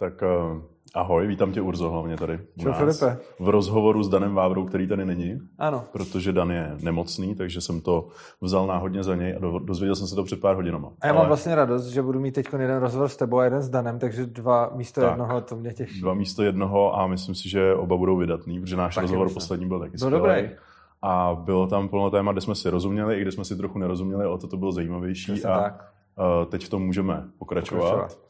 Tak uh, ahoj, vítám tě Urzo hlavně tady Čau, Filipe. v rozhovoru s Danem Vávrou, který tady není. Ano. Protože Dan je nemocný, takže jsem to vzal náhodně za něj a dozvěděl jsem se to před pár hodinama. A já Ale... mám vlastně radost, že budu mít teď jeden rozhovor s tebou a jeden s Danem, takže dva místo tak, jednoho, to mě těší. Dva místo jednoho a myslím si, že oba budou vydatný, protože náš taky rozhovor poslední byl taky byl dobrý. A bylo tam plno téma, kde jsme si rozuměli, i kde jsme si trochu nerozuměli, o to to bylo zajímavější. Přesně a tak. teď v tom můžeme pokračovat. pokračovat.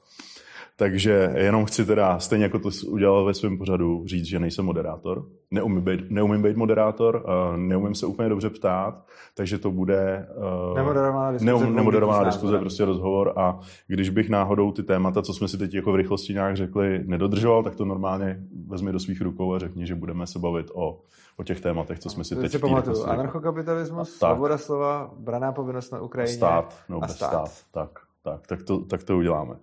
Takže jenom chci teda, stejně jako to udělal ve svém pořadu, říct, že nejsem moderátor. Neumím být, neumím být moderátor, neumím se úplně dobře ptát, takže to bude uh, nemoderovaná diskuze, neum, nemoderovaná diskuze prostě rozhovor a když bych náhodou ty témata, co jsme si teď jako v rychlosti nějak řekli, nedodržoval, tak to normálně vezmi do svých rukou a řekni, že budeme se bavit o, o těch tématech, co jsme si teď si pamatuju, anarchokapitalismus, svoboda slova, braná povinnost na Ukrajině stát, no, a stát. stát. Tak. Tak, tak to, tak to uděláme.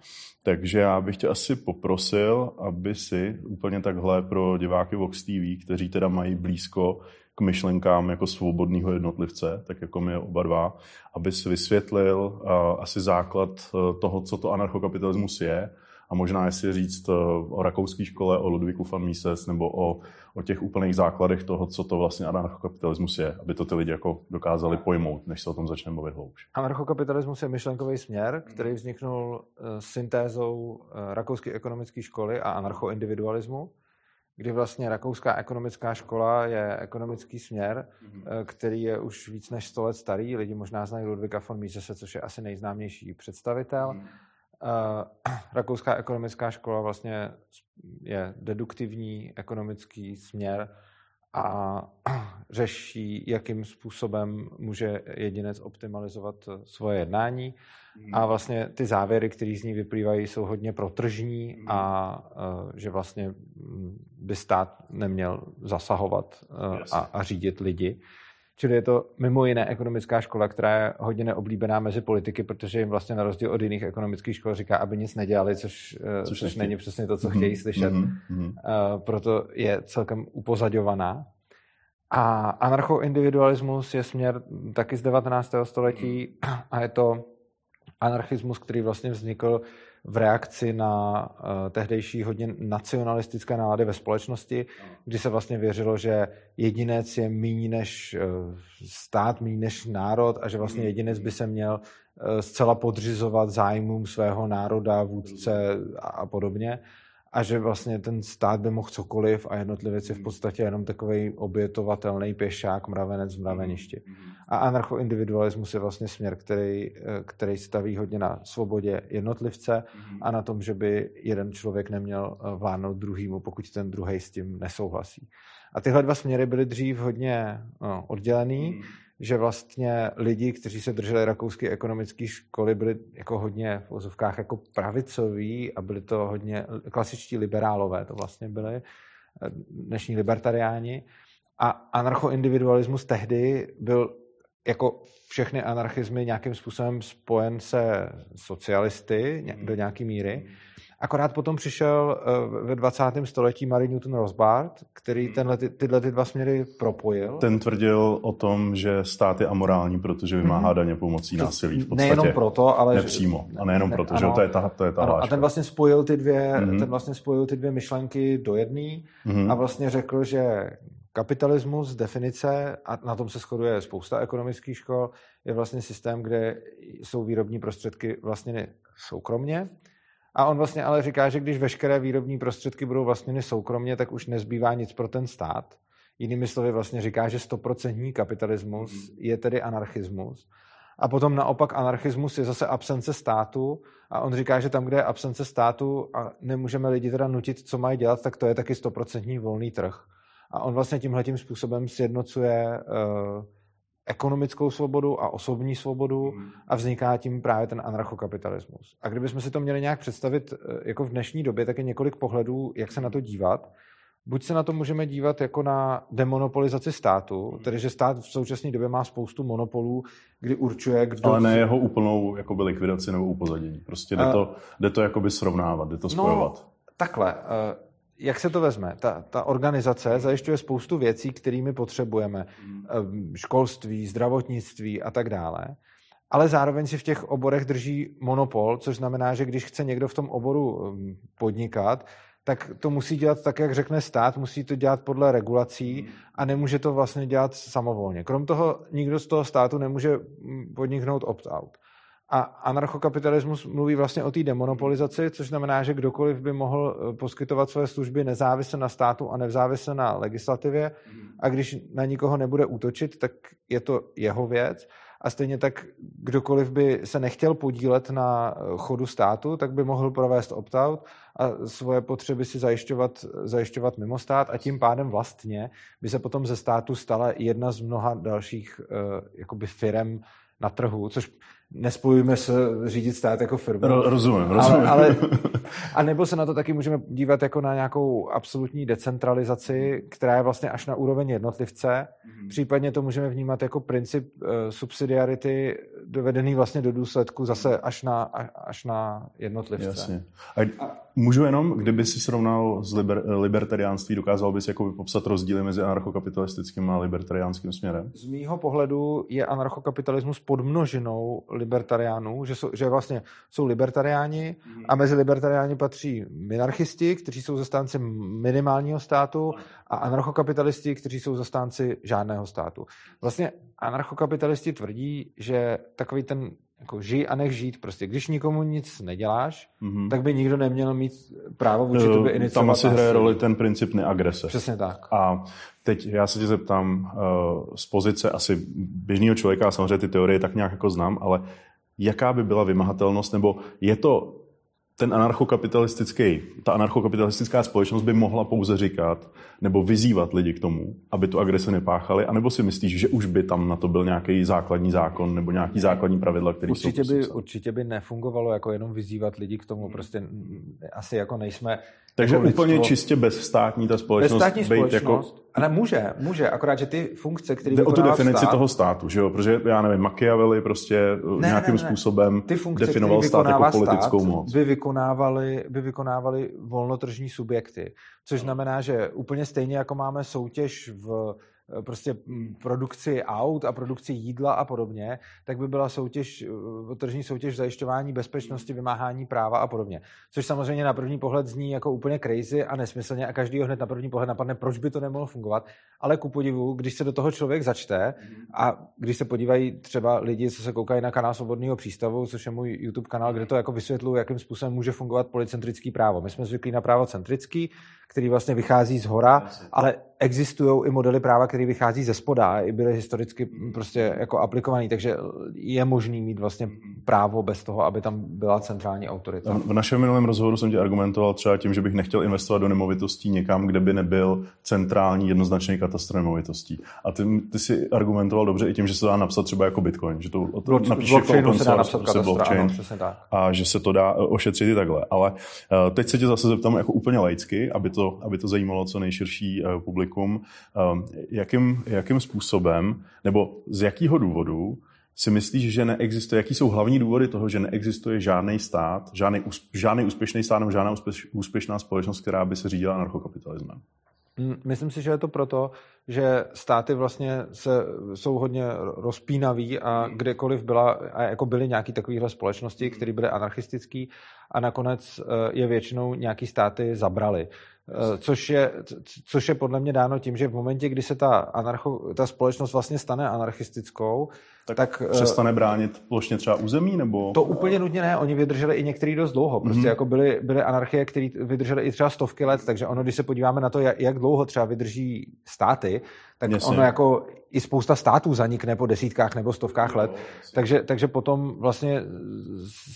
Takže já bych tě asi poprosil, aby si úplně takhle pro diváky Vox TV, kteří teda mají blízko k myšlenkám jako svobodného jednotlivce, tak jako my oba dva, aby si vysvětlil uh, asi základ uh, toho, co to anarchokapitalismus je a možná jestli říct uh, o rakouské škole, o Ludvíku van Mises nebo o o těch úplných základech toho, co to vlastně anarchokapitalismus je, aby to ty lidi jako dokázali pojmout, než se o tom začneme mluvit hloubš. Anarchokapitalismus je myšlenkový směr, který vzniknul eh, syntézou eh, rakouské ekonomické školy a anarchoindividualismu, kdy vlastně rakouská ekonomická škola je ekonomický směr, mm-hmm. který je už víc než 100 let starý. Lidi možná znají Ludvíka von Misese, což je asi nejznámější představitel. Mm-hmm rakouská ekonomická škola vlastně je deduktivní ekonomický směr a řeší, jakým způsobem může jedinec optimalizovat svoje jednání. A hmm. vlastně ty závěry, které z ní vyplývají, jsou hodně protržní hmm. a že vlastně by stát neměl zasahovat a, a řídit lidi. Čili je to mimo jiné ekonomická škola, která je hodně neoblíbená mezi politiky, protože jim vlastně na rozdíl od jiných ekonomických škol říká, aby nic nedělali, což, eh, což, což není přesně to, co mm-hmm. chtějí slyšet. Mm-hmm. Uh, proto je celkem upozaďovaná. A anarchoindividualismus je směr taky z 19. století mm. a je to anarchismus, který vlastně vznikl v reakci na uh, tehdejší hodně nacionalistické nálady ve společnosti, kdy se vlastně věřilo, že jedinec je méně než uh, stát, méně než národ a že vlastně mm. jedinec by se měl uh, zcela podřizovat zájmům svého národa, vůdce a podobně a že vlastně ten stát by mohl cokoliv a jednotlivec je v podstatě jenom takový obětovatelný pěšák, mravenec v mraveništi. A anarchoindividualismus je vlastně směr, který, který staví hodně na svobodě jednotlivce a na tom, že by jeden člověk neměl eh, vládnout druhýmu, pokud ten druhý s tím nesouhlasí. A tyhle dva směry byly dřív hodně no, oddělený že vlastně lidi, kteří se drželi rakouské ekonomické školy, byli jako hodně v ozovkách jako pravicoví a byli to hodně klasičtí liberálové, to vlastně byli eh, dnešní libertariáni. A anarchoindividualismus tehdy byl jako všechny anarchizmy nějakým způsobem spojen se socialisty do nějaké míry. Akorát potom přišel eh, ve 20. století Mary Newton Rothbard, který hmm. tenhle, tyhle ty dva směry propojil. Ten tvrdil o tom, že stát je amorální, protože vymáhá hmm. daně pomocí násilí. V podstatě nejenom proto, ale... Nepřímo. A nejenom ne, proto, ano, že to je ta, to je ta ano, A ten vlastně spojil ty dvě, hmm. ten vlastně spojil ty dvě myšlenky do jedné hmm. a vlastně řekl, že kapitalismus definice, a na tom se shoduje spousta ekonomických škol, je vlastně systém, kde jsou výrobní prostředky vlastně soukromně a on vlastně ale říká, že když veškeré výrobní prostředky budou vlastněny soukromně, tak už nezbývá nic pro ten stát. Jinými slovy vlastně říká, že stoprocentní kapitalismus mm. je tedy anarchismus. A potom naopak anarchismus je zase absence státu a on říká, že tam, kde je absence státu a nemůžeme lidi teda nutit, co mají dělat, tak to je taky stoprocentní volný trh. A on vlastně tímhletím způsobem sjednocuje uh, ekonomickou svobodu a osobní svobodu hmm. a vzniká tím právě ten anarchokapitalismus. A kdybychom si to měli nějak představit eh, jako v dnešní době, tak je několik pohledů, jak se na to dívat. Buď se na to můžeme dívat jako na demonopolizaci státu, hmm. tedy že stát v současné době má spoustu monopolů, kdy určuje, kdo... Ale ne jeho úplnou jakoby, likvidaci nebo upozadění. Prostě jde, to, jde to jakoby srovnávat, jde to no, spojovat. No, takhle. Jak se to vezme? Ta, ta organizace zajišťuje spoustu věcí, kterými potřebujeme. Hmm. Ehm, školství, zdravotnictví a tak dále. ale zároveň si v těch oborech drží monopol, což znamená, že když chce někdo v tom oboru um, podnikat, tak to musí dělat tak, jak řekne stát, musí to dělat podle regulací a nemůže to vlastně dělat samovolně. Krom toho nikdo z toho státu nemůže podniknout opt-out. A anarchokapitalismus mluví vlastně o té demonopolizaci, což znamená, že kdokoliv by mohl eh, poskytovat své služby nezávisle na státu a nezávisle na legislativě. A když na nikoho nebude útočit, tak je to jeho věc. A stejně tak kdokoliv by se nechtěl podílet na eh, chodu státu, tak by mohl provést opt-out a svoje potřeby si zajišťovat, zajišťovat mimo stát a tím pádem vlastně by se potom ze státu stala jedna z mnoha dalších uh, jakoby firem na trhu, což nespojujeme se řídit stát jako firmu. Ro, rozumím, rozumím. Ale, ale, a nebo se na to taky můžeme dívat jako na nějakou absolutní decentralizaci, která je vlastně až na úroveň jednotlivce. Mm-hmm. Případně to můžeme vnímat jako princip uh, subsidiarity dovedený vlastně do důsledku zase až na, až na jednotlivce. Jasně. A můžu jenom, kdyby si srovnal s liber, libertariánství, dokázal bys jako popsat rozdíly mezi anarchokapitalistickým a libertariánským směrem? Z mýho pohledu je anarchokapitalismus podmnožinou libertariánů, že, jsou, že vlastně jsou libertariáni a mezi libertariáni patří minarchisti, kteří jsou zastánci minimálního státu a anarchokapitalisti, kteří jsou zastánci žádného státu. Vlastně anarchokapitalisti tvrdí, že takový ten jako žij a nech žít. Prostě když nikomu nic neděláš, mm-hmm. tak by nikdo neměl mít právo vůči tobě iniciovat. Tam asi hraje roli ten princip neagrese. Přesně tak. A teď já se tě zeptám uh, z pozice asi běžného člověka, samozřejmě ty teorie tak nějak jako znám, ale jaká by byla vymahatelnost, nebo je to ten anarchokapitalistický, ta anarchokapitalistická společnost by mohla pouze říkat nebo vyzývat lidi k tomu, aby tu agresi nepáchali, anebo si myslíš, že už by tam na to byl nějaký základní zákon nebo nějaký základní pravidla, který určitě by, Určitě by nefungovalo jako jenom vyzývat lidi k tomu, prostě asi jako nejsme takže jako úplně lidstvo, čistě bezstátní ta společnost. Bezstátní společnost, jako, ale může, může, akorát, že ty funkce, které Jde o tu definici stát, toho státu, že jo? Protože já nevím, Machiavelli prostě ne, nějakým ne, ne, způsobem ty funkce, definoval stát jako politickou stát, moc. By vykonávali, by vykonávali volnotržní subjekty, což znamená, že úplně stejně jako máme soutěž v Eh, prostě mm, produkci aut a produkci jídla a podobně, tak by byla soutěž, eh, tržní soutěž v zajišťování bezpečnosti, vymáhání práva a podobně. Což samozřejmě na první pohled zní jako úplně crazy a nesmyslně a každý hned na první pohled napadne, proč by to nemohlo fungovat. Ale ku podivu, když se do toho člověk začte a když se podívají třeba lidi, co se koukají na kanál Svobodného přístavu, což je můj YouTube kanál, kde to jako vysvětluji, jakým způsobem může fungovat policentrický právo. My jsme zvyklí na právo centrický, který vlastně vychází z hora, ale existují i modely práva, které vychází ze spoda a i byly historicky prostě jako aplikovaný, takže je možný mít vlastně právo bez toho, aby tam byla centrální autorita. V našem minulém rozhovoru jsem ti argumentoval třeba tím, že bych nechtěl investovat do nemovitostí někam, kde by nebyl centrální jednoznačný katastr nemovitostí. A ty, ty si argumentoval dobře i tím, že se dá napsat třeba jako Bitcoin, že to Block, napíše jako open se dá napsat katastr, blockchain ano, tak. a že se to dá ošetřit i takhle. Ale uh, teď se tě zase zeptám jako úplně laicky, aby to, aby to zajímalo co nejširší uh, publikum. Uh, jakým, jakým způsobem nebo z jakého důvodu si myslíš, že neexistuje, jaký jsou hlavní důvody toho, že neexistuje žádný stát, žádný, žádný úspěšný stát nebo žádná úspěš, úspěšná společnost, která by se řídila narchokapitalismem? Mm, myslím si, že je to proto, že státy vlastně se, jsou hodně rozpínaví a kdekoliv byla, a jako byly nějaké takovéhle společnosti, které byly anarchistické a nakonec eh, je většinou nějaký státy zabrali. Eh, což je, což je podle mě dáno tím, že v momentě, kdy se ta, anarcho, ta společnost vlastně stane anarchistickou, tak, tak eh, přestane bránit plošně třeba území? nebo? To úplně nutně ne, oni vydrželi i některý dost dlouho. Prostě mm-hmm. jako byly, byly anarchie, které vydržely i třeba stovky let, takže ono, když se podíváme na to, jak, jak dlouho třeba vydrží státy, tak Jasně. ono jako i spousta států zanikne po desítkách nebo stovkách let. Takže, takže potom vlastně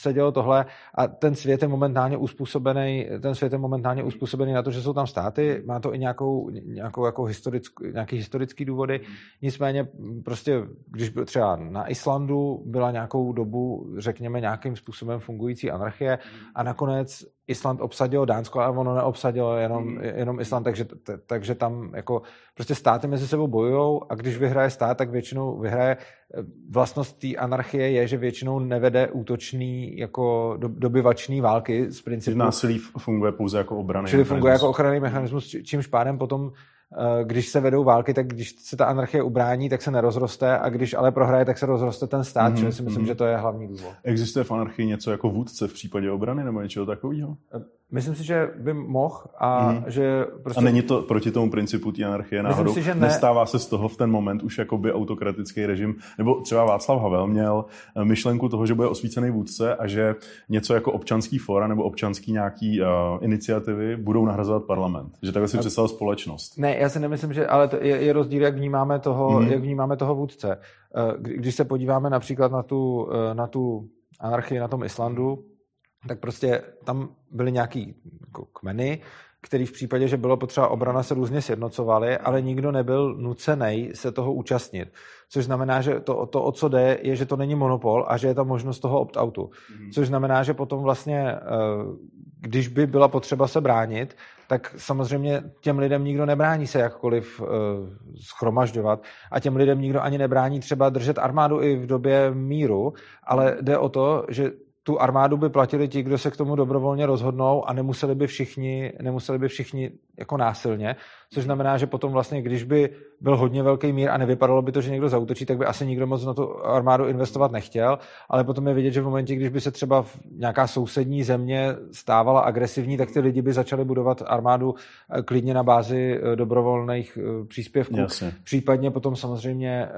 se dělo tohle a ten svět je momentálně uspůsobený, ten svět je momentálně uspůsobený na to, že jsou tam státy, má to i nějakou, nějakou jako historick, nějaký historický důvody. Nicméně prostě, když byl třeba na Islandu byla nějakou dobu, řekněme, nějakým způsobem fungující anarchie a nakonec Island obsadilo Dánsko, ale ono neobsadilo jenom, mm. jenom Island, takže, t, takže tam jako prostě státy mezi sebou bojují a když vyhraje stát, tak většinou vyhraje. Vlastnost té anarchie je, že většinou nevede útočný jako dobyvačný války z principu. Násilí funguje pouze jako obrany. Čili funguje jako ochranný mechanismus, čímž pádem potom když se vedou války, tak když se ta anarchie ubrání, tak se nerozroste a když ale prohraje, tak se rozroste ten stát, mm-hmm. čili si myslím, mm-hmm. že to je hlavní důvod. Existuje v anarchii něco jako vůdce v případě obrany nebo něčeho takového? Myslím si, že by mohl a mm-hmm. že prostě... A není to proti tomu principu té anarchie náhodou? Si, že ne... Nestává se z toho v ten moment už jakoby autokratický režim? Nebo třeba Václav Havel měl eh, myšlenku toho, že bude osvícený vůdce a že něco jako občanský fora nebo občanský nějaký uh, iniciativy budou nahrazovat parlament. Že takhle si a... představil společnost. Ne, já si nemyslím, že, ale to je, je rozdíl, jak vnímáme toho, mm-hmm. jak vnímáme toho vůdce. Eh, když se podíváme například na tu, na tu anarchii na tom Islandu, tak prostě tam byly nějaký jako kmeny, který v případě, že bylo potřeba obrana, se různě sjednocovaly, ale nikdo nebyl nucený se toho účastnit. Což znamená, že to, to, o co jde, je, že to není monopol a že je tam možnost toho opt-outu. Mm-hmm. Což znamená, že potom vlastně, eh, když by byla potřeba se bránit, tak samozřejmě těm lidem nikdo nebrání se jakkoliv uh, schromažďovat a těm lidem nikdo ani nebrání třeba držet armádu i v době míru, ale jde o to, že tu armádu by platili ti, kdo se k tomu dobrovolně rozhodnou a nemuseli by všichni, nemuseli by všichni jako násilně, což znamená, že potom vlastně, když by byl hodně velký mír a nevypadalo by to, že někdo zautočí, tak by asi nikdo moc na tu armádu investovat nechtěl, ale potom je vidět, že v momentě, když by se třeba nějaká sousední země stávala agresivní, tak ty lidi by začali budovat armádu eh, klidně na bázi eh, dobrovolných eh, příspěvků. Jasně. Případně potom samozřejmě,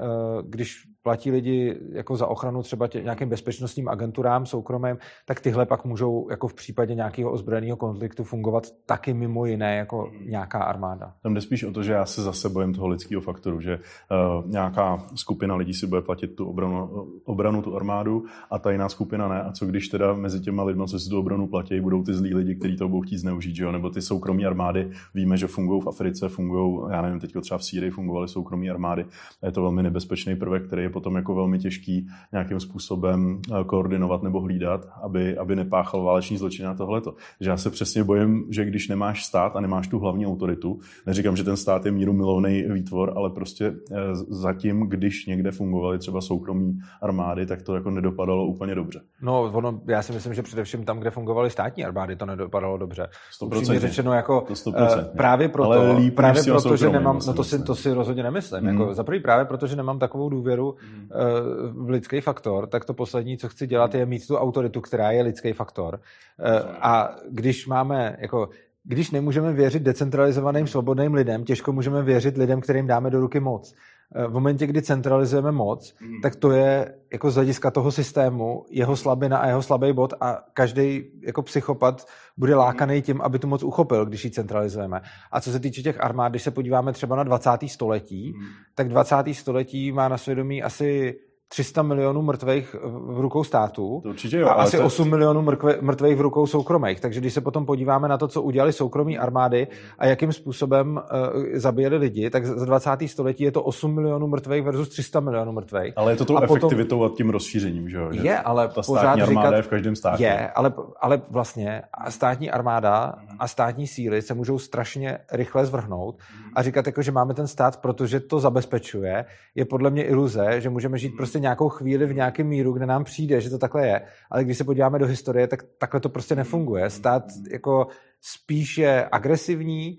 když platí lidi jako za ochranu třeba tě, nějakým bezpečnostním agenturám soukromým, tak tyhle pak můžou jako v případě nějakého ozbrojeného konfliktu fungovat taky mimo jiné jako nějaká armáda. Tam jde spíš o to, že já se zase bojím toho lidského faktoru, že uh, nějaká skupina lidí si bude platit tu obranu, obranu, tu armádu a ta jiná skupina ne. A co když teda mezi těma lidmi, co si tu obranu platí, budou ty zlí lidi, kteří to budou chtít zneužít, že jo? nebo ty soukromí armády, víme, že fungují v Africe, fungují, já nevím, teď třeba v Sýrii fungovaly soukromí armády. A je to velmi nebezpečný prvek, který je potom jako velmi těžký nějakým způsobem eh, koordinovat nebo hlídat, aby, aby nepáchal váleční zločin a tohleto. Že já se přesně bojím, že když nemáš stát a nemáš tu hlavní autoritu, neříkám, že ten stát je míru milovný výtvor, ale prostě eh, zatím, když někde fungovaly třeba soukromí armády, tak to jako nedopadalo úplně dobře. No, ono, já si myslím, že především tam, kde fungovaly státní armády, to nedopadalo dobře. 100%. řečeno, jako to 100%, uh, právě proto, ale líp, právě proto že nemám, no to si, to si rozhodně nemyslím. Mm. Jako, za prvý právě proto, že nemám takovou důvěru mm. uh, v lidský faktor, tak to poslední, co chci dělat, je mít tu autoritu, která je lidský faktor. Uh, a když máme, jako když nemůžeme věřit decentralizovaným svobodným lidem, těžko můžeme věřit lidem, kterým dáme do ruky moc. Eh, v momentě, kdy centralizujeme moc, mm. tak to je jako z hlediska toho systému jeho slabina a jeho slabý bod a každý jako psychopat bude lákaný tím, aby tu moc uchopil, když ji centralizujeme. A co se týče těch armád, když se podíváme třeba na 20. století, mm. tak 20. století má na svědomí asi 300 milionů mrtvých v rukou států to určitě jo, a asi to... 8 milionů mrtvých v rukou soukromých. Takže když se potom podíváme na to, co udělali soukromí armády a jakým způsobem uh, zabíjeli lidi, tak za 20. století je to 8 milionů mrtvých versus 300 milionů mrtvých. Ale je to tou a efektivitou potom... a tím rozšířením, že jo? Je, ale ta státní armáda říkat, je v každém státě. Je, ale, ale vlastně státní armáda a státní síly se můžou strašně rychle zvrhnout a říkat, jako, že máme ten stát, protože to zabezpečuje, je podle mě iluze, že můžeme žít prostě nějakou chvíli v nějakém míru, kde nám přijde, že to takhle je. Ale když se podíváme do historie, tak takhle to prostě nefunguje. Stát jako spíš je agresivní,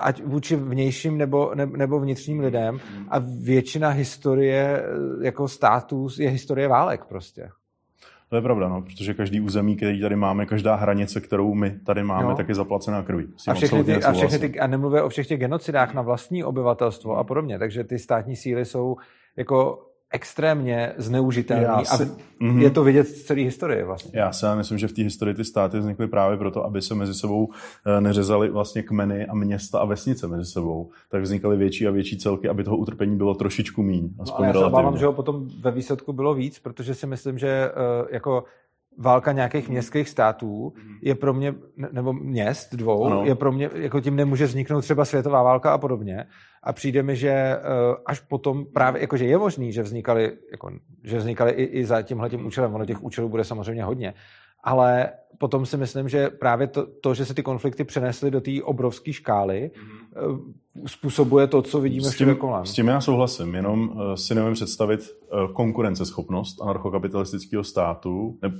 ať vůči vnějším nebo, ne, nebo vnitřním lidem a většina historie jako států je historie válek prostě. To je pravda, no, protože každý území, který tady máme, každá hranice, kterou my tady máme, no. tak je zaplacená krví. A všechny, ty, a všechny ty, a nemluvě o všech těch genocidách na vlastní obyvatelstvo a podobně, takže ty státní síly jsou jako extrémně zneužitelný si, a mm-hmm. je to vidět z celé historie vlastně. Já si myslím, že v té historii ty státy vznikly právě proto, aby se mezi sebou eh, neřezaly vlastně kmeny a města a vesnice mezi sebou. Tak vznikaly větší a větší celky, aby toho utrpení bylo trošičku míň. Aspoň no, já se obávám, že ho potom ve výsledku bylo víc, protože si myslím, že eh, jako válka nějakých městských států je pro mě, nebo měst dvou, ano. je pro mě, jako tím nemůže vzniknout třeba světová válka a podobně. A přijde mi, že eh, až potom právě, jakože je možný, že vznikaly, jako, že vznikaly i, i za tímhle tím účelem, ono těch účelů bude samozřejmě hodně, ale potom si myslím, že právě to, to že se ty konflikty přenesly do té obrovské škály, mm-hmm. způsobuje to, co vidíme s tím, kolem. S tím já souhlasím, jenom si nevím představit konkurenceschopnost anarchokapitalistického státu, ne,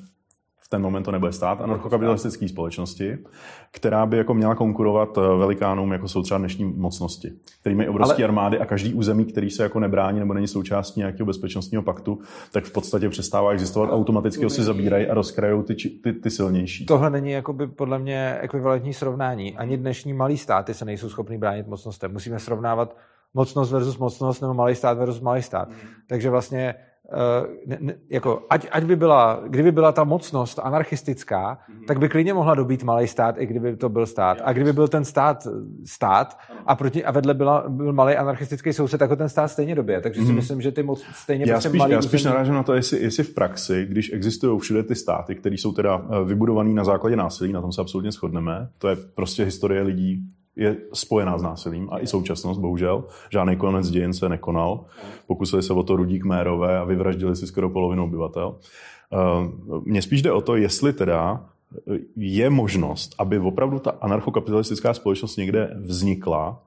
ten moment to nebude stát, anarchokapitalistické společnosti, která by jako měla konkurovat eh, velikánům, jako jsou třeba dnešní mocnosti, který mají obrovské Ale... armády a každý území, který se jako nebrání nebo není součástí nějakého bezpečnostního paktu, tak v podstatě přestává existovat, automaticky ho si zabírají a rozkrajou ty, ty, ty silnější. Tohle není jakoby podle mě ekvivalentní srovnání. Ani dnešní malý státy se nejsou schopný bránit mocnostem. Musíme srovnávat mocnost versus mocnost nebo malý stát versus malý stát. Mm. Takže vlastně ne, ne, jako, ať, ať by byla, kdyby byla ta mocnost anarchistická, mm-hmm. tak by klidně mohla dobít malý stát, i kdyby to byl stát. A kdyby byl ten stát stát a, proti, a vedle byla, byl malý anarchistický soused, tak ho ten stát stejně době. Takže mm-hmm. si mhm. myslím, že ty moc stejně já prostě spíš, malý Já spíš narážím na to, jestli, jestli v praxi, když existují všude ty státy, které jsou teda eh, vybudované na základě násilí, na tom se absolutně shodneme, to je prostě historie lidí je spojená s násilím a i současnost, bohužel. Žádný konec dějin se nekonal. Pokusili se o to Rudík Mérové a vyvraždili si skoro polovinu obyvatel. Eh, mně spíš jde o to, jestli teda je možnost, aby opravdu ta anarchokapitalistická společnost někde vznikla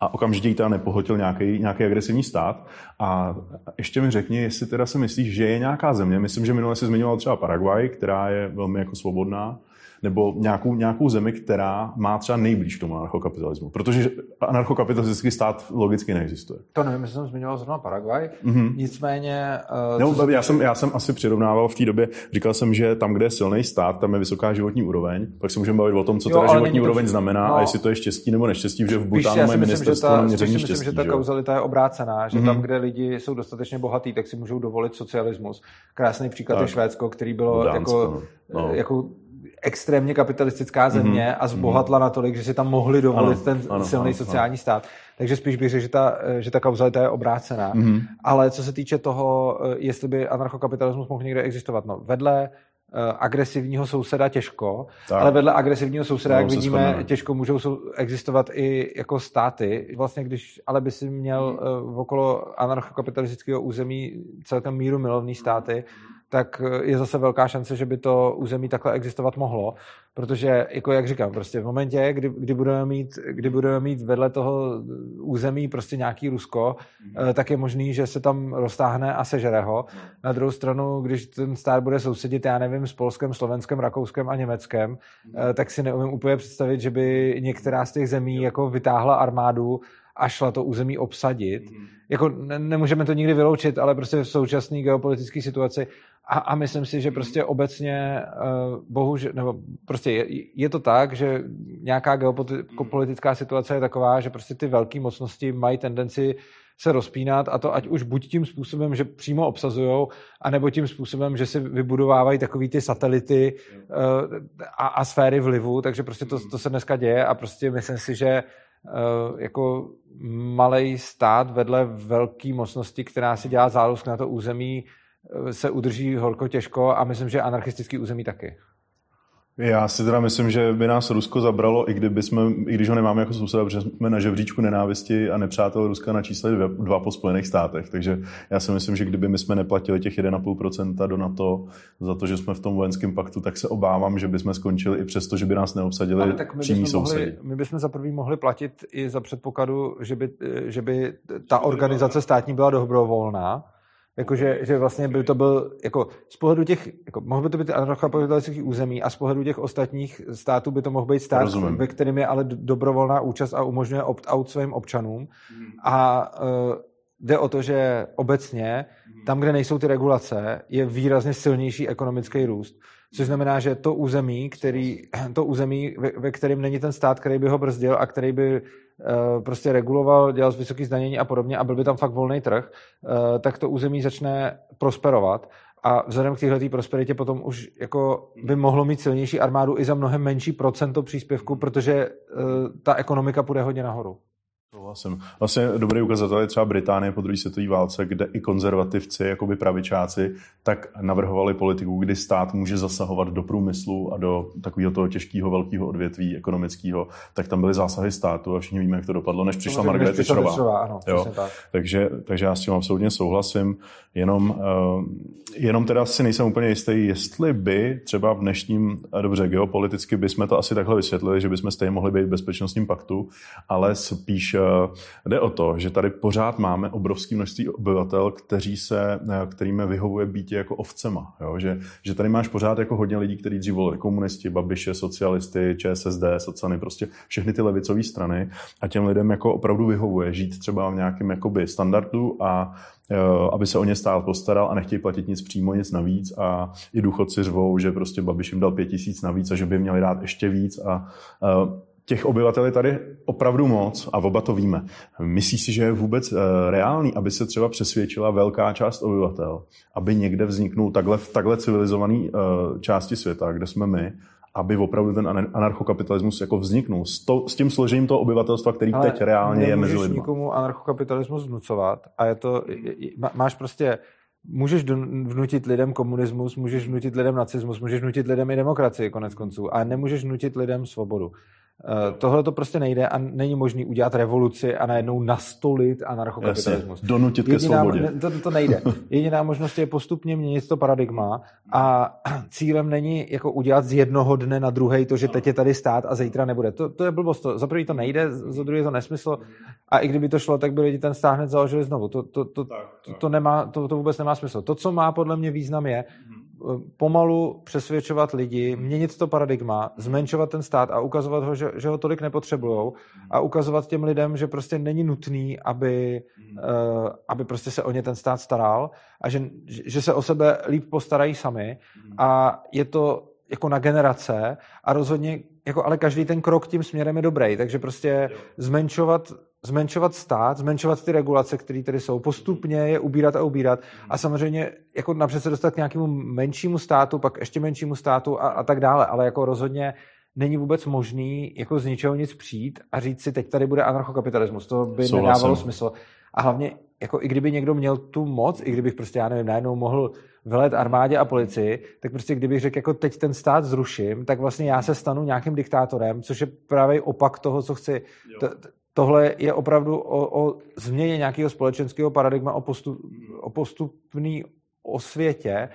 a okamžitě jí teda nepohotil nějaký, nějaký agresivní stát. A ještě mi řekni, jestli teda si myslíš, že je nějaká země, myslím, že minule si zmiňoval třeba Paraguay, která je velmi jako svobodná, nebo nějakou, nějakou zemi, která má třeba nejblíž k tomu anarchokapitalismu. Protože anarchokapitalistický stát logicky neexistuje. To nevím, jestli jsem zmiňoval zrovna Paraguay, mm-hmm. nicméně... Uh, no, já, jsem, já jsem asi přirovnával v té době, říkal jsem, že tam, kde je silný stát, tam je vysoká životní úroveň, pak se můžeme bavit o tom, co jo, teda životní úroveň to... znamená no, a jestli to je štěstí nebo neštěstí, že v Butánu mají ministerstvo na měření štěstí. Myslím, že ta kauzalita je obrácená, že mm-hmm. tam, kde lidi jsou dostatečně bohatí, tak si můžou dovolit socialismus. Krásný příklad tak. je Švédsko, který bylo Dánsko, jako, no. jako extrémně kapitalistická země mm-hmm. a zbohatla mm-hmm. natolik, že si tam mohli dovolit ano, ten ano, silný ano, sociální ano. stát. Takže spíš bych řekl, že ta, že ta kauzalita je obrácená. Mm-hmm. Ale co se týče toho, eh, jestli by anarchokapitalismus mohl někde existovat, no vedle uh, agresivního souseda těžko, tak. ale vedle agresivního souseda, no, jak vidíme, schodneme. těžko můžou existovat i jako státy. Vlastně, když ale by si měl uh, okolo anarchokapitalistického území celkem míru milovný státy, tak eh, je zase velká šance, že by to území takhle existovat mohlo, protože, jako jak říkám, prostě v momentě, kdy, kdy, budeme, mít, kdy budeme mít vedle toho území prostě nějaký Rusko, mm. tak je možný, že se tam roztáhne a sežere ho. Na druhou stranu, když ten stát bude sousedit, já nevím, s Polskem, Slovenskem, Rakouskem a Německem, mm. tak si neumím úplně představit, že by některá z těch zemí jako vytáhla armádu a šla to území obsadit. Mm. Jako ne, nemůžeme to nikdy vyloučit, ale prostě v současné geopolitické situaci a, a myslím si, že prostě obecně uh, bohužel, nebo prostě je, je to tak, že nějaká geopolitická situace je taková, že prostě ty velké mocnosti mají tendenci se rozpínat a to ať už buď tím způsobem, že přímo obsazují, anebo tím způsobem, že si vybudovávají takový ty satelity uh, a, a sféry vlivu, takže prostě to, to se dneska děje a prostě myslím si, že uh, jako malý stát vedle velké mocnosti, která si dělá zálusk na to území, se udrží horko těžko a myslím, že anarchistický území taky. Já si teda myslím, že by nás Rusko zabralo, i, kdyby jsme, i když ho nemáme jako souseda, protože jsme na žebříčku nenávisti a nepřátel Ruska na čísle dva, dva po Spojených státech. Takže já si myslím, že kdyby my jsme neplatili těch 1,5% do NATO za to, že jsme v tom vojenském paktu, tak se obávám, že bychom skončili i přesto, že by nás neobsadili Ale tak my přímí sousedi. My bychom za prvý mohli platit i za předpokladu, že by, že by ta organizace státní byla dobrovolná Jakože že vlastně by to byl, jako z pohledu těch, jako mohl by to být anarchokapitalistických území a z pohledu těch ostatních států by to mohl být stát, Rozumím. ve kterým je ale dobrovolná účast a umožňuje opt-out svým občanům. Hmm. A uh, jde o to, že obecně hmm. tam, kde nejsou ty regulace, je výrazně silnější ekonomický růst. Což znamená, že to území, který, to území, ve, ve kterém není ten stát, který by ho brzdil a který by prostě reguloval, dělal vysoký zdanění a podobně a byl by tam fakt volný trh, uh, tak to území začne prosperovat. A vzhledem k této prosperitě potom už jako by mohlo mít silnější armádu i za mnohem menší procento příspěvku, protože uh, ta ekonomika půjde hodně nahoru. Souhlasím. Vlastně dobrý ukazatel je třeba Británie po druhé světové válce, kde i konzervativci, jakoby pravičáci, tak navrhovali politiku, kdy stát může zasahovat do průmyslu a do takového toho těžkého velkého odvětví ekonomického, tak tam byly zásahy státu a všichni víme, jak to dopadlo, než přišla Margaret Thatcherová. Tak. Takže, takže já s tím absolutně souhlasím. Jenom, uh, jenom teda si nejsem úplně jistý, jestli by třeba v dnešním, dobře, geopoliticky bychom to asi takhle vysvětlili, že bychom stejně mohli být v bezpečnostním paktu, ale spíš jde o to, že tady pořád máme obrovské množství obyvatel, kteří se, kterým vyhovuje být jako ovcema. Jo? Že, že tady máš pořád jako hodně lidí, kteří dřív volili komunisti, babiše, socialisty, ČSSD, socany, prostě všechny ty levicové strany a těm lidem jako opravdu vyhovuje žít třeba v nějakém jakoby standardu a aby se o ně stál postaral a nechtějí platit nic přímo, nic navíc a i důchodci řvou, že prostě Babiš jim dal pět tisíc navíc a že by měli dát ještě víc a těch obyvatel je tady opravdu moc a oba to víme. Myslíš si, že je vůbec reálný, aby se třeba přesvědčila velká část obyvatel, aby někde vzniknul takhle v takhle civilizované části světa, kde jsme my, aby opravdu ten anarchokapitalismus jako vzniknul s, to, s tím složením toho obyvatelstva, který Ale teď reálně je mezi lidmi. nikomu anarchokapitalismus vnucovat a je to, máš prostě můžeš vnutit lidem komunismus, můžeš vnutit lidem nacismus, můžeš vnutit lidem i demokracii konec konců, a nemůžeš vnutit lidem svobodu. Eh, tohle to prostě nejde a není možný udělat revoluci a najednou nastolit anarchokapitalismus. Jasně, donutit ke Jediná, svobodě. To, to nejde. Jediná možnost je postupně měnit to paradigma a cílem není jako udělat z jednoho dne na druhý to, že teď je tady stát a zítra nebude. To, to je blbost. To, za prvý to nejde, za druhý je to nesmysl a i kdyby to šlo, tak by lidi ten stát hned založili znovu. To, to, to, to, to, nemá, to, to vůbec nemá smysl. To, co má podle mě význam je, mhm pomalu přesvědčovat lidi, měnit to paradigma, zmenšovat ten stát a ukazovat ho, že, že ho tolik nepotřebují a ukazovat těm lidem, že prostě není nutný, aby, uh, aby prostě se o ně ten stát staral a že, že se o sebe líp postarají sami. A je to jako na generace a rozhodně, jako ale každý ten krok tím směrem je dobrý, takže prostě zmenšovat zmenšovat stát, zmenšovat ty regulace, které tady jsou, postupně je ubírat a ubírat a samozřejmě jako napřed se dostat k nějakému menšímu státu, pak ještě menšímu státu a, a tak dále, ale jako rozhodně není vůbec možný jako z ničeho nic přijít a říct si, teď tady bude anarchokapitalismus. To by Souhlasím. nedávalo smysl. A hlavně, jako i kdyby někdo měl tu moc, i kdybych prostě, já nevím, najednou mohl velet armádě a policii, tak prostě kdybych řekl, jako teď ten stát zruším, tak vlastně já se stanu nějakým diktátorem, což je právě opak toho, co chci. To, tohle je opravdu o, o změně nějakého společenského paradigma, o, postup, o postupný osvětě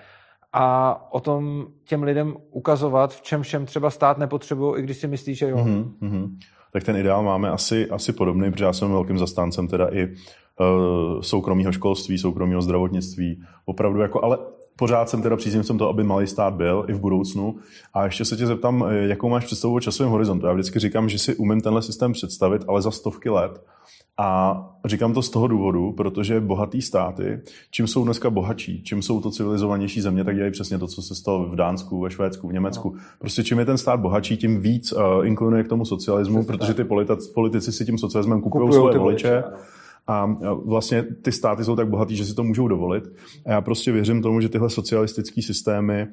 a o tom těm lidem ukazovat, v čem všem třeba stát nepotřebují, i když si myslí, že jo. Mm-hmm. Tak ten ideál máme asi, asi podobný, protože já jsem velkým zastáncem teda i soukromého školství, soukromého zdravotnictví, opravdu jako, ale pořád jsem teda příznivcem toho, aby malý stát byl i v budoucnu. A ještě se tě zeptám, eh, jakou máš představu o časovém horizontu. Já vždycky říkám, že si umím tenhle systém představit, ale za stovky let. A říkám to z toho důvodu, protože bohatý státy, čím jsou dneska bohatší, čím jsou to civilizovanější země, tak dělají přesně to, co se stalo v Dánsku, ve Švédsku, v Německu. No. Prostě čím je ten stát bohatší, tím víc uh, inklinuje k tomu socialismu, Přesně protože ty politici si tím socialismem kupují svoje voliče. voliče a vlastně ty státy jsou tak bohatý, že si to můžou dovolit. A já prostě věřím tomu, že tyhle socialistické systémy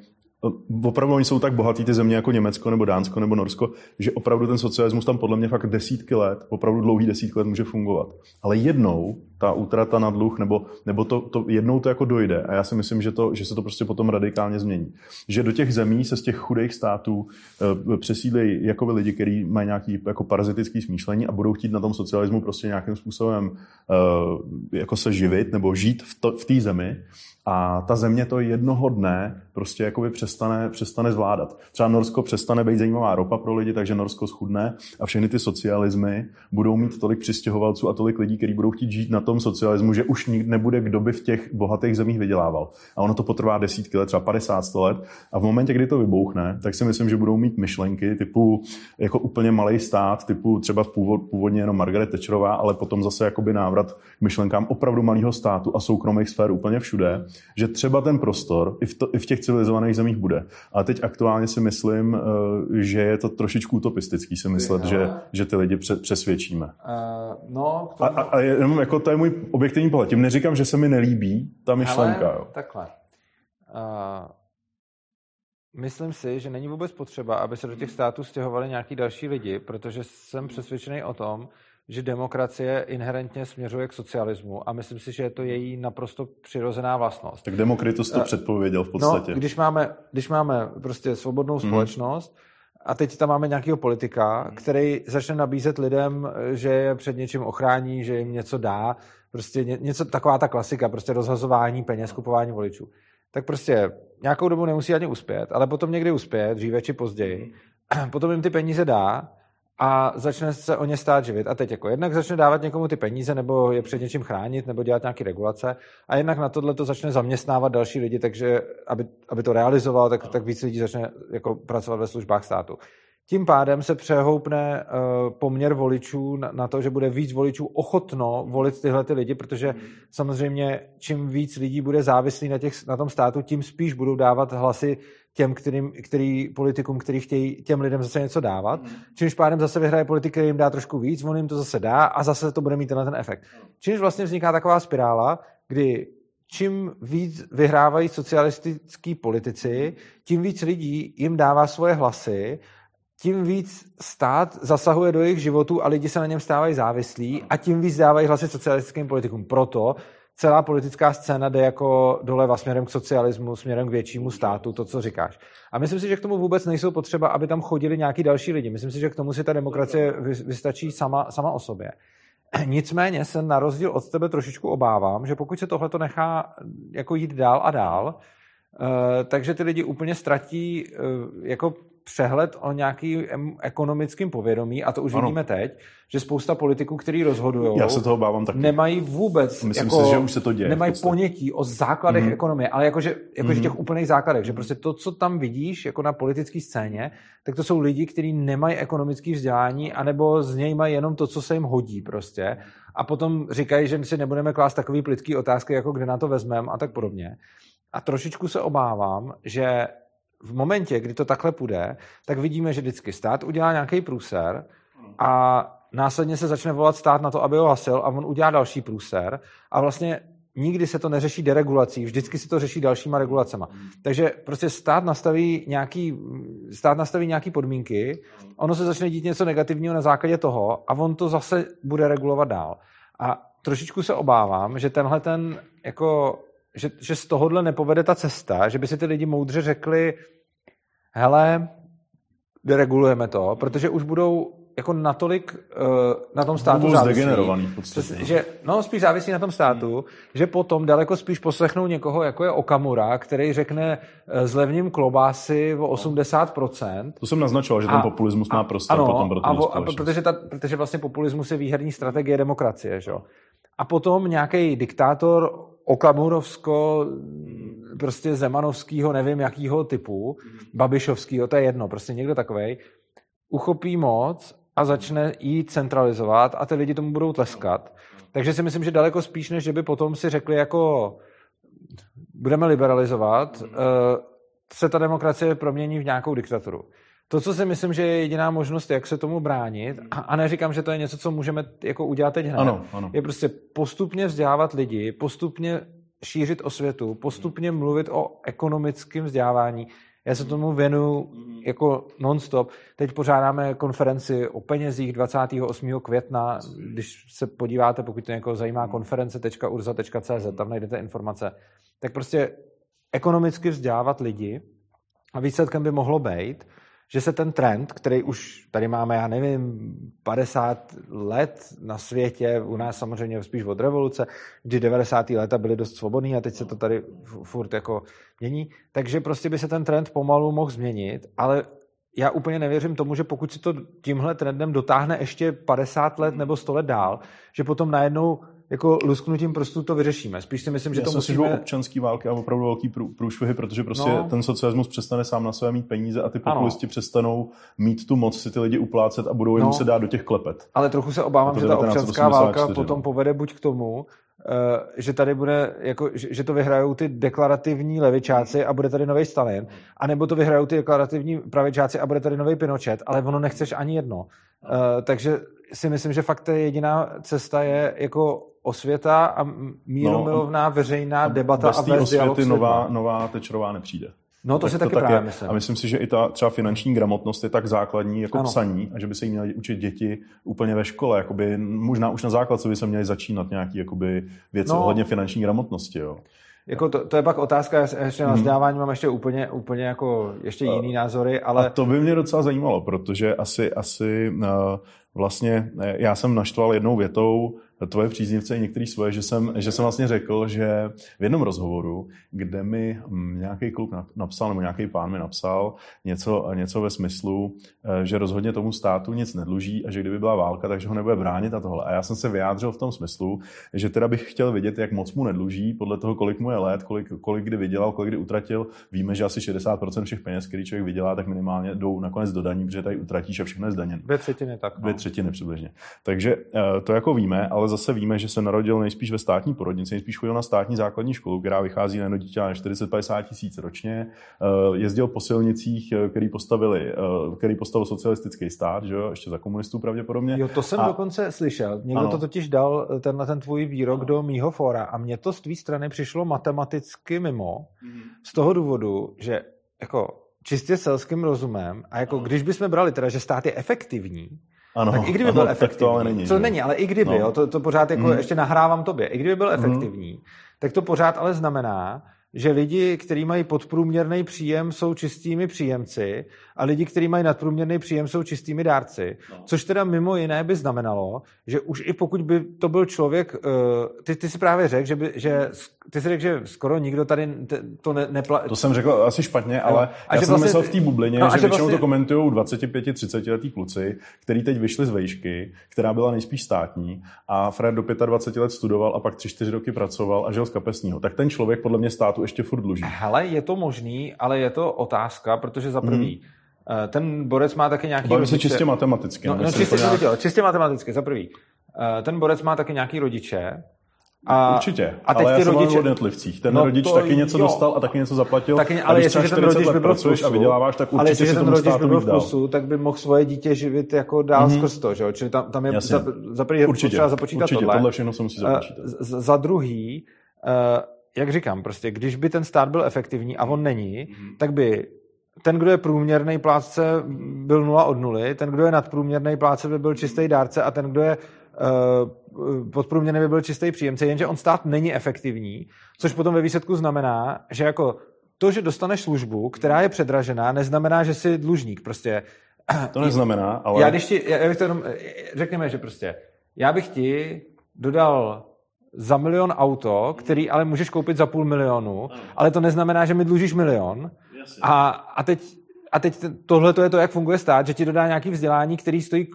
opravdu oni jsou tak bohatí ty země jako Německo nebo Dánsko nebo Norsko, že opravdu ten socialismus tam podle mě fakt desítky let, opravdu dlouhý desítky let může fungovat. Ale jednou ta útrata na dluh, nebo, nebo to, to, jednou to jako dojde a já si myslím, že, to, že se to prostě potom radikálně změní. Že do těch zemí se z těch chudých států e, přesídlejí jako lidi, kteří mají nějaký jako parazitický smýšlení a budou chtít na tom socialismu prostě nějakým způsobem e, jako se živit nebo žít v, to, v té zemi a ta země to jednoho dne prostě jakoby přestane, přestane zvládat. Třeba Norsko přestane být zajímavá ropa pro lidi, takže Norsko schudne a všechny ty socialismy budou mít tolik přistěhovalců a tolik lidí, kteří budou chtít žít na tom socialismu, že už nikdy nebude, kdo by v těch bohatých zemích vydělával. A ono to potrvá desítky let, třeba 50 100 let. A v momentě, kdy to vybouchne, tak si myslím, že budou mít myšlenky typu jako úplně malý stát, typu třeba původ, původně jenom Margaret Thatcherová, ale potom zase jakoby návrat k myšlenkám opravdu malého státu a soukromých sfér úplně všude že třeba ten prostor i v, to, i v těch civilizovaných zemích bude. A teď aktuálně si myslím, eh, že je to trošičku utopistický si myslet, že, že ty lidi přesvědčíme. Uh, no, tomu... a, a, a jenom jako to je můj objektivní pohled. Tím neříkám, že se mi nelíbí ta myšlenka. Ale, jo. Takhle. Uh, myslím si, že není vůbec potřeba, aby se do těch států stěhovali nějaký další lidi, protože jsem přesvědčený o tom, že demokracie inherentně směřuje k socialismu a myslím si, že je to její naprosto přirozená vlastnost. Tak Demokritus to uh, předpověděl v no, podstatě. No, když máme, když máme prostě svobodnou mhm. společnost a teď tam máme nějakého politika, mhm. který začne nabízet lidem, že je před něčím ochrání, že jim něco dá, prostě něco, taková ta klasika, prostě rozhazování peněz, kupování voličů. Tak prostě nějakou dobu nemusí ani uspět, ale potom někdy uspět, dříve či později. Potom jim ty peníze dá a začne se o ně stát živit. A teď jako jednak začne dávat někomu ty peníze, nebo je před něčím chránit, nebo dělat nějaké regulace, a jednak na tohle to začne zaměstnávat další lidi, takže aby, aby to realizoval, tak, tak víc lidí začne jako pracovat ve službách státu. Tím pádem se přehoupne uh, poměr voličů na, na to, že bude víc voličů ochotno volit tyhle ty lidi, protože hmm. samozřejmě čím víc lidí bude závislý na, těch, na tom státu, tím spíš budou dávat hlasy těm, kterým, který politikům, který chtějí těm lidem zase něco dávat. Mm. Čímž pádem zase vyhraje politik, který jim dá trošku víc, on jim to zase dá a zase to bude mít tenhle ten efekt. Čímž vlastně vzniká taková spirála, kdy čím víc vyhrávají socialistický politici, tím víc lidí jim dává svoje hlasy, tím víc stát zasahuje do jejich životů a lidi se na něm stávají závislí a tím víc dávají hlasy socialistickým politikům. Proto celá politická scéna jde jako doleva směrem k socialismu, směrem k většímu státu, to, co říkáš. A myslím si, že k tomu vůbec nejsou potřeba, aby tam chodili nějaký další lidi. Myslím si, že k tomu si ta demokracie vystačí sama, sama o sobě. Nicméně se na rozdíl od tebe trošičku obávám, že pokud se tohle to nechá jako jít dál a dál, eh, takže ty lidi úplně ztratí eh, jako přehled o nějaký ekonomickém povědomí, a to už ano. vidíme teď, že spousta politiků, kteří rozhodují, Já se toho bávám taky. nemají vůbec, Myslím jako, si, že už se to děje. Nemají ponětí o základech mm-hmm. ekonomie, ale jakože, jakože mm-hmm. těch úplných základech, že prostě to, co tam vidíš jako na politické scéně, tak to jsou lidi, kteří nemají ekonomické vzdělání, anebo z něj mají jenom to, co se jim hodí prostě. A potom říkají, že si nebudeme klást takový plitký otázky, jako kde na to vezmeme a tak podobně. A trošičku se obávám, že v momentě, kdy to takhle půjde, tak vidíme, že vždycky stát udělá nějaký průser a následně se začne volat stát na to, aby ho hasil a on udělá další průser a vlastně nikdy se to neřeší deregulací, vždycky se to řeší dalšíma regulacema. Takže prostě stát nastaví nějaký, stát nastaví nějaký podmínky, ono se začne dít něco negativního na základě toho a on to zase bude regulovat dál. A trošičku se obávám, že tenhle ten jako že, že z tohohle nepovede ta cesta, že by si ty lidi moudře řekli, hele, deregulujeme to, protože už budou jako natolik uh, na tom státu závislí, v podstatě. že, no spíš závisí na tom státu, hmm. že potom daleko spíš poslechnou někoho, jako je Okamura, který řekne uh, zlevním klobásy o 80%. To jsem naznačoval, že ten populismus má prostor ano, potom pro a, a protože, ta, protože vlastně populismus je výherní strategie demokracie, že? A potom nějaký diktátor Okamurovsko, prostě Zemanovského, nevím jakýho typu, Babišovského, to je jedno, prostě někdo takovej, uchopí moc a začne jí centralizovat a ty lidi tomu budou tleskat. Takže si myslím, že daleko spíš, než že by potom si řekli jako budeme liberalizovat, eh, se ta demokracie promění v nějakou diktaturu. To, co si myslím, že je jediná možnost, jak se tomu bránit, a neříkám, že to je něco, co můžeme jako udělat teď hned, ano, ano. je prostě postupně vzdělávat lidi, postupně šířit osvětu, postupně mluvit o ekonomickém vzdělávání. Já se tomu věnuju jako non-stop. Teď pořádáme konferenci o penězích 28. května. Když se podíváte, pokud to někoho zajímá, konference.urza.cz, tam najdete informace. Tak prostě ekonomicky vzdělávat lidi a výsledkem by mohlo být, že se ten trend, který už tady máme, já nevím, 50 let na světě, u nás samozřejmě spíš od revoluce, kdy 90. léta byly dost svobodný a teď se to tady furt jako mění, takže prostě by se ten trend pomalu mohl změnit, ale já úplně nevěřím tomu, že pokud si to tímhle trendem dotáhne ještě 50 let nebo 100 let dál, že potom najednou jako lusknutím prostě to vyřešíme. Spíš si myslím, že Já to musíme... Já občanský války a opravdu velký průšvihy, protože prostě no. ten socialismus přestane sám na své mít peníze a ty populisti ano. přestanou mít tu moc si ty lidi uplácet a budou jim no. se dát do těch klepet. Ale trochu se obávám, že ta občanská válka potom no. povede buď k tomu, eh, že tady bude, jako, že to vyhrajou ty deklarativní levičáci a bude tady nový Stalin, anebo to vyhrajou ty deklarativní pravičáci a bude tady nový Pinochet, ale ono nechceš ani jedno. Uh, takže si myslím, že fakt jediná cesta je jako osvěta a míromilovná no, veřejná debata bez a bez osvěty nová, nová Tečerová nepřijde. No to tak si to taky tak právě myslím. A myslím si, že i ta třeba finanční gramotnost je tak základní jako ano. psaní a že by se jí měly učit děti úplně ve škole. Jakoby, možná už na základce by se měly začínat nějaký jakoby, věci no. ohledně finanční gramotnosti. Jo. Jako to, to, je pak otázka, ještě na hmm. vzdělávání mám ještě úplně, úplně jako ještě jiný názory, ale... A to by mě docela zajímalo, protože asi, asi uh, vlastně eh, já jsem naštval jednou větou tvoje příznivce i některý svoje, že jsem, že jsem vlastně řekl, že v jednom rozhovoru, kde mi nějaký kluk napsal, nebo nějaký pán mi napsal něco, něco ve smyslu, eh, že rozhodně tomu státu nic nedluží a že kdyby byla válka, takže ho nebude bránit a tohle. A já jsem se vyjádřil v tom smyslu, že teda bych chtěl vidět, jak moc mu nedluží, podle toho, kolik mu je let, kolik, kolik kdy vydělal, kolik kdy utratil. Víme, že asi 60% všech peněz, který člověk vydělá, tak minimálně jdou nakonec do daní, protože tady utratíš a všechno je zdaněn. Dvě třetiny tak. No. Dvě třetiny přibližně. Takže eh, to jako víme, ale zase víme, že se narodil nejspíš ve státní porodnici, nejspíš chodil na státní základní školu, která vychází na jedno dítě na 40-50 tisíc ročně. Eh, jezdil po silnicích, eh, který postavili, který postavil socialistický stát, že jo, ještě za komunistů pravděpodobně. Jo, to jsem a... dokonce slyšel. Někdo ano. to totiž dal tenhle ten tvůj výrok ano. do mýho fóra a mně to z tvý strany přišlo matematicky mimo. Mm. Z toho důvodu, že jako čistě selským rozumem a jako když bychom brali teda, že stát je efektivní, ano, tak i kdyby ano, byl efektivní, to ale není, co není, ale i kdyby, no. jo, to, to pořád jako mm. ještě nahrávám tobě, i kdyby byl mhm. efektivní, mm. tak to pořád ale znamená, že lidi, kteří mají podprůměrný příjem, jsou čistými příjemci a lidi, kteří mají nadprůměrný příjem, jsou čistými dárci. No. Což teda mimo jiné by znamenalo, že už i pokud by to byl člověk, uh, ty, ty si právě řekl, že, by, že ty si řekl, že skoro nikdo tady to ne, nepla... To jsem řekl asi špatně, ale a já jsem vlastně, myslel v té bublině, no, že, že většinou vlastně... to komentují 25-30 letý kluci, který teď vyšli z vejšky, která byla nejspíš státní a Fred do 25 let studoval a pak 3-4 roky pracoval a žil z kapesního. Tak ten člověk podle mě státu ještě furt dluží. Hele, je to možný, ale je to otázka, protože za prvý, hmm ten borec má taky nějaký Bavím rodiče. se čistě matematicky. No, no čistě, nějak... Viděl, čistě matematicky, za prvý. Eh, ten borec má taky nějaký rodiče. A, Určitě, a teď ale ty já rodiče... jsem o jednotlivcích. Ten no rodič taky něco jo. dostal a taky něco zaplatil. Taky, ale jestliže ten rodič by byl v plusu, a vyděláváš, tak určitě ale jestliže ten rodič by byl v plusu, tak by mohl svoje dítě živit jako dál mm-hmm. skrz to, že jo? Čili tam, tam je za, za prvý určitě, potřeba započítat určitě, tohle. tohle všechno se musí započítat. Uh, za druhý, uh, jak říkám, prostě, když by ten stát byl efektivní a on není, mm-hmm. tak by ten, kdo je průměrný plátce, byl nula od nuly, ten, kdo je nadprůměrný plátce, by byl čistý dárce a ten, kdo je uh, podprůměrný, by byl čistý příjemce, jenže on stát není efektivní, což potom ve výsledku znamená, že jako to, že dostaneš službu, která je předražená, neznamená, že jsi dlužník. Prostě to neznamená, ale... Já když ti, já bych to jenom, řekněme, že prostě, já bych ti dodal za milion auto, který ale můžeš koupit za půl milionu, ale to neznamená, že mi dlužíš milion, a, a teď, a teď tohle to je to, jak funguje stát, že ti dodá nějaký vzdělání, který stojí,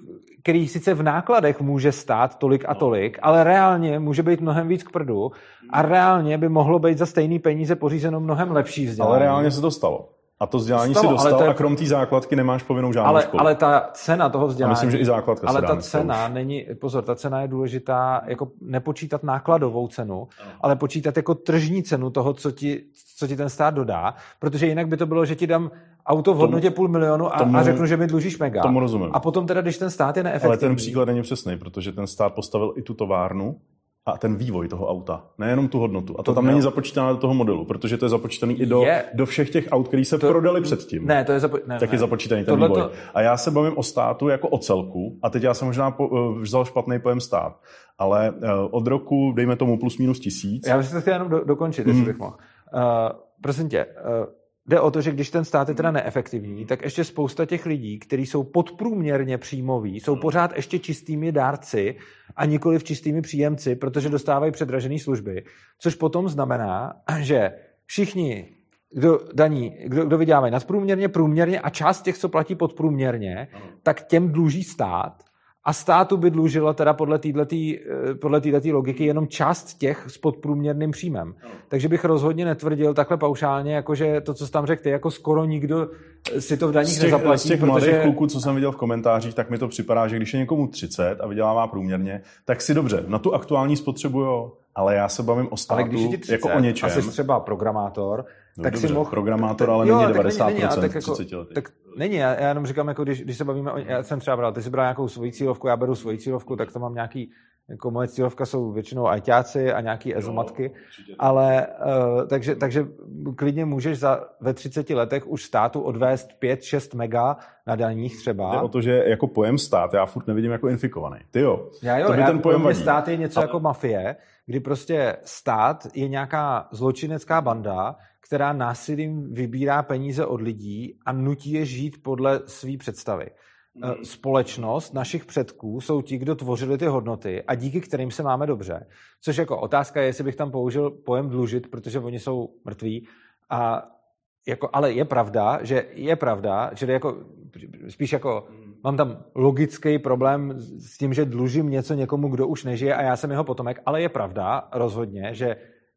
který sice v nákladech může stát tolik a no. tolik, ale reálně může být mnohem víc k prdu a reálně by mohlo být za stejný peníze pořízeno mnohem lepší vzdělání. Ale reálně se to stalo. A to vzdělání stalo, si dostal je, a krom té základky nemáš povinnou žádnou ale, školu. Ale ta cena toho vzdělání... A myslím, že i základka Ale ta cena už. není... Pozor, ta cena je důležitá, jako nepočítat nákladovou cenu, ale počítat jako tržní cenu toho, co ti, co ti ten stát dodá, protože jinak by to bylo, že ti dám auto v hodnotě tomu, půl milionu a, tomu, a řeknu, že mi dlužíš mega. Tomu rozumím. A potom teda, když ten stát je neefektivní... Ale ten příklad není přesný, protože ten stát postavil i tu továrnu, a ten vývoj toho auta, nejenom tu hodnotu. A to, to tam není započítané do toho modelu, protože to je započítané i do, je. do všech těch aut, které se to, prodali předtím. Ne, to je zapo- ne, tak ne. je započítaný ten Tohle vývoj. To... A já se bavím o státu jako o celku, a teď já jsem možná po, uh, vzal špatný pojem stát, ale uh, od roku, dejme tomu plus minus tisíc. Já bych to chtěl jenom do, dokončit, mm. jestli bych mohl. Uh, prosím tě, uh, Jde o to, že když ten stát je teda neefektivní, tak ještě spousta těch lidí, kteří jsou podprůměrně příjmoví, jsou pořád ještě čistými dárci a nikoli v čistými příjemci, protože dostávají předražené služby. Což potom znamená, že všichni, kdo daní, kdo, kdo vydělávají nadprůměrně, průměrně a část těch, co platí podprůměrně, tak těm dluží stát a státu by dlužilo teda podle této eh, podle logiky jenom část těch s podprůměrným příjmem. Takže bych rozhodně netvrdil takhle paušálně, jako že to, co jsi tam řekl, ty, jako skoro nikdo si to v daních z těch, nezaplatí. Z těch protože... mladých kluků, co jsem viděl v komentářích, tak mi to připadá, že když je někomu 30 a vydělává průměrně, tak si dobře, na tu aktuální spotřebu jo, ale já se bavím o státu ale když je 30, jako o něčem. A jsi třeba programátor, no, tak dobře, si mohl... Programátor, ale jo, není 90% není, není, tak jako, 30 letý. Tak není, já, já jenom říkám, jako když, když se bavíme, o, já jsem třeba bral, ty jsi bral nějakou svoji cílovku, já beru svoji cílovku, tak to mám nějaký, jako moje cílovka jsou většinou ajťáci a nějaký ezomatky, ale uh, takže, takže klidně můžeš za, ve 30 letech už státu odvést 5-6 mega na daních třeba. Jde o to, že jako pojem stát já furt nevidím jako infikovaný. Ty jo, já jo, to by já, ten pojem vadí. stát je něco ale... jako mafie, kdy prostě stát je nějaká zločinecká banda, která násilím vybírá peníze od lidí a nutí je žít podle své představy. mm. společnost našich předků jsou ti, kdo tvořili ty hodnoty a díky kterým se máme dobře. Což jako otázka je, jestli bych tam použil pojem dlužit, protože oni jsou mrtví. A jako, ale je pravda, že je pravda, že jako, spíš jako mm. mám tam logický problém s tím, že dlužím něco někomu, kdo už nežije a já jsem jeho potomek, ale je pravda rozhodně, že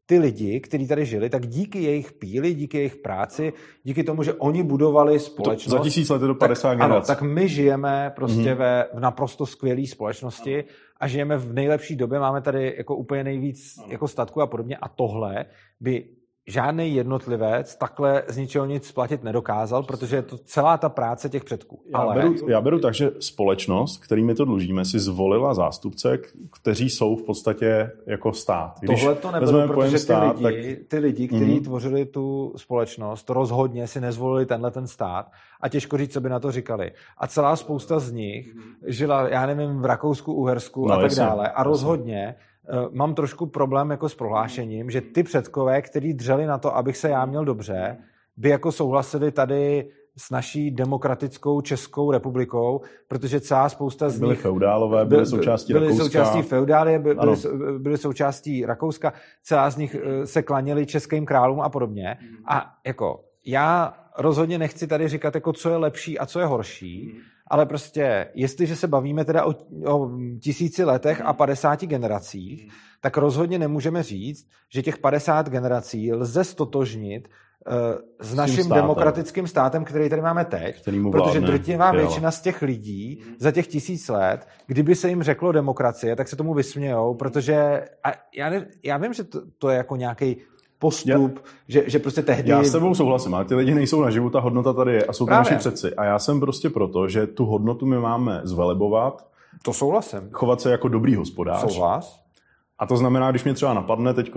ty lidi, kteří tady žili, tak díky jejich píli, díky jejich práci, díky tomu, že oni budovali společnost. To za tisíc let do 50 tak, ano, tak my žijeme prostě mm-hmm. ve, v naprosto skvělé společnosti a žijeme v nejlepší době, máme tady jako úplně nejvíc jako statku a podobně a tohle by žádný jednotlivec takhle z ničeho nic splatit nedokázal, protože je to celá ta práce těch předků. Já, Ale... beru, já beru tak, že společnost, kterými to dlužíme, si zvolila zástupce, kteří jsou v podstatě jako stát. Když Tohle to nebylo, protože ty stát, lidi, tak... ty lidi, kteří mm-hmm. tvořili tu společnost, rozhodně si nezvolili tenhle ten stát a těžko říct, co by na to říkali. A celá spousta z nich žila, já nevím, v Rakousku, Uhersku no, a tak jasně, dále. A rozhodně jasně Eh, mám trošku problém jako s prohlášením, že ty předkové, který dřeli na to, abych se já měl dobře, by jako souhlasili tady s naší demokratickou Českou republikou, protože celá spousta z nich... Byli feudálové, byli součástí byli Rakouska. součástí feudálie, byli, byli, byli součástí Rakouska, celá z nich eh, se klaněli českým králům a podobně. A jako já rozhodně nechci tady říkat, jako co je lepší a co je horší, ale prostě, jestliže se bavíme teda o, o tisíci letech a 50 generacích, tak rozhodně nemůžeme říct, že těch 50 generací lze stotožnit uh, s naším státem. demokratickým státem, který tady máme teď, protože drtivá většina z těch lidí za těch tisíc let, kdyby se jim řeklo demokracie, tak se tomu vysmějou, protože a já, ne, já vím, že to, to je jako nějaký postup, že, že prostě tehdy... Já s tebou souhlasím, ale ty lidi nejsou naživu, ta hodnota tady je a jsou to naši předci. A já jsem prostě proto, že tu hodnotu my máme zvelebovat. To souhlasím. Chovat se jako dobrý hospodář. Souhlas. A to znamená, když mě třeba napadne teď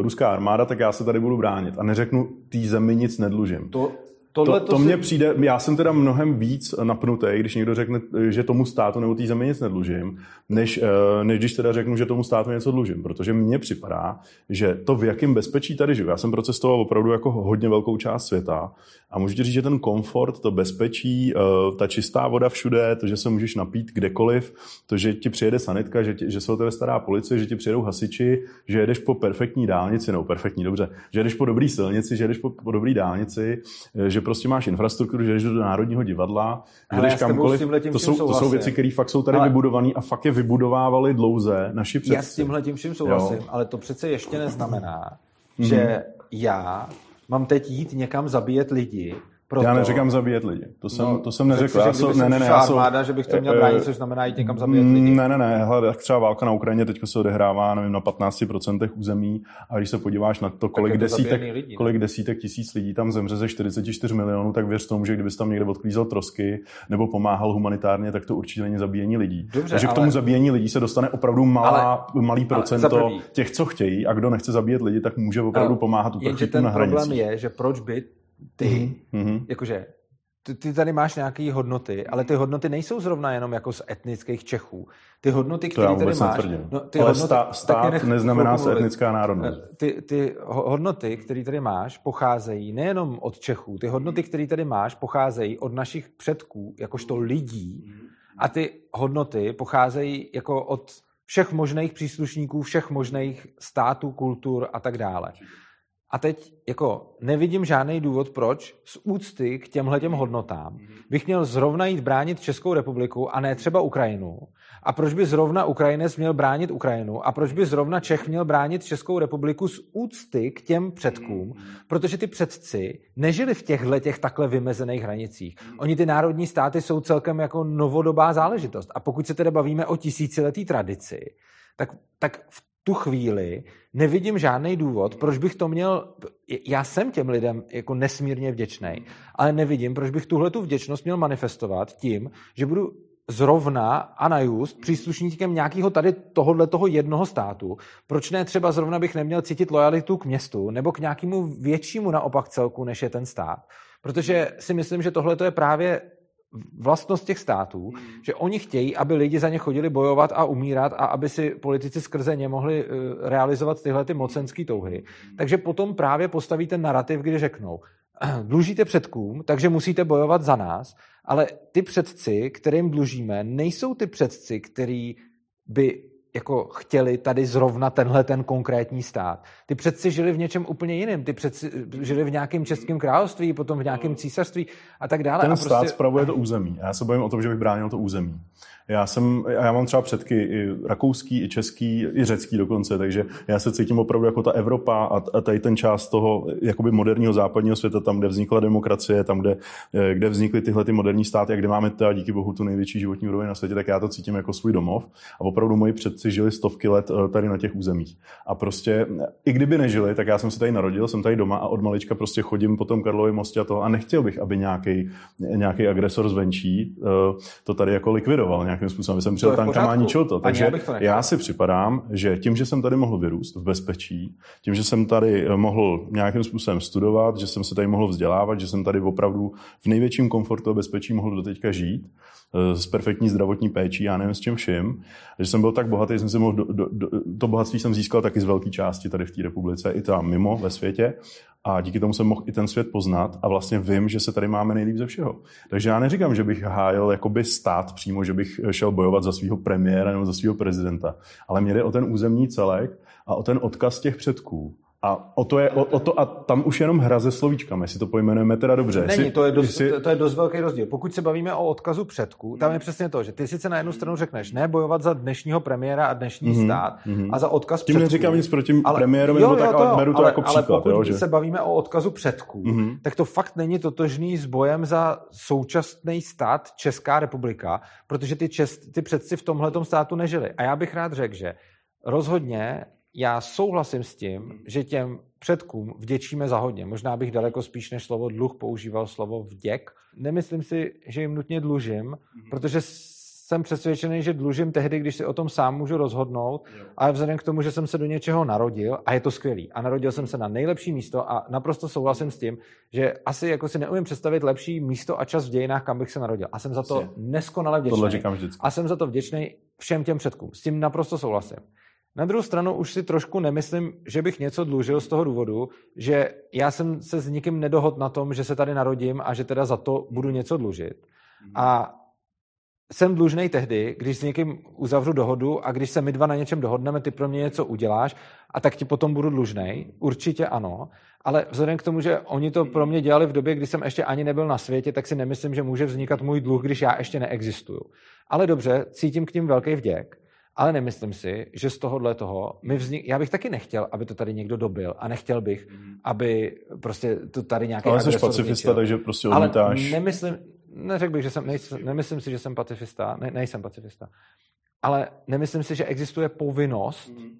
ruská armáda, tak já se tady budu bránit a neřeknu, té zemi nic nedlužím. To, Tohle to, to mně si... přijde, já jsem teda mnohem víc napnutý, když někdo řekne, že tomu státu nebo té zemi nic nedlužím, než, eh, než když teda řeknu, že tomu státu něco dlužím. Protože mně připadá, že to, v jakém bezpečí tady žiju, já jsem procestoval opravdu jako hodně velkou část světa a můžu říct, že ten komfort, to bezpečí, eh, ta čistá voda všude, to, že se můžeš napít kdekoliv, to, že ti přijede sanitka, že, ti, že se o tebe stará policie, že ti přijedou hasiči, že jedeš po perfektní dálnici, no perfektní, dobře, že jedeš po dobrý silnici, že jedeš po, po dobrý dálnici, eh, že prostě máš infrastrukturu, že jdeš do Národního divadla, že jdeš kamkoliv. To jsou, to jsou věci, které fakt jsou tady ale... vybudované a fakt je vybudovávali dlouze naši předci. Já s tímhle tím vším souhlasím, jo. ale to přece ještě neznamená, mm-hmm. že já mám teď jít někam zabíjet lidi, proto... Já neříkám zabíjet lidi. To jsem, no, to jsem neřekl. Já jsem, ne, ne, ne, já armáda, že bych to měl bránit, což znamená jít někam zabíjet lidi. Ne, ne, ne. Hele, třeba válka na Ukrajině teď se odehrává, nevím, na 15% území a když se podíváš na to, kolik, to desítek, lidí, kolik desítek tisíc lidí tam zemře ze 44 milionů, tak věř tomu, že kdybys tam někde odklízel trosky nebo pomáhal humanitárně, tak to určitě není zabíjení lidí. Dobře, Takže ale... k tomu zabíjení lidí se dostane opravdu malá, ale... malý procento těch, co chtějí a kdo nechce zabíjet lidi, tak může opravdu pomáhat uprchlíkům na hranicích. problém je, že proč by ty, mm-hmm. jakože ty, ty tady máš nějaké hodnoty, ale ty hodnoty nejsou zrovna jenom jako z etnických Čechů. Ty hodnoty, které tady máš... No, ty ale hodnoty, stá, stát nech, neznamená se etnická národnost. Ty, ty hodnoty, které tady máš, pocházejí nejenom od Čechů. Ty hodnoty, které tady máš, pocházejí od našich předků, jakožto lidí. A ty hodnoty pocházejí jako od všech možných příslušníků, všech možných států, kultur a tak dále. A teď jako nevidím žádný důvod, proč z úcty k těmhle těm hodnotám bych měl zrovna jít bránit Českou republiku a ne třeba Ukrajinu. A proč by zrovna Ukrajinec měl bránit Ukrajinu a proč by zrovna Čech měl bránit Českou republiku z úcty k těm předkům, protože ty předci nežili v těchto těch takhle vymezených hranicích. Oni ty národní státy jsou celkem jako novodobá záležitost. A pokud se tedy bavíme o tisíciletý tradici, tak, tak v tu chvíli nevidím žádný důvod, proč bych to měl, já jsem těm lidem jako nesmírně vděčný, ale nevidím, proč bych tuhle tu vděčnost měl manifestovat tím, že budu zrovna a na just příslušníkem nějakého tady tohohle toho jednoho státu. Proč ne třeba zrovna bych neměl cítit lojalitu k městu nebo k nějakému většímu naopak celku, než je ten stát? Protože si myslím, že tohle je právě vlastnost těch států, hmm. že oni chtějí, aby lidi za ně chodili bojovat a umírat a aby si politici skrze ně mohli uh, realizovat tyhle ty mocenské touhy. Hmm. Takže potom právě postaví ten narrativ, kdy řeknou, dlužíte předkům, takže musíte bojovat za nás, ale ty předci, kterým dlužíme, nejsou ty předci, který by jako chtěli tady zrovna tenhle ten konkrétní stát. Ty přeci žili v něčem úplně jiném. Ty přeci žili v nějakém českém království, potom v nějakém císařství a tak dále. Ten a stát prostě... spravuje to území. A já se bojím o tom, že bych bránil to území. Já, jsem, já mám třeba předky i rakouský, i český, i řecký dokonce, takže já se cítím opravdu jako ta Evropa a, a tady ten část toho jakoby moderního západního světa, tam, kde vznikla demokracie, tam, kde, eh, kde vznikly tyhle ty moderní státy a kde máme teda díky bohu tu největší životní úroveň na světě, tak já to cítím jako svůj domov. A opravdu moji předci žili stovky let eh, tady na těch územích. A prostě, i kdyby nežili, tak já jsem se tady narodil, jsem tady doma a od malička prostě chodím po tom Karlově mostě a to a nechtěl bych, aby nějaký agresor zvenčí eh, to tady jako likvidoval nějakým způsobem, jsem přijel tankama ničil to. Takže já, to já si připadám, že tím, že jsem tady mohl vyrůst v bezpečí, tím, že jsem tady eh, mohl nějakým způsobem studovat, že jsem se tady mohl vzdělávat, že jsem tady opravdu v největším komfortu a bezpečí mohl do teďka žít, s perfektní zdravotní péčí, já nevím s čím vším, že jsem byl tak bohatý, jsem si mohl, do, do, do, to bohatství jsem získal taky z velké části tady v té republice, i tam mimo ve světě a díky tomu jsem mohl i ten svět poznat a vlastně vím, že se tady máme nejlíp ze všeho. Takže já neříkám, že bych hájil jakoby stát přímo, že bych šel bojovat za svého premiéra nebo za svého prezidenta, ale mě jde o ten územní celek a o ten odkaz těch předků. A o to, je, o, o to a tam už jenom hra se slovíčkami, jestli to pojmenujeme teda dobře. Není, to je, dost, jestli... to je dost velký rozdíl. Pokud se bavíme o odkazu předků, tam je přesně to, že ty sice na jednu stranu řekneš, ne bojovat za dnešního premiéra a dnešní mm-hmm, stát mm-hmm. a za odkaz Tím předků. neříkám nic proti ale, premiérovi, jo, nebo tak, to, ale beru to ale, jako příklad. Ale pokud jo, že... se bavíme o odkazu předků, mm-hmm. tak to fakt není totožný s bojem za současný stát Česká republika, protože ty, čes, ty předci v tomhle státu nežili. A já bych rád řekl, že rozhodně já souhlasím s tím, že těm předkům vděčíme za hodně. Možná bych daleko spíš než slovo dluh používal slovo vděk. Nemyslím si, že jim nutně dlužím, mm-hmm. protože jsem přesvědčený, že dlužím tehdy, když si o tom sám můžu rozhodnout, ale vzhledem k tomu, že jsem se do něčeho narodil a je to skvělý. A narodil jsem se na nejlepší místo a naprosto souhlasím s tím, že asi jako si neumím představit lepší místo a čas v dějinách, kam bych se narodil. A jsem za to neskonale vděčný. A jsem za to vděčný všem těm předkům. S tím naprosto souhlasím. Na druhou stranu už si trošku nemyslím, že bych něco dlužil z toho důvodu, že já jsem se s nikým nedohod na tom, že se tady narodím a že teda za to budu něco dlužit. Mhm. A jsem dlužný tehdy, když s někým uzavřu dohodu a když se my dva na něčem dohodneme, ty pro mě něco uděláš a tak ti potom budu dlužný. Určitě ano, ale vzhledem k tomu, že oni to pro mě dělali v době, kdy jsem ještě ani nebyl na světě, tak si nemyslím, že může vznikat můj dluh, když já ještě neexistuju. Ale dobře, cítím k ním velký vděk ale nemyslím si, že z tohohle toho mi vznik... Já bych taky nechtěl, aby to tady někdo dobil a nechtěl bych, mm. aby prostě to tady nějaký Ale jsi pacifista, takže prostě odmítáš. Ale nemyslím, neřekl bych, že jsem, nejsem, nemyslím si, že jsem pacifista, ne, nejsem pacifista, ale nemyslím si, že existuje povinnost mm.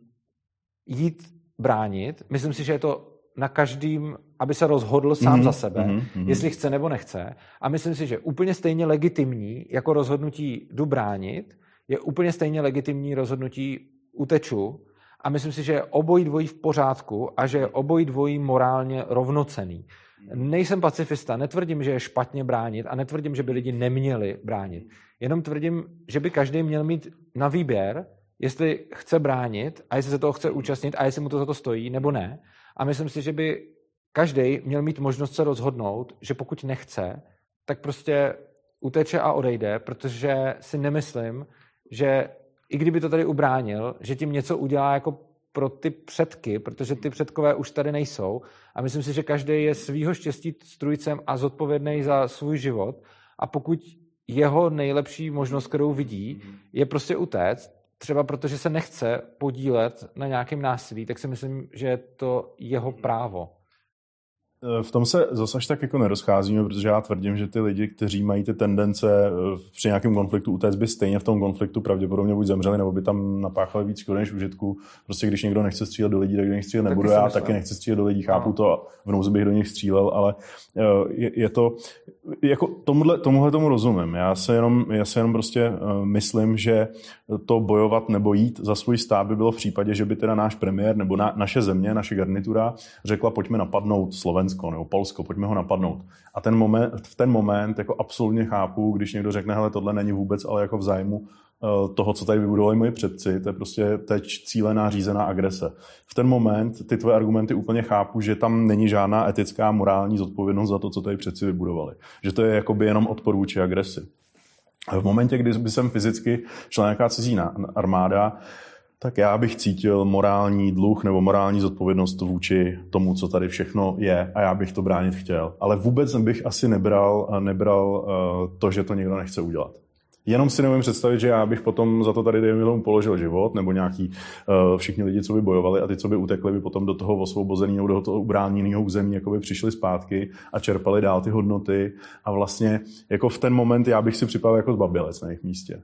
jít bránit. Myslím si, že je to na každým, aby se rozhodl sám mm-hmm, za sebe, mm-hmm. jestli chce nebo nechce. A myslím si, že úplně stejně legitimní jako rozhodnutí jdu bránit, je úplně stejně legitimní rozhodnutí uteču a myslím si, že je obojí dvojí v pořádku a že je obojí dvojí morálně rovnocený. Nejsem pacifista, netvrdím, že je špatně bránit a netvrdím, že by lidi neměli bránit. Jenom tvrdím, že by každý měl mít na výběr, jestli chce bránit a jestli se toho chce účastnit a jestli mu to za to stojí, nebo ne. A myslím si, že by každý měl mít možnost se rozhodnout, že pokud nechce, tak prostě uteče a odejde, protože si nemyslím, že i kdyby to tady ubránil, že tím něco udělá jako pro ty předky, protože ty předkové už tady nejsou. A myslím si, že každý je svýho štěstí strujcem a zodpovědný za svůj život. A pokud jeho nejlepší možnost, kterou vidí, je prostě utéct, třeba protože se nechce podílet na nějakém násilí, tak si myslím, že je to jeho právo. V tom se zase až tak jako nerozcházíme, protože já tvrdím, že ty lidi, kteří mají ty tendence eh, při nějakém konfliktu utéct, by stejně v tom konfliktu pravděpodobně buď zemřeli, nebo by tam napáchali víc škody než užitku. Prostě když někdo nechce střílet do lidí, tak do nich střílet nebudu. Já myslím. taky nechci střílet do lidí, chápu no. to, v nouzi bych do nich střílel, ale eh, je, je to, jako tomuhle, tomuhle tomu rozumím. Já se jenom, já se jenom prostě eh, myslím, že to bojovat nebo jít za svůj stát by bylo v případě, že by teda náš premiér nebo na, naše země, naše garnitura řekla, pojďme napadnout Slovensko Slovensko nebo Polsko, pojďme ho napadnout. A ten moment, v ten moment jako absolutně chápu, když někdo řekne, hele, tohle není vůbec, ale jako v zájmu eh, toho, co tady vybudovali moji předci, to je prostě teď cílená řízená agrese. V ten moment ty tvoje argumenty úplně chápu, že tam není žádná etická, morální zodpovědnost za to, co tady předci vybudovali. Že to je jakoby jenom odpor vůči agresi. V momentě, kdy jsem fyzicky šla nějaká cizí armáda, tak já bych cítil morální dluh nebo morální zodpovědnost vůči tomu, co tady všechno je a já bych to bránit chtěl. Ale vůbec bych asi nebral, nebral eh, to, že to někdo nechce udělat. Jenom si nevím představit, že já bych potom za to tady dejme položil život, nebo nějaký uh, všichni lidi, co by bojovali a ty, co by utekli, by potom do toho osvobozeného, do toho ubráněného území jako by přišli zpátky a čerpali dál ty hodnoty. A vlastně jako v ten moment já bych si připadal jako zbabilec na jejich místě.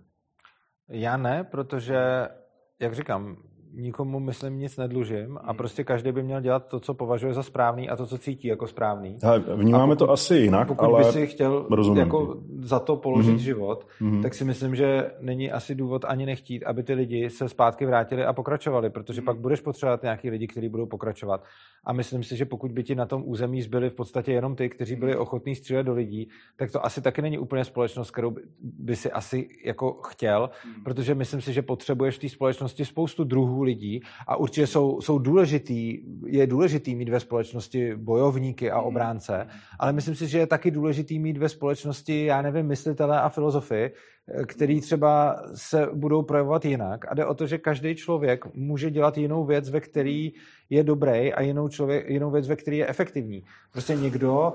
Já ne, protože, jak říkám, nikomu, myslím, nic nedlužím a hmm. prostě každý by měl dělat to, co považuje za správný a to, co cítí jako správný. Ale vnímáme pokud, to asi jinak, pokud ale by si chtěl jako za to položit mm-hmm. život, mm-hmm. tak si myslím, že není asi důvod ani nechtít, aby ty lidi se zpátky vrátili a pokračovali, protože mm-hmm. pak budeš potřebovat nějaký lidi, kteří budou pokračovat. A myslím si, že pokud by ti na tom území zbyli v podstatě jenom ty, kteří byli hmm. ochotní střílet do lidí, tak to asi taky není úplně společnost, kterou by, by si asi jako chtěl, mm-hmm. protože myslím si, že potřebuješ v té společnosti spoustu druhů lidí a určitě jsou, jsou důležitý, je důležitý mít ve společnosti bojovníky a hmm. obránce, ale myslím si, že je taky důležitý mít ve společnosti, já nevím, myslitele a filozofy, který třeba se budou projevovat jinak. A jde o to, že každý člověk může dělat jinou věc, ve který je dobrý a jinou, člověk, jinou věc, ve který je efektivní. Prostě někdo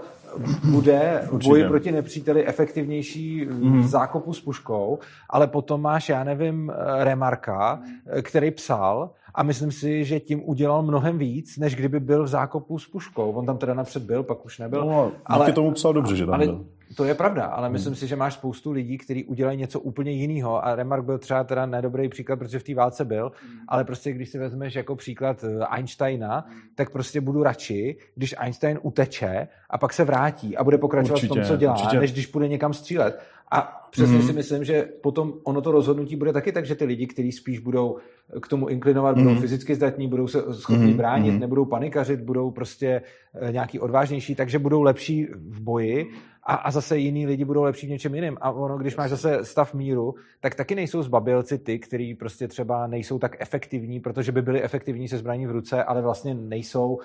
bude v boji proti nepříteli efektivnější mm. v zákopu s puškou, ale potom máš, já nevím, Remarka, který psal a myslím si, že tím udělal mnohem víc, než kdyby byl v zákopu s puškou. On tam teda napřed byl, pak už nebyl. No, ale tomu psal dobře, že tam ale, byl. To je pravda, ale hmm. myslím si, že máš spoustu lidí, kteří udělají něco úplně jiného a Remark byl třeba teda nedobrý příklad, protože v té válce byl, hmm. ale prostě když si vezmeš jako příklad eh, Einsteina, hmm. tak prostě budu radši, když Einstein uteče a pak se vrátí a bude pokračovat určitě, v tom, co dělá, určitě. než když bude někam střílet. A přesně mm. si myslím, že potom ono to rozhodnutí bude taky tak, že ty lidi, kteří spíš budou k tomu inklinovat, mm. budou fyzicky zdatní, budou se schopni mm. bránit, mm. nebudou panikařit, budou prostě eh, nějaký odvážnější, takže budou lepší v boji a, a zase jiní lidi budou lepší v něčem jiném. A ono, když máš zase stav míru, tak taky nejsou zbabilci ty, kteří prostě třeba nejsou tak efektivní, protože by byli efektivní se zbraní v ruce, ale vlastně nejsou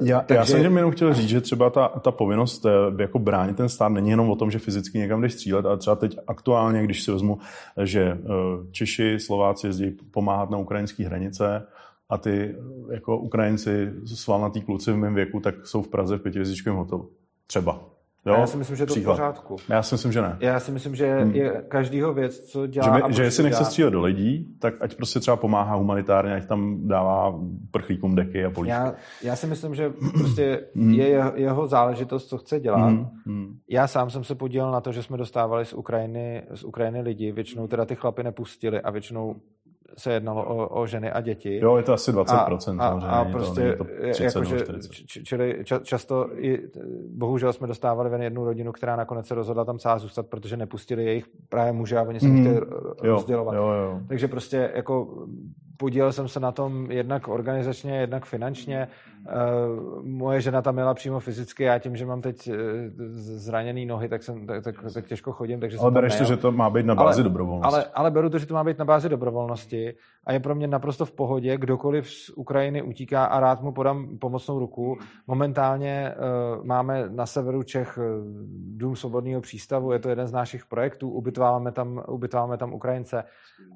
já, Takže... já jsem jenom chtěl říct, že třeba ta, ta povinnost eh, jako bránit ten stát není jenom o tom, že fyzicky někam jdeš střílet, ale třeba teď aktuálně, když si vezmu, že eh, Češi, Slováci jezdí pomáhat na ukrajinské hranice a ty jako Ukrajinci, svalnatý kluci v mém věku, tak jsou v Praze v pětivězdičkovém hotelu. Třeba. Jo? já si myslím, že je to v pořádku. Já si myslím, že ne. Já si myslím, že hmm. je každýho věc, co dělá... Že, my, že jestli nechce střílet do lidí, tak ať prostě třeba pomáhá humanitárně, ať tam dává prchlíkům deky a polívky. Já, já si myslím, že prostě hmm. je jeho, jeho záležitost, co chce dělat. Hmm. Hmm. Já sám jsem se podílel na to, že jsme dostávali z Ukrajiny, z Ukrajiny lidi, většinou teda ty chlapy nepustili a většinou se jednalo o, o ženy a děti. Jo, je to asi 20%. A, a, a prostě, to, to jakože, čili ča, často, i, bohužel jsme dostávali ven jednu rodinu, která nakonec se rozhodla tam celá zůstat, protože nepustili jejich právě muže a oni se mm. chtěli rozdělovat. Jo, jo. Takže prostě jako podílel jsem se na tom jednak organizačně, jednak finančně. Eh, moje žena tam měla přímo fyzicky, já tím, že mám teď eh, zraněný nohy, tak, jsem, tak, tak, tak těžko chodím. Takže ale bereš to, že to má být na bázi ale, dobrovolnosti. Ale, ale beru to, že to má být na bázi dobrovolnosti a je pro mě naprosto v pohodě, kdokoliv z Ukrajiny utíká a rád mu podám pomocnou ruku. Momentálně uh, máme na severu Čech Dům svobodného přístavu, je to jeden z našich projektů, ubytováváme tam, ubytováváme tam Ukrajince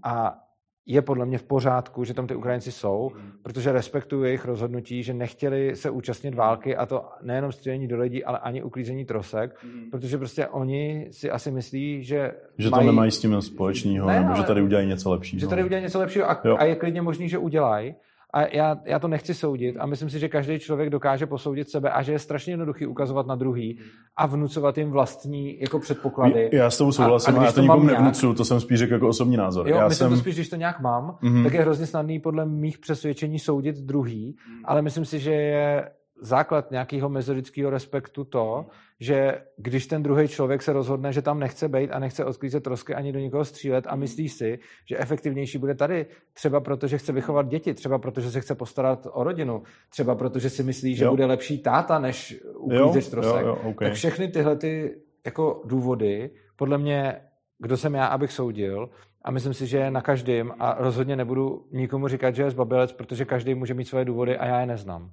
a je podle mě v pořádku, že tam ty Ukrajinci jsou, protože respektuju jejich rozhodnutí, že nechtěli se účastnit války a to nejenom střílení do lidí, ale ani uklízení trosek, protože prostě oni si asi myslí, že Že mají... to nemají s tím společného, ne, nebo že tady udělají něco lepšího. Že tady udělají něco lepšího a, a je klidně možný, že udělají, a já, já to nechci soudit a myslím si, že každý člověk dokáže posoudit sebe a že je strašně jednoduchý ukazovat na druhý a vnucovat jim vlastní jako předpoklady. Já s tou souhlasím a, a já to, to nikomu nevnucuju, to jsem spíš řekl jako osobní názor. Jo, já myslím jsem... to spíš, když to nějak mám, mm-hmm. tak je hrozně snadný podle mých přesvědčení soudit druhý, ale myslím si, že je základ nějakého mezilidského respektu to, že když ten druhý člověk se rozhodne, že tam nechce být a nechce odklízet trosky ani do nikoho střílet a myslí si, že efektivnější bude tady, třeba protože chce vychovat děti, třeba protože se chce postarat o rodinu, třeba protože si myslí, že jo. bude lepší táta, než uklízet trosek, jo, jo, okay. tak všechny tyhle ty jako důvody, podle mě, kdo jsem já, abych soudil, a myslím si, že je na každém a rozhodně nebudu nikomu říkat, že je zbabělec, protože každý může mít svoje důvody a já je neznám.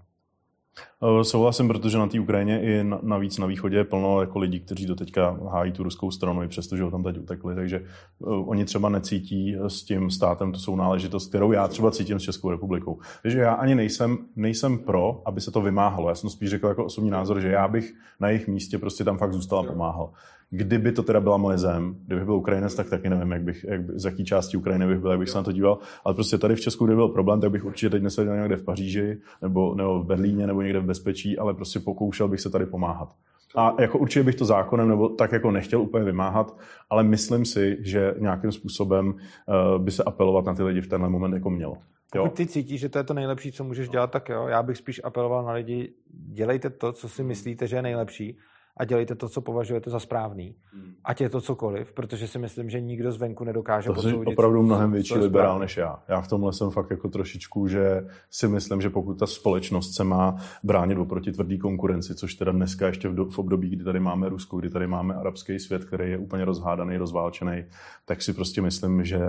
Eh, souhlasím, protože na té Ukrajině i navíc na východě je plno jako lidí, kteří do teďka hájí tu ruskou stranu, i přesto, že ho tam teď utekli, takže uh, oni třeba necítí s tím státem tu svou náležitost, kterou já třeba cítím s Českou republikou. Takže já ani nejsem, nejsem pro, aby se to vymáhalo. Já jsem spíš řekl jako osobní názor, že já bych na jejich místě prostě tam fakt zůstal a pomáhal. Kdyby to teda byla moje zem, kdybych byl Ukrajinec, tak taky nevím, jak bych, jak, z jaký části Ukrajiny bych byl, jak bych se na to díval. Ale prostě tady v Česku, kde byl problém, tak bych určitě teď neseděl někde v Paříži, nebo, nebo v Berlíně, nebo někde v bezpečí, ale prostě pokoušel bych se tady pomáhat. A jako určitě bych to zákonem nebo tak jako nechtěl úplně vymáhat, ale myslím si, že nějakým způsobem uh, by se apelovat na ty lidi v tenhle moment jako mělo. Jo. Pokud ty cítíš, že to je to nejlepší, co můžeš dělat, tak jo. Já bych spíš apeloval na lidi, dělejte to, co si myslíte, že je nejlepší a dělejte to, co považujete za správný. Hmm. Ať je to cokoliv, protože si myslím, že nikdo zvenku nedokáže to posoudit. To opravdu mnohem větší liberál než já. Já v tomhle jsem fakt jako trošičku, že si myslím, že pokud ta společnost se má bránit oproti tvrdý konkurenci, což teda dneska ještě v, do, v období, kdy tady máme Rusko, kdy tady máme arabský svět, který je úplně rozhádaný, rozválčený, tak si prostě myslím, že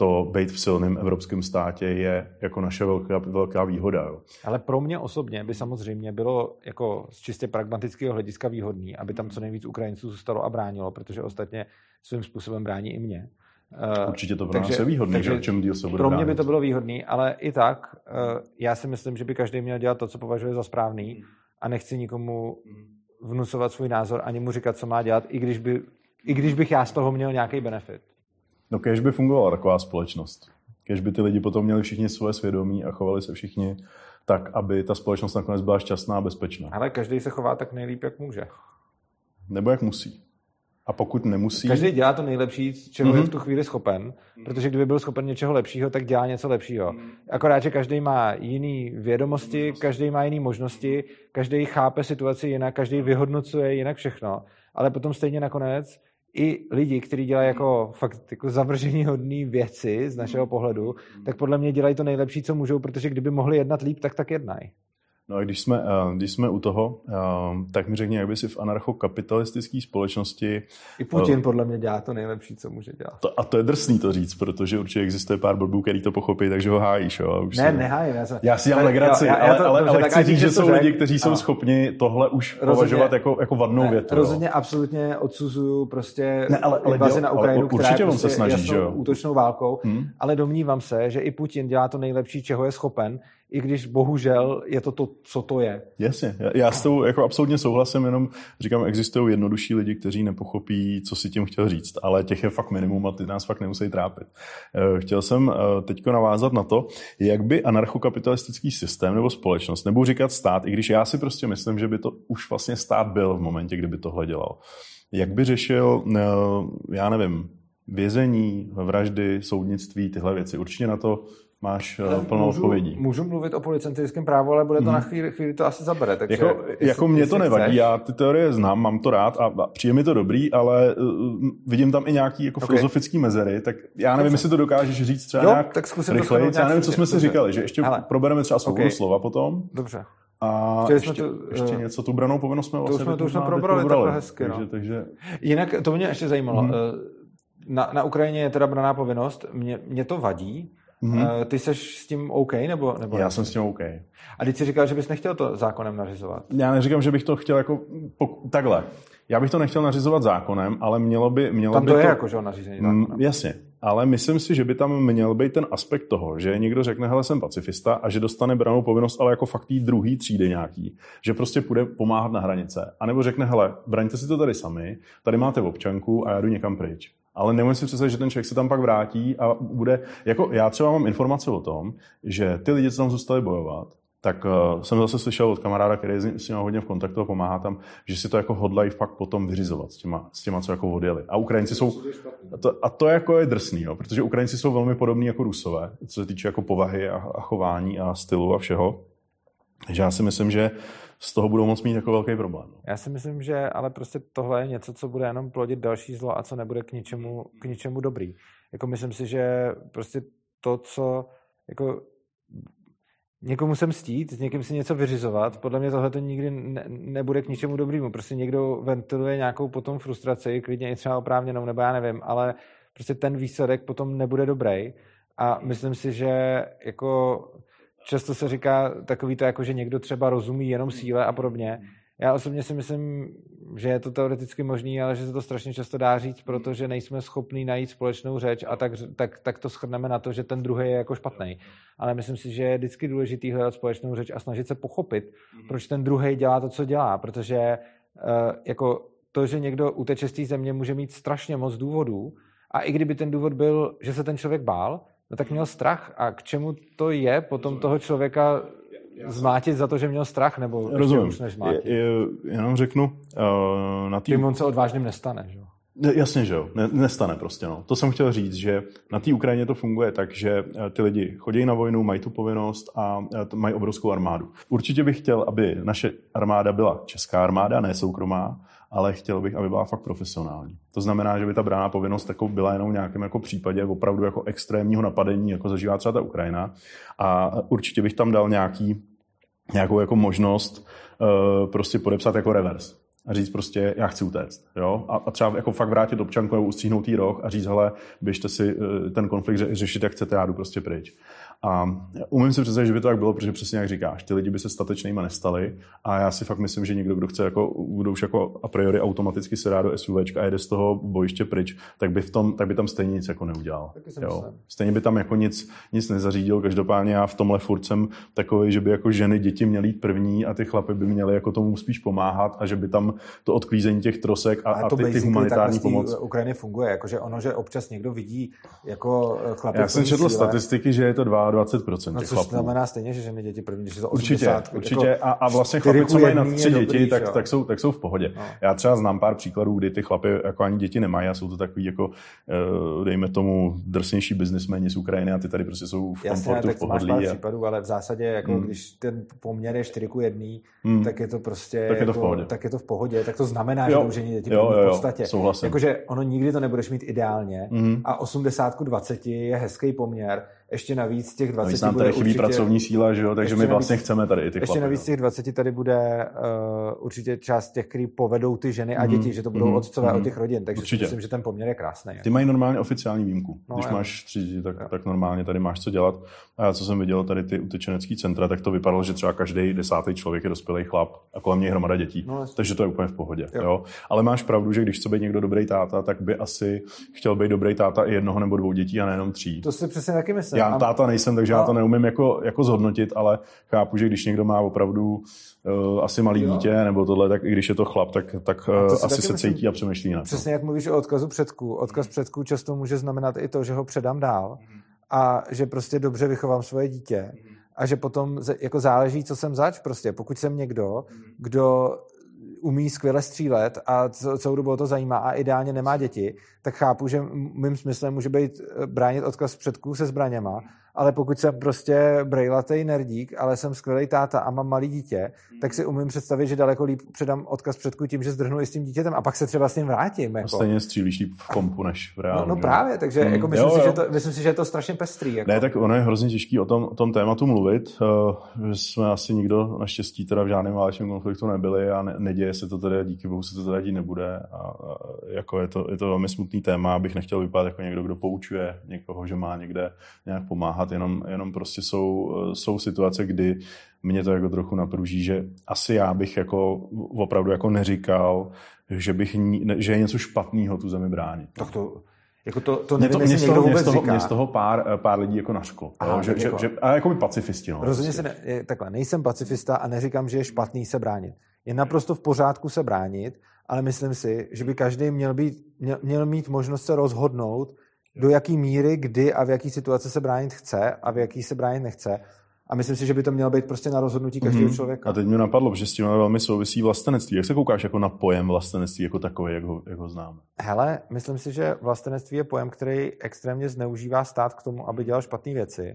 to být v silném evropském státě je jako naše velká, velká výhoda. Jo. Ale pro mě osobně by samozřejmě bylo jako z čistě pragmatického hlediska výhodný, aby tam co nejvíc Ukrajinců zůstalo a bránilo, protože ostatně svým způsobem brání i mě. Eh, Určitě to pro takže, nás je výhodný, takže že čem díl se bude Pro mě bránit. by to bylo výhodný, ale i tak eh, já si myslím, že by každý měl dělat to, co považuje za správný a nechci nikomu vnucovat svůj názor ani mu říkat, co má dělat, i když, by, i když bych já z toho měl nějaký benefit. No kež by fungovala taková společnost. Kež by ty lidi potom měli všichni svoje svědomí a chovali se všichni tak, aby ta společnost nakonec byla šťastná a bezpečná. Ale každý se chová tak nejlíp, jak může. Nebo jak musí. A pokud nemusí... Každý dělá to nejlepší, čeho mm-hmm. je v mhm. tu chvíli schopen, protože kdyby byl schopen něčeho lepšího, tak dělá něco lepšího. Akorát, že každý má jiný vědomosti, každý má jiný možnosti, každý chápe situaci jinak, každý vyhodnocuje jinak všechno, ale potom stejně nakonec i lidi, kteří dělají jako fakt jako zavržení hodné věci z našeho pohledu, tak podle mě dělají to nejlepší, co můžou, protože kdyby mohli jednat líp, tak tak jednají. No a když jsme, eh, když jsme u toho, eh, tak mi řekni, jak by si v anarchokapitalistické společnosti... I Putin uh, podle mě dělá to nejlepší, co může dělat. To, a to je drsný to říct, protože určitě existuje pár blbů, který to pochopí, takže ho hájíš. Jo, už ne, si... nehájím. Já, se... já si dělám legraci, já, já to, ale, ale, ale chci říct, že jsou řek... lidi, kteří jsou schopni tohle už rozhodně, považovat jako, jako vadnou ne, větu. Rozhodně jo. absolutně odsuzuju prostě ne, ale, ale invazi na Ukrajinu, ale, která je prostě se snaží, že jo? útočnou válkou, hmm? ale domnívám se, že i Putin dělá to nejlepší, čeho je schopen i když bohužel je to to, co to je. Jasně, já, já s tou jako absolutně souhlasím, jenom říkám, existují jednodušší lidi, kteří nepochopí, co si tím chtěl říct, ale těch je fakt minimum a ty nás fakt nemusí trápit. Eh, chtěl jsem eh, teď navázat na to, jak by anarchokapitalistický systém nebo společnost, nebo říkat stát, i když já si prostě myslím, že by to už vlastně stát byl v momentě, kdyby tohle dělal. Jak by řešil, eh, já nevím, vězení, vraždy, soudnictví, tyhle věci. Určitě na to máš eh, ale plnou můžu, odpovědí. Můžu mluvit o policentrickém právu, ale bude to hmm. na chvíli, chvíli to asi zabere. Takže jako, jestli, jako mě to nevadí, chceš. já ty teorie znám, mám to rád a, a přijde mi to dobrý, ale uh, vidím tam i nějaký jako okay. filozofický mezery, tak já nevím, jestli to dokážeš říct třeba jo, nějak tak rychleji. Já nevím, co jsme si říkali, že ještě ale, probereme třeba svobodu okay. slova potom. Dobře. A ještě, tu, ještě něco, tu branou povinnost jsme vlastně to jsme, to jsme probrali, takhle hezky. Takže, no. takže... Jinak to mě ještě zajímalo. Hmm. Na, na Ukrajině je teda braná povinnost, mě, mě to vadí, Mm-hmm. Ty seš s tím OK, nebo, nebo Já ne? jsem s tím OK. A teď jsi říkal, že bys nechtěl to zákonem nařizovat. Já neříkám, že bych to chtěl jako pok- takhle. Já bych to nechtěl nařizovat zákonem, ale mělo by... Mělo tam to by je to... jako, že ho nařízení mm, zákonem. Jasně, ale myslím si, že by tam měl být ten aspekt toho, že někdo řekne, hele, jsem pacifista a že dostane branou povinnost, ale jako fakt tý druhý třídy nějaký, že prostě půjde pomáhat na hranice. A nebo řekne, hele, braňte si to tady sami, tady máte občanku a já jdu někam pryč. Ale nemůžu si představit, že ten člověk se tam pak vrátí a bude, jako já třeba mám informace o tom, že ty lidi, co tam zůstali bojovat, tak uh, jsem zase slyšel od kamaráda, který je s nimi hodně v kontaktu a pomáhá tam, že si to jako hodlají fakt potom vyřizovat s těma, s těma co jako odjeli. A Ukrajinci jsou, a to, a to jako je drsný, jo, protože Ukrajinci jsou velmi podobní jako Rusové, co se týče jako povahy a, a chování a stylu a všeho. Takže já si myslím, že z toho budou moc mít jako velký problém. Já si myslím, že ale prostě tohle je něco, co bude jenom plodit další zlo a co nebude k ničemu, k ničemu dobrý. Jako myslím si, že prostě to, co jako někomu se mstít, s někým si něco vyřizovat, podle mě tohle to nikdy ne, nebude k ničemu dobrému. Prostě někdo ventiluje nějakou potom frustraci, klidně i třeba oprávněnou, nebo já nevím, ale prostě ten výsledek potom nebude dobrý. A myslím si, že jako často se říká takový to, jako že někdo třeba rozumí jenom síle a podobně. Já osobně si myslím, že je to teoreticky možný, ale že se to strašně často dá říct, protože nejsme schopni najít společnou řeč a tak, tak, tak to shrneme na to, že ten druhý je jako špatný. Ale myslím si, že je vždycky důležitý hledat společnou řeč a snažit se pochopit, proč ten druhý dělá to, co dělá, protože uh, jako to, že někdo uteče z té země, může mít strašně moc důvodů. A i kdyby ten důvod byl, že se ten člověk bál, no tak měl strach. A k čemu to je potom toho člověka zmátit za to, že měl strach, nebo Rozumím. už než zmátit? Je, je, jenom řeknu, uh, na tý... Tím on se odvážným nestane, že jo? Jasně, že jo. Ne, nestane prostě, no. To jsem chtěl říct, že na té Ukrajině to funguje tak, že eh, ty lidi chodí na vojnu, mají tu povinnost a eh, mají obrovskou armádu. Určitě bych chtěl, aby naše armáda byla česká armáda, ne soukromá, ale chtěl bych, aby byla fakt profesionální. To znamená, že by ta brána povinnost jako byla jenom v nějakém jako případě opravdu jako extrémního napadení, jako zažívá třeba ta Ukrajina. A určitě bych tam dal nějaký, nějakou jako možnost uh, prostě podepsat jako revers a říct prostě, já chci utéct. Jo? A, a třeba jako fakt vrátit občanku nebo ustříhnout rok a říct, hele, běžte si uh, ten konflikt řešit, jak chcete, já jdu prostě pryč. A umím si představit, že by to tak bylo, protože přesně jak říkáš, ty lidi by se statečnými nestali a já si fakt myslím, že někdo, kdo chce jako, kdo už jako a priori automaticky se dá do SUV a jede z toho bojiště pryč, tak by, v tom, tak by tam stejně nic jako neudělal. Jo. Stejně by tam jako nic, nic nezařídil, každopádně já v tomhle furt jsem takový, že by jako ženy, děti měly jít první a ty chlapy by měly jako tomu spíš pomáhat a že by tam to odklízení těch trosek a, a, a ty, ty humanitární pomoc. Ukrajiny funguje, jakože ono, že občas někdo vidí jako chlapy. Já jsem četl statistiky, že je to 22% no, těch chlapů. znamená stejně, že ženy děti první, když je to 80, Určitě, určitě. Jako a, a vlastně chlapi, co mají na tři děti, dobrý, tak, tak, jsou, tak jsou v pohodě. No. Já třeba znám pár příkladů, kdy ty chlapy jako ani děti nemají a jsou to takový jako, eh, dejme tomu, drsnější biznismeni z Ukrajiny a ty tady prostě jsou v Jasně, komfortu, v pohodlí. Máš pár a... případů, ale v zásadě, jako hmm. když ten poměr je 4 k 1, hmm. tak je to prostě tak je to, v jako- pohodě. tak je to v pohodě. Tak to znamená, jo. že to žení děti jo, jo, v podstatě. Jakože ono nikdy to nebudeš mít ideálně hmm. a 80 k 20 je hezký poměr ještě navíc těch 20 navíc nám tady chybí určitě, pracovní síla, že jo? takže my vlastně navíc, chceme tady i ty Ještě chlapy, navíc těch 20 tady bude uh, určitě část těch, kteří povedou ty ženy a děti, mm, že to budou mm, otcové mm, od těch rodin, takže určitě. si myslím, že ten poměr je krásný. Ty mají normálně oficiální výjimku. No, Když jo. máš tři děti, tak, tak normálně tady máš co dělat. A já, co jsem viděl tady ty utečenecké centra, tak to vypadalo, že třeba každý desátý člověk je dospělý chlap a kolem něj hromada dětí. No, takže to je úplně v pohodě. Jo. Jo? Ale máš pravdu, že když chce být někdo dobrý táta, tak by asi chtěl být dobrý táta i jednoho nebo dvou dětí a nejenom tří. To si přesně taky myslím. Já táta nejsem takže no. já to neumím jako, jako zhodnotit, ale chápu, že když někdo má opravdu uh, asi malý jo. dítě nebo tohle, tak i když je to chlap, tak, tak uh, asi se myslím, cítí a přemýšlí na to. Přesně jak mluvíš o odkazu předků. Odkaz mm. předků často může znamenat i to, že ho předám dál mm. a že prostě dobře vychovám svoje dítě. Mm. A že potom jako záleží, co jsem zač prostě. Pokud jsem někdo, kdo umí skvěle střílet a celou dobu to zajímá a ideálně nemá děti, tak chápu, že mým smyslem může být eh, bránit odkaz předků se zbraněma, ale pokud jsem prostě brejlatý nerdík, ale jsem skvělý táta a mám malý dítě, tak si umím představit, že daleko líp předám odkaz předku tím, že zdrhnu i s tím dítětem a pak se třeba s ním vrátím. Jako. A stejně střílíš líp v kompu než v reálu. No, no právě, takže hmm, jako myslím, jo, jo. Si, že to, myslím si, že je to strašně pestrý. Jako. Ne, tak ono je hrozně těžký o tom, o tom tématu mluvit. Uh, jsme asi nikdo naštěstí teda v žádném válečném konfliktu nebyli a ne, neděje se to tedy, díky bohu se to teda dít nebude. A, a jako je to, je to velmi smutný téma, abych nechtěl vypadat jako někdo, kdo poučuje někoho, že má někde nějak pomáhat, jenom, jenom prostě jsou, jsou situace, kdy mě to jako trochu napruží, že asi já bych jako opravdu jako neříkal, že, bych, že je něco špatného tu zemi bránit. Tak to, jako to, to nevím, mě to, mě toho, mě z toho, mě z toho pár, pár lidí jako našklo. Aha, že, jako, že, že, a jako by pacifisti. No, rozhodně prostě. se ne, takhle, nejsem pacifista a neříkám, že je špatný se bránit. Je naprosto v pořádku se bránit, ale myslím si, že by každý měl, být, měl, měl mít možnost se rozhodnout, do jaký míry, kdy a v jaký situaci se bránit chce a v jaký se bránit nechce. A myslím si, že by to mělo být prostě na rozhodnutí každého mm-hmm. člověka. A teď mi napadlo, že s tím velmi souvisí vlastenectví. Jak se koukáš jako na pojem vlastenectví jako takový, jak ho, jak ho známe? Hele, myslím si, že vlastenectví je pojem, který extrémně zneužívá stát k tomu, aby dělal špatné věci.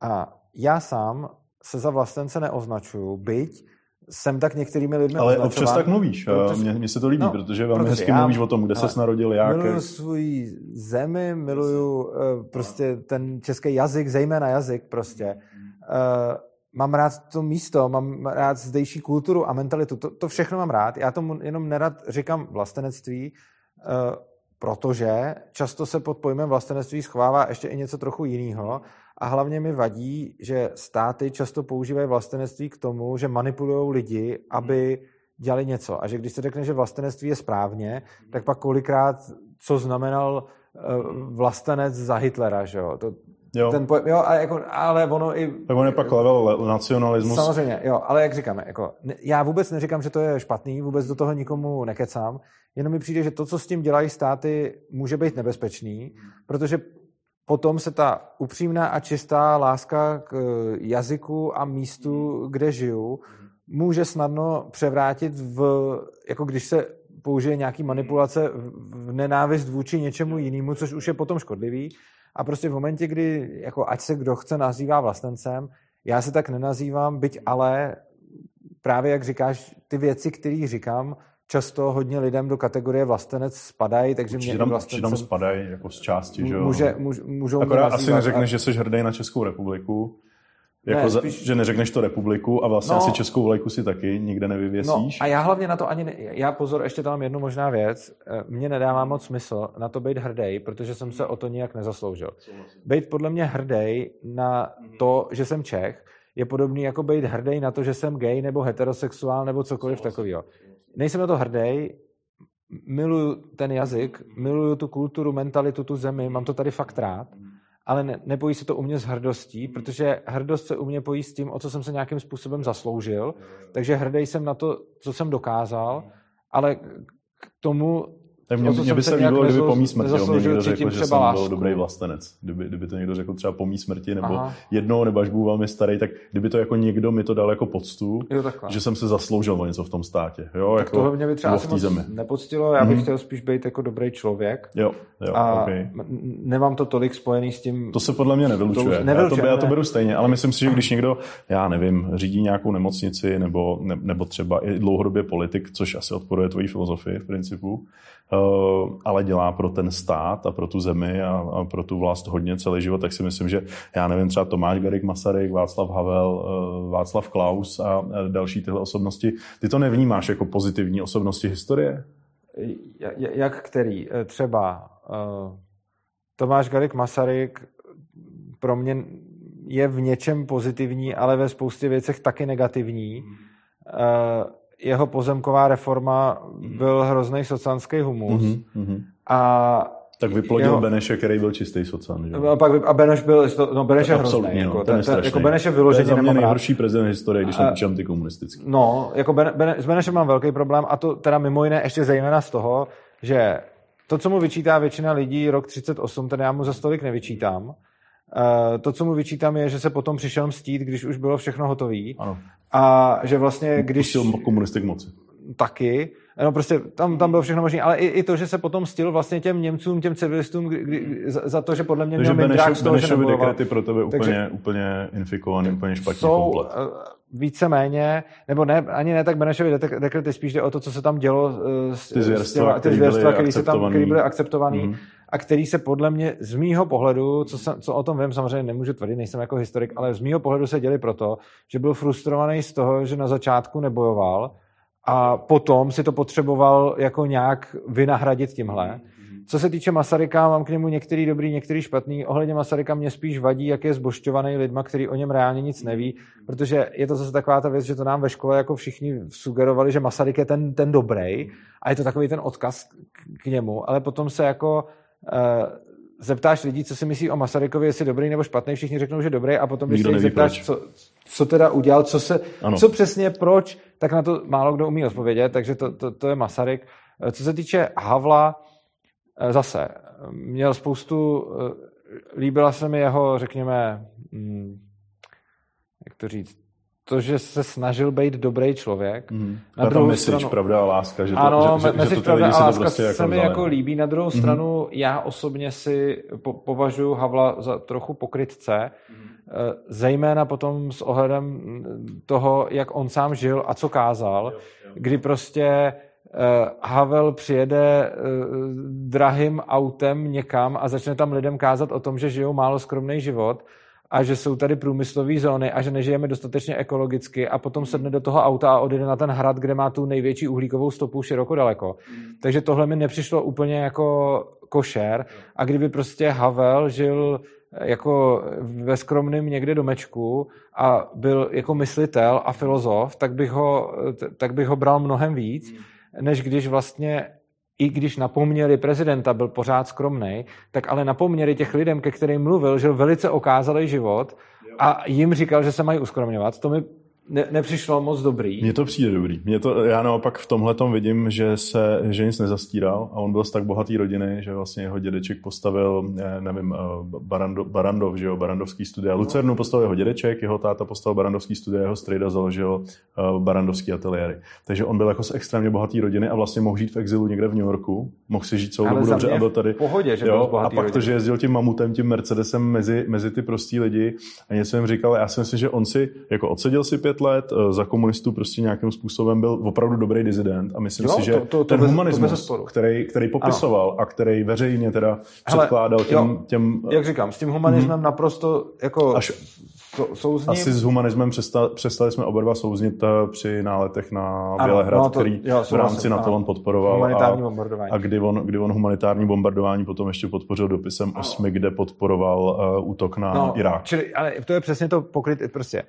A já sám se za vlastence neoznačuju, byť jsem tak některými lidmi Ale označován, občas tak mluvíš. Protože, mně, se to líbí, no, protože velmi hezky mluvíš o tom, kde se narodil, jak. Miluju svůj zemi, miluju uh, prostě ten český jazyk, zejména jazyk prostě. Uh, mám rád to místo, mám rád zdejší kulturu a mentalitu. To, to všechno mám rád. Já tomu jenom nerad říkám vlastenectví, uh, protože často se pod pojmem vlastenectví schovává ještě i něco trochu jiného a hlavně mi vadí, že státy často používají vlastenectví k tomu, že manipulují lidi, aby dělali něco. A že když se řekne, že vlastenectví je správně, tak pak kolikrát, co znamenal eh, vlastenec za Hitlera, že jo? To, Jo. Ten pojem, jo, ale, jako, ale ono i... Tak on je pak level nacionalismus. Samozřejmě, jo, ale jak říkáme, jako, já vůbec neříkám, že to je špatný, vůbec do toho nikomu nekecám, jenom mi přijde, že to, co s tím dělají státy, může být nebezpečný, protože potom se ta upřímná a čistá láska k eh, jazyku a místu, kde žiju, může snadno převrátit v, jako když se použije nějaký manipulace v nenávist vůči něčemu jinému, což už je potom škodlivý. A prostě v momentě, kdy, jako ať se kdo chce nazývá vlastencem, já se tak nenazývám, byť ale právě jak říkáš, ty věci, které říkám, často hodně lidem do kategorie vlastenec spadají, takže určitě mě tam, vlastencem... tam spadají jako z části, že jo? Může, můž, můžou Akorát asi neřekneš, a... že jsi hrdý na Českou republiku, jako ne, spíš... za, že neřekneš to republiku a vlastně no, asi českou vlajku si taky nikde nevyvěsíš. No, a já hlavně na to ani, ne, já pozor, ještě tam jednu možná věc, eh, mně nedává moc smysl na to být hrdý, protože jsem se o to nijak nezasloužil. Být podle mě hrdý na to, že jsem Čech, je podobný jako být hrdý na to, že jsem gay nebo heterosexuál nebo cokoliv takového nejsem na to hrdý, miluju ten jazyk, miluju tu kulturu, mentalitu, tu zemi, mám to tady fakt rád, ale ne, nepojí se to u mě s hrdostí, protože hrdost se u mě pojí s tím, o co jsem se nějakým způsobem zasloužil, takže hrdý jsem na to, co jsem dokázal, ale k tomu tak mě, mě by se líbilo, kdyby po mý smrti mě někdo řekl, že jsem lásku. byl dobrý vlastenec. Kdyby, kdyby to někdo řekl třeba po mý smrti, nebo Aha. jednou, nebo až budu velmi starý, tak kdyby to jako někdo mi to dal jako poctu, jo, že jsem se zasloužil o něco v tom státě. Jo, tak jako tohle mě by třeba asi zemi. nepoctilo, já bych mm-hmm. chtěl spíš být jako dobrý člověk. Jo, jo, a okay. nemám to tolik spojený s tím... To se podle mě nevylučuje. To já, to, já to beru stejně, ale myslím si, že když někdo, já nevím, řídí nějakou nemocnici, nebo, ne, nebo třeba i dlouhodobě politik, což asi odporuje tvojí filozofii v principu, ale dělá pro ten stát a pro tu zemi a, a pro tu vlast hodně celý život, tak si myslím, že já nevím, třeba Tomáš Garik Masaryk, Václav Havel, eh, Václav Klaus a další tyhle osobnosti, ty to nevnímáš jako pozitivní osobnosti historie? Jak který? Eh, třeba Tomáš Garik Masaryk pro mě je v něčem pozitivní, ale ve spoustě věcech taky negativní. Hmm jeho pozemková reforma byl hrozný socanský humus. Mm-hmm. A tak vyplodil jeho... Beneše, který byl čistý socan. Že? A, pak, a Beneš byl, no Beneš je hrozný. No, jako, ten, ten, jako Beneš je vyloženě to je za mě nejhorší prezident historie, když jsem antikomunistický. No, jako ben, ben, s Benešem mám velký problém a to teda mimo jiné ještě zejména z toho, že to, co mu vyčítá většina lidí rok 38, ten já mu za stolik nevyčítám. Uh, to, co mu vyčítám, je, že se potom přišel mstít, když už bylo všechno hotové. A že vlastně, když... Pustil komunisty k moci. Taky. No prostě tam, tam bylo všechno možné, ale i, i to, že se potom stil vlastně těm Němcům, těm civilistům kdy, za, za to, že podle mě měl Benešov, z toho, že dekrety pro tebe úplně, Takže, úplně infikovaný, úplně špatně jsou, komplet. Eh, víceméně, nebo ne, ani ne tak Benešovy dekrety, spíš jde o to, co se tam dělo s, ty zvěrstva, které byly, byly akceptované. A který se podle mě z mýho pohledu, co, jsem, co o tom vím, samozřejmě nemůžu tvrdit, nejsem jako historik, ale z mýho pohledu se děli proto, že byl frustrovaný z toho, že na začátku nebojoval a potom si to potřeboval jako nějak vynahradit tímhle. Co se týče Masaryka, mám k němu některý dobrý, některý špatný. Ohledně Masaryka mě spíš vadí, jak je zbošťovaný lidma, který o něm reálně nic neví, protože je to zase taková ta věc, že to nám ve škole jako všichni sugerovali, že Masaryk je ten, ten dobrý a je to takový ten odkaz k němu, ale potom se jako zeptáš lidí, co si myslí o Masarykovi, jestli dobrý nebo špatný, všichni řeknou, že dobrý, a potom, když se zeptáš, co, co teda udělal, co, se, co přesně, proč, tak na to málo kdo umí odpovědět, takže to, to, to je Masaryk. Eh, co se týče Havla, eh, zase, měl spoustu, líbila se mi jeho, řekněme, hm, jak to říct, to, že se snažil být dobrý člověk. Mm. Na druhou message, stranu, pravda a láska. Že to, ano, že, message, že to pravda a láska prostě jako se mi jako líbí. Na druhou mm. stranu já osobně si po, považuji Havla za trochu pokrytce, mm. zejména potom s ohledem toho, jak on sám žil a co kázal, kdy prostě Havel přijede drahým autem někam a začne tam lidem kázat o tom, že žijou málo skromný život a že jsou tady průmyslové zóny a že nežijeme dostatečně ekologicky a potom sedne do toho auta a odjede na ten hrad, kde má tu největší uhlíkovou stopu široko daleko. Mm. Takže tohle mi nepřišlo úplně jako košer a kdyby prostě Havel žil eh, jako ve skromném někde domečku a byl jako myslitel a filozof, tak bych ho, tak bych ho bral mnohem víc, mm. než když vlastně i když na poměry prezidenta byl pořád skromný, tak ale na poměry těch lidem, ke kterým mluvil, žil velice okázalý život a jim říkal, že se mají uskromňovat. To mi ne, nepřišlo moc dobrý. Mně to přijde dobrý. Mě to, já naopak v tomhle vidím, že se že nic nezastíral a on byl z tak bohatý rodiny, že vlastně jeho dědeček postavil, nevím, eh, Barando, Barandov, že jo, Barandovský studia. Lucernu postavil jeho dědeček, jeho táta postavil Barandovský studia, jeho strejda založil eh, Barandovský ateliéry. Takže on byl jako z extrémně bohatý rodiny a vlastně mohl žít v exilu někde v New Yorku, mohl si žít celou dobu dobře a byl tady. V pohodě, že jo, byl a pak rodiny. to, že jezdil tím mamutem, tím Mercedesem mezi, mezi ty prostý lidi a něco jim říkal, já si myslím, že on si jako odseděl si pět let, eh, za komunistů prostě nějakým způsobem byl opravdu dobrý dizident a myslím jo, si, že to, to, to ten bez, humanismus, to který, který popisoval ano. a který veřejně teda Hele, předkládal těm, jo, těm... Jak říkám, s tím humanismem mm-hmm. naprosto jako Až, souzním. Asi s humanismem přestali, přestali jsme oba dva souznit eh, při náletech na Bělehrad, no to, který jo, v rámci na to on podporoval. Humanitární a, bombardování. A kdy on, kdy on humanitární bombardování potom ještě podpořil dopisem ano. osmi, kde podporoval uh, útok na no, Irák. Čili, ale to je přesně to pokryt, prostě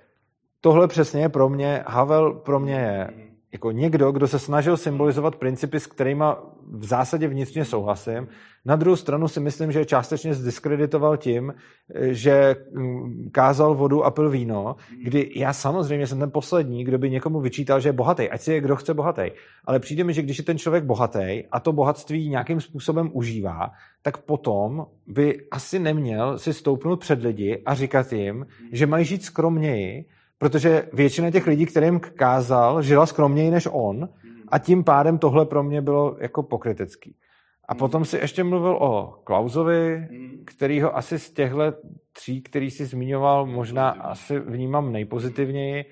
tohle přesně je pro mě, Havel pro mě je jako někdo, kdo se snažil symbolizovat principy, s kterými v zásadě vnitřně souhlasím. Na druhou stranu si myslím, že je částečně zdiskreditoval tím, že mm, kázal vodu a pil víno, kdy já samozřejmě jsem ten poslední, kdo by někomu vyčítal, že je bohatý. Ať si je kdo chce bohatý. Ale přijde mi, že když je ten člověk bohatý a to bohatství nějakým způsobem užívá, tak potom by asi neměl si stoupnout před lidi a říkat jim, že mají žít skromněji, protože většina těch lidí, kterým kázal, žila skromněji než on a tím pádem tohle pro mě bylo jako pokrytecký. A potom si ještě mluvil o Klausovi, kterýho asi z těchto tří, který si zmiňoval, možná asi vnímám nejpozitivněji,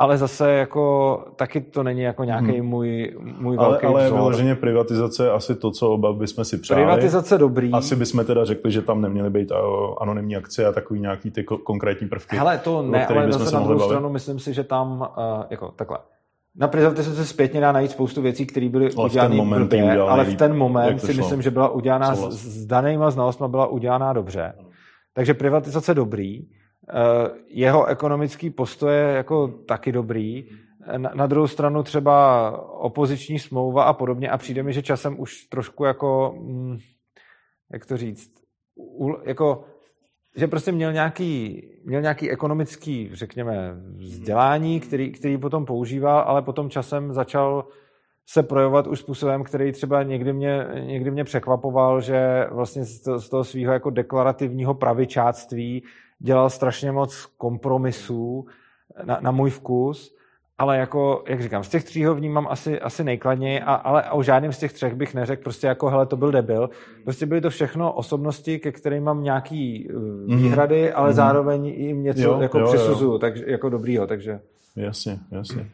ale zase jako taky to není jako nějaký hmm. můj, můj ale, velký Ale vzor. vyloženě privatizace je asi to, co oba bychom si přáli. Privatizace dobrý. Asi bychom teda řekli, že tam neměly být anonymní akce a takový nějaký ty konkrétní prvky. Hele, to ne, ale zase na druhou stranu myslím si, že tam, uh, jako takhle, na privatizaci se zpětně dá najít spoustu věcí, které byly udělané blbě, ale v ten moment si šlo? myslím, že byla udělána s, s danýma znalostmi byla udělaná dobře. Takže privatizace dobrý. Eh, jeho ekonomický postoj je jako taky dobrý. Na, na druhou stranu třeba opoziční smlouva a podobně a přijde mi, že časem už trošku jako, mm, jak to říct, jako, že prostě měl nějaký, měl nějaký ekonomický, řekněme, vzdělání, který, který potom používal, ale potom časem začal se projevovat už způsobem, který třeba někdy mě, někdy mě překvapoval, že vlastně z toho svého jako deklarativního pravičáctví dělal strašně moc kompromisů na, na můj vkus, ale jako, jak říkám, z těch tří ho vnímám asi, asi nejkladněji, a, ale o žádném z těch třech bych neřekl prostě jako, hele, to byl debil. Prostě byly to všechno osobnosti, ke kterým mám nějaký mm. výhrady, ale mm. zároveň jim něco jo, jako jo, přisuzuju, jo. Takže, jako dobrýho, takže... Jasně, jasně.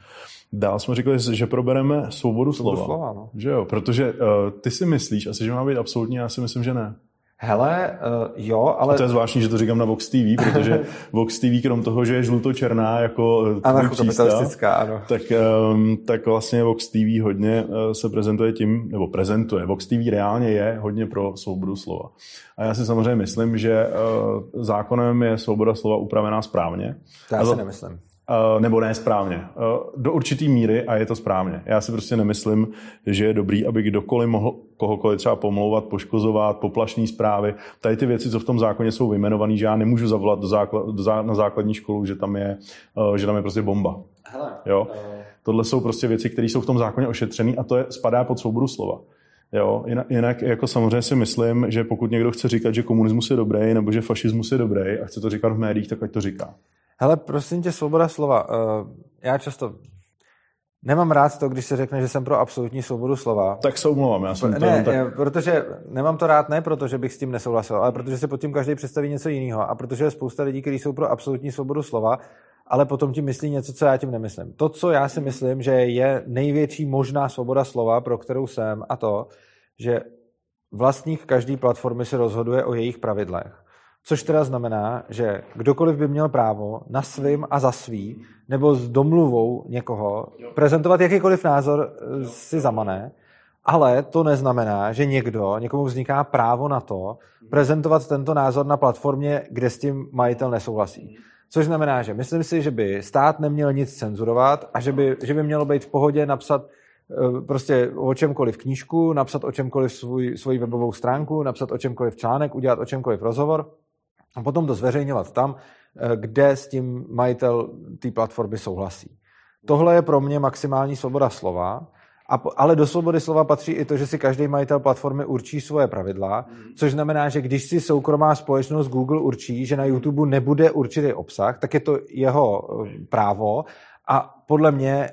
Dál jsme říkali, že probereme svobodu slova. slova no. Že jo, protože uh, ty si myslíš asi, že má být absolutní, já si myslím, že ne. Hele, uh, jo, ale... A to je zvláštní, že to říkám na Vox TV, protože Vox TV, krom toho, že je žlutočerná jako eh, anarchokapitalistická, ano. Tak, um, tak vlastně Vox TV hodně uh, se prezentuje tím, nebo prezentuje. Vox TV reálně je hodně pro svobodu slova. A já si samozřejmě myslím, že uh, zákonem je svoboda slova upravená správně. To já si nemyslím. Uh, nebo ne správně. Uh, do určitý míry a je to správně. Já si prostě nemyslím, že je dobrý, aby kdokoliv mohl kohokoliv třeba pomlouvat, poškozovat, poplašní zprávy. Tady ty věci, co v tom zákoně jsou vyjmenované, že já nemůžu zavolat do základ, do zá, na základní školu, že tam je, uh, že tam je prostě bomba. Hele, jo? Tohle jsou prostě věci, které jsou v tom zákoně ošetřené a to je, spadá pod svobodu slova. Jo, jinak, jinak jako samozřejmě si myslím, že pokud někdo chce říkat, že komunismus je dobrý nebo že fašismus je dobrý a chce to říkat v médiích, tak ať to říká. Hele, prosím tě, svoboda slova. Uh, já často Nemám rád to, když se řekne, že jsem pro absolutní svobodu slova. Tak se omlouvám, já jsem ne, to tak... Eh, protože nemám to rád ne proto, že bych s tím nesouhlasil, ale protože si pod tím každý představí něco jiného a protože je spousta lidí, kteří jsou pro absolutní svobodu slova, ale potom tím myslí něco, co já tím nemyslím. To, co já si myslím, že je největší možná svoboda slova, pro kterou jsem, a to, že vlastník každé platformy se rozhoduje o jejich pravidlech. Což teda znamená, že kdokoliv by měl právo na svým a za svý, nebo s domluvou někoho, prezentovat jakýkoliv názor eh, si zamané, ale to neznamená, že někdo, někomu vzniká právo na to, prezentovat tento názor na platformě, kde s tím majitel nesouhlasí. Což znamená, že myslím si, že by stát neměl nic cenzurovat a že by, že by mělo být v pohodě napsat eh, prostě o čemkoliv knížku, napsat o čemkoliv svůj, svoji webovou stránku, napsat o čemkoliv článek, udělat o čemkoliv rozhovor a potom to zveřejňovat tam, eh, kde s tím majitel té platformy souhlasí. Tohle je pro mě maximální svoboda slova, a, ale do svobody slova patří i to, že si každý majitel platformy určí svoje pravidla, což znamená, že když si soukromá společnost Google určí, že na YouTube nebude určitý obsah, tak je to jeho eh, právo a podle mě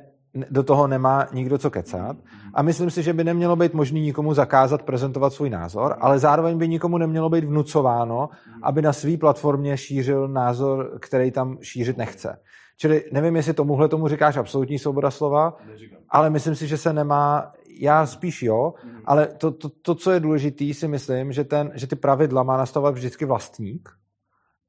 do toho nemá nikdo co kecat. A myslím si, že by nemělo být možný nikomu zakázat prezentovat svůj názor, ale zároveň by nikomu nemělo být vnucováno, aby na své platformě šířil názor, který tam šířit nechce. Čili nevím, jestli tomuhle tomu říkáš absolutní svoboda slova, ale myslím si, že se nemá, já spíš jo, ale to, to, to co je důležité, si myslím, že, ten, že ty pravidla má nastavovat vždycky vlastník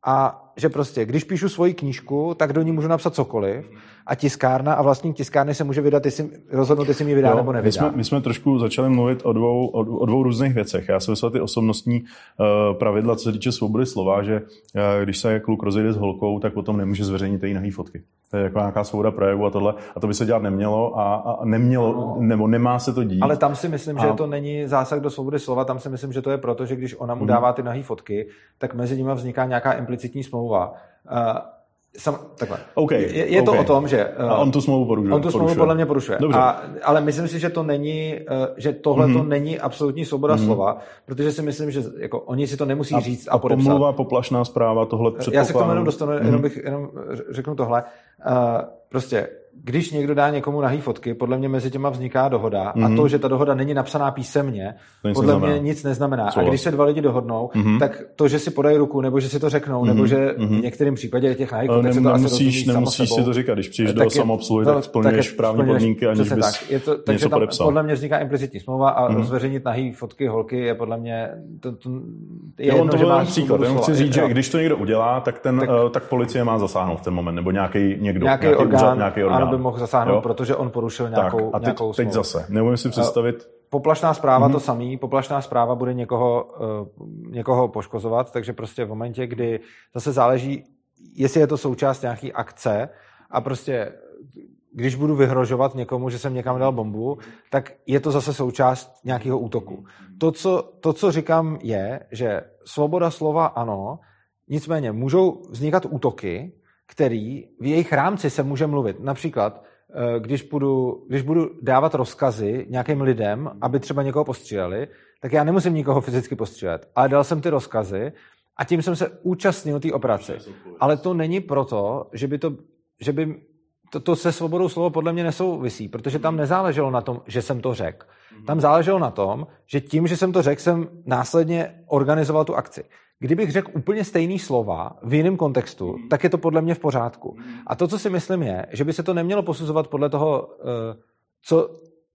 a že prostě, když píšu svoji knížku, tak do ní můžu napsat cokoliv a tiskárna a vlastní tiskárny se může vydat, jestli, rozhodnout, jestli mi vydá jo, nebo nevydá. My jsme, my jsme trošku začali mluvit o dvou, o, o dvou různých věcech. Já jsem myslel ty osobnostní uh, pravidla, co se týče svobody slova, že uh, když se kluk rozejde s holkou, tak potom nemůže zveřejnit její nahý fotky. To je jako nějaká svoboda projevu a tohle. A to by se dělat nemělo a, a nemělo, no. nebo nemá se to dít. Ale tam si myslím, a... že to není zásah do svobody slova, tam si myslím, že to je proto, že když ona mu mhm. dává ty nahý fotky, tak mezi nimi vzniká nějaká implicitní smlouva Uh, Sam, takhle. Okay, je, je to okay. o tom, že... Uh, a on tu smlouvu porušuje. On tu smlouvu podle mě porušuje. Dobře. A, ale myslím si, že to není, uh, že tohle mm-hmm. to není absolutní svoboda mm-hmm. slova, protože si myslím, že jako, oni si to nemusí a, říct a, a podepsat. pomluva, poplašná zpráva, tohle předpokládám. Já se k tomu jenom dostanu, mm-hmm. jenom bych jenom řeknu tohle. Uh, prostě když někdo dá někomu nahý fotky, podle mě mezi těma vzniká dohoda mm-hmm. a Mhm. to, že ta dohoda není napsaná písemně, to podle mě nic neznamená. Co? A když se dva lidi dohodnou, mm-hmm. tak to, že si podají ruku, nebo že si to řeknou, mm-hmm. nebo že mm-hmm. v některém případě těch nahých fotek se to nemusíš, asi nemusíš si to říkat, když přijdeš do samoobsluhy, tak splňuješ právní podmínky, aniž bys tak. Je to, něco tam podepsal. Podle mě vzniká implicitní smlouva a mm-hmm. zveřejnit nahý fotky holky je podle mě to, to je jo, jedno, to že máš příklad. Jenom chci říct, že když to někdo udělá, tak ten tak policie má zasáhnout v ten moment, nebo nějaký někdo, nějaký orgán, nějaký orgán, by mohl zasáhnout, protože on porušil nějakou, tak, a teď, nějakou teď zase, neumím si představit... Poplašná zpráva mm-hmm. to samý, poplašná zpráva bude někoho, uh, někoho poškozovat, takže prostě v momentě, kdy zase záleží, jestli je to součást nějaký akce a prostě když budu vyhrožovat někomu, že jsem někam dal bombu, tak je to zase součást nějakého útoku. To co, to, co říkám, je, že svoboda slova ano, nicméně můžou vznikat útoky, který v jejich rámci se může mluvit. Například Eh, když budu, když budu dávat rozkazy nějakým lidem, aby třeba někoho postříleli, tak já nemusím nikoho fyzicky postřílet, ale dal jsem ty rozkazy a tím jsem se účastnil té operace. Ale to není proto, že by to, že by to, to se svobodou slova podle mě nesouvisí, protože tam nezáleželo na tom, že jsem to řekl. Tam záleželo na tom, že tím, že jsem to řekl, jsem následně organizoval tu akci. Kdybych řekl úplně stejný slova v jiném kontextu, mm. tak je to podle mě v pořádku. Mm. A to, co si myslím, je, že by se to nemělo posuzovat podle toho, eh, co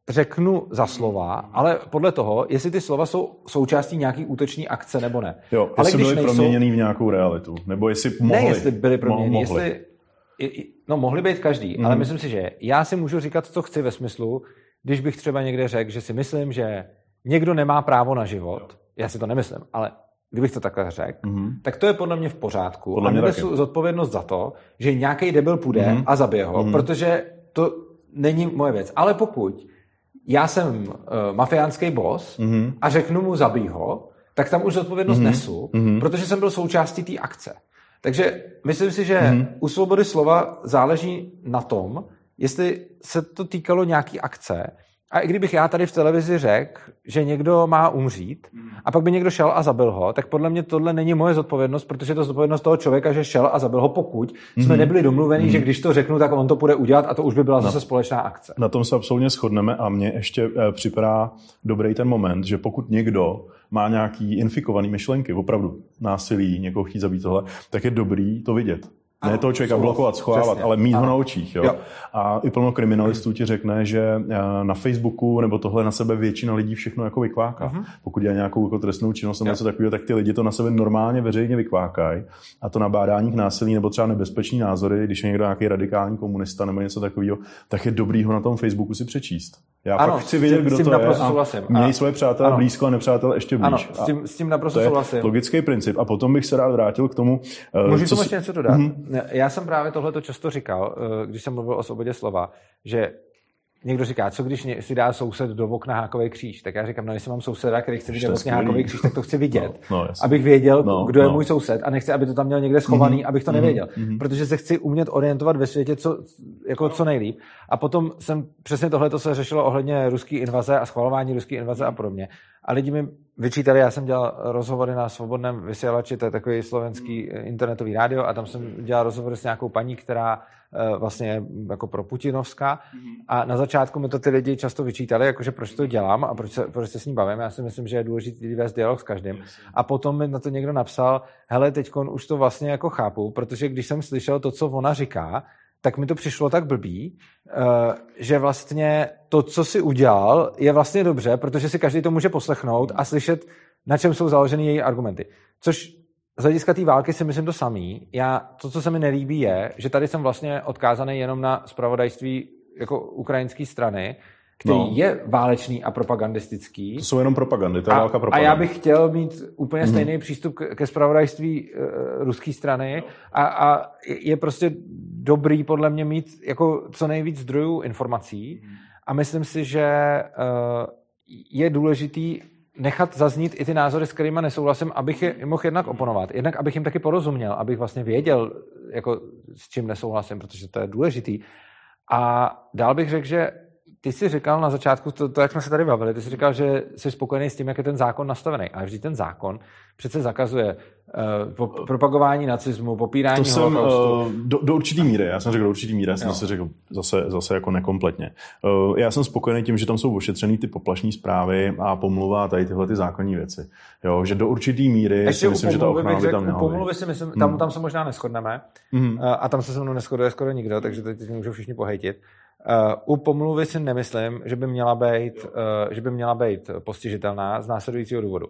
řeknu za slova, ale podle toho, jestli ty slova jsou součástí nějaký útoční akce nebo ne. Jo, ale jestli byly nejsou... proměněný v nějakou realitu, nebo jestli mohli. Ne, jestli byly proměněný, mohli. jestli... No, mohli být každý, mm. ale myslím si, že já si můžu říkat, co chci ve smyslu, když bych třeba někde řekl, že si myslím, že někdo nemá právo na život, já si to nemyslím, ale kdybych to takhle řekl, mm-hmm. tak to je podle mě v pořádku. Podle a nenesu zodpovědnost za to, že nějaký debil půjde mm-hmm. a zabije ho, mm-hmm. protože to není moje věc. Ale pokud já jsem uh, mafiánský boss mm-hmm. a řeknu mu zabij ho, tak tam už zodpovědnost mm-hmm. nesu, mm-hmm. protože jsem byl součástí té akce. Takže myslím si, že mm-hmm. u svobody slova záleží na tom, jestli se to týkalo nějaký akce A i kdybych já tady v televizi řekl, že někdo má umřít, a pak by někdo šel a zabil ho, tak podle mě tohle není moje zodpovědnost, protože je to zodpovědnost toho člověka, že šel a zabil ho, pokud mm-hmm. jsme nebyli domluveni, mm-hmm. že když to řeknu, tak on to bude udělat a to už by byla no. zase společná akce. Na tom se absolutně shodneme a mně ještě eh, připadá dobrý ten moment, že pokud někdo má nějaký infikovaný myšlenky, opravdu násilí, někoho chtít zabít tohle, tak je dobrý to vidět. Ne toho člověka blokovat, schovávat, přesně. ale mít ano. ho na očích. Jo? Jo. A i plno kriminalistů ti řekne, že eh, na Facebooku nebo tohle na sebe většina lidí všechno jako vykváká. Uh-huh. Pokud dělá nějakou jako trestnou činnost nebo něco takového, tak ty lidi to na sebe normálně veřejně vykvákají. A to nabádání k násilí nebo třeba nebezpečný názory, když je někdo nějaký radikální komunista nebo něco takového, tak je dobrý ho na tom Facebooku si přečíst. Já ano, chci vědět, kdo to je. A měj svoje přátelé ano. blízko a nepřátelé ještě blíž. Ano, s tím, s tím naprosto to souhlasím. logický princip. A potom bych se rád vrátil k tomu. Eh, Můžu co ještě něco dodat? Mm-hmm. Já jsem právě tohle často říkal, eh, když jsem mluvil o svobodě slova, že někdo říká, co když si dá soused do okna hákový kříž, tak já říkám, no jestli mám souseda, který chce vidět okna hákový kříž, tak to chci vidět, no, no, abych věděl, no, kdo je no. můj soused a nechci, aby to tam měl někde schovaný, mm-hmm. abych to nevěděl, mm-hmm. protože se chci umět orientovat ve světě co, jako co nejlíp. A potom jsem přesně tohle se řešilo ohledně ruské invaze a schvalování ruské invaze a podobně. A lidi mi vyčítali, já jsem dělal rozhovory na svobodném vysílači, to je takový slovenský internetový rádio a tam jsem dělal rozhovory s nějakou paní, která Eh, vlastně jako pro Putinovská. Mm-hmm. A na začátku mi to ty lidi často vyčítali, jakože proč to dělám a proč se, proč se s ní bavím. Já si myslím, že je důležité vést dialog s každým. A potom mi na to někdo napsal, hele, teď už to vlastně jako chápu, protože když jsem slyšel to, co ona říká, tak mi to přišlo tak blbý, eh, že vlastně to, co si udělal, je vlastně dobře, protože si každý to může poslechnout a slyšet, na čem jsou založeny její argumenty. Což z hlediska té války si myslím to samý. Já, to, co se mi nelíbí, je, že tady jsem vlastně odkázaný jenom na spravodajství jako ukrajinské strany, který no. je válečný a propagandistický. To jsou jenom propagandy, to je a, válka propagandy. A já bych chtěl mít úplně mhm. stejný mm. přístup ke spravodajství uh, ruské strany a, a je prostě dobrý podle mě mít jako co nejvíc zdrojů informací mm. a myslím si, že uh, je důležitý nechat zaznít i ty názory, s kterými nesouhlasím, abych je mohl jednak oponovat. Jednak, abych jim taky porozuměl, abych vlastně věděl, jako, s čím nesouhlasím, protože to je důležitý. A dál bych řekl, že ty jsi říkal na začátku, to, to, jak jsme se tady bavili, ty jsi říkal, že jsi spokojený s tím, jak je ten zákon nastavený. Ale vždyť ten zákon přece zakazuje uh, po, propagování nacismu, popírání to jsem, uh, do, do určitý míry, já jsem řekl do určitý míry, já jsem zase řekl zase, zase jako nekompletně. Uh, já jsem spokojený tím, že tam jsou ošetřený ty poplašní zprávy a pomluva a tady tyhle ty základní věci. Jo, že do určitý míry Ještě si myslím, že ta ochrana by tam měla pomluvy si myslím, tam, hmm. tam se možná neschodneme hmm. a tam se se mnou neschoduje skoro nikdo, takže teď můžou všichni pohejtit. Uh, u pomluvy si nemyslím, že by měla být, uh, že by měla být postižitelná z následujícího důvodu.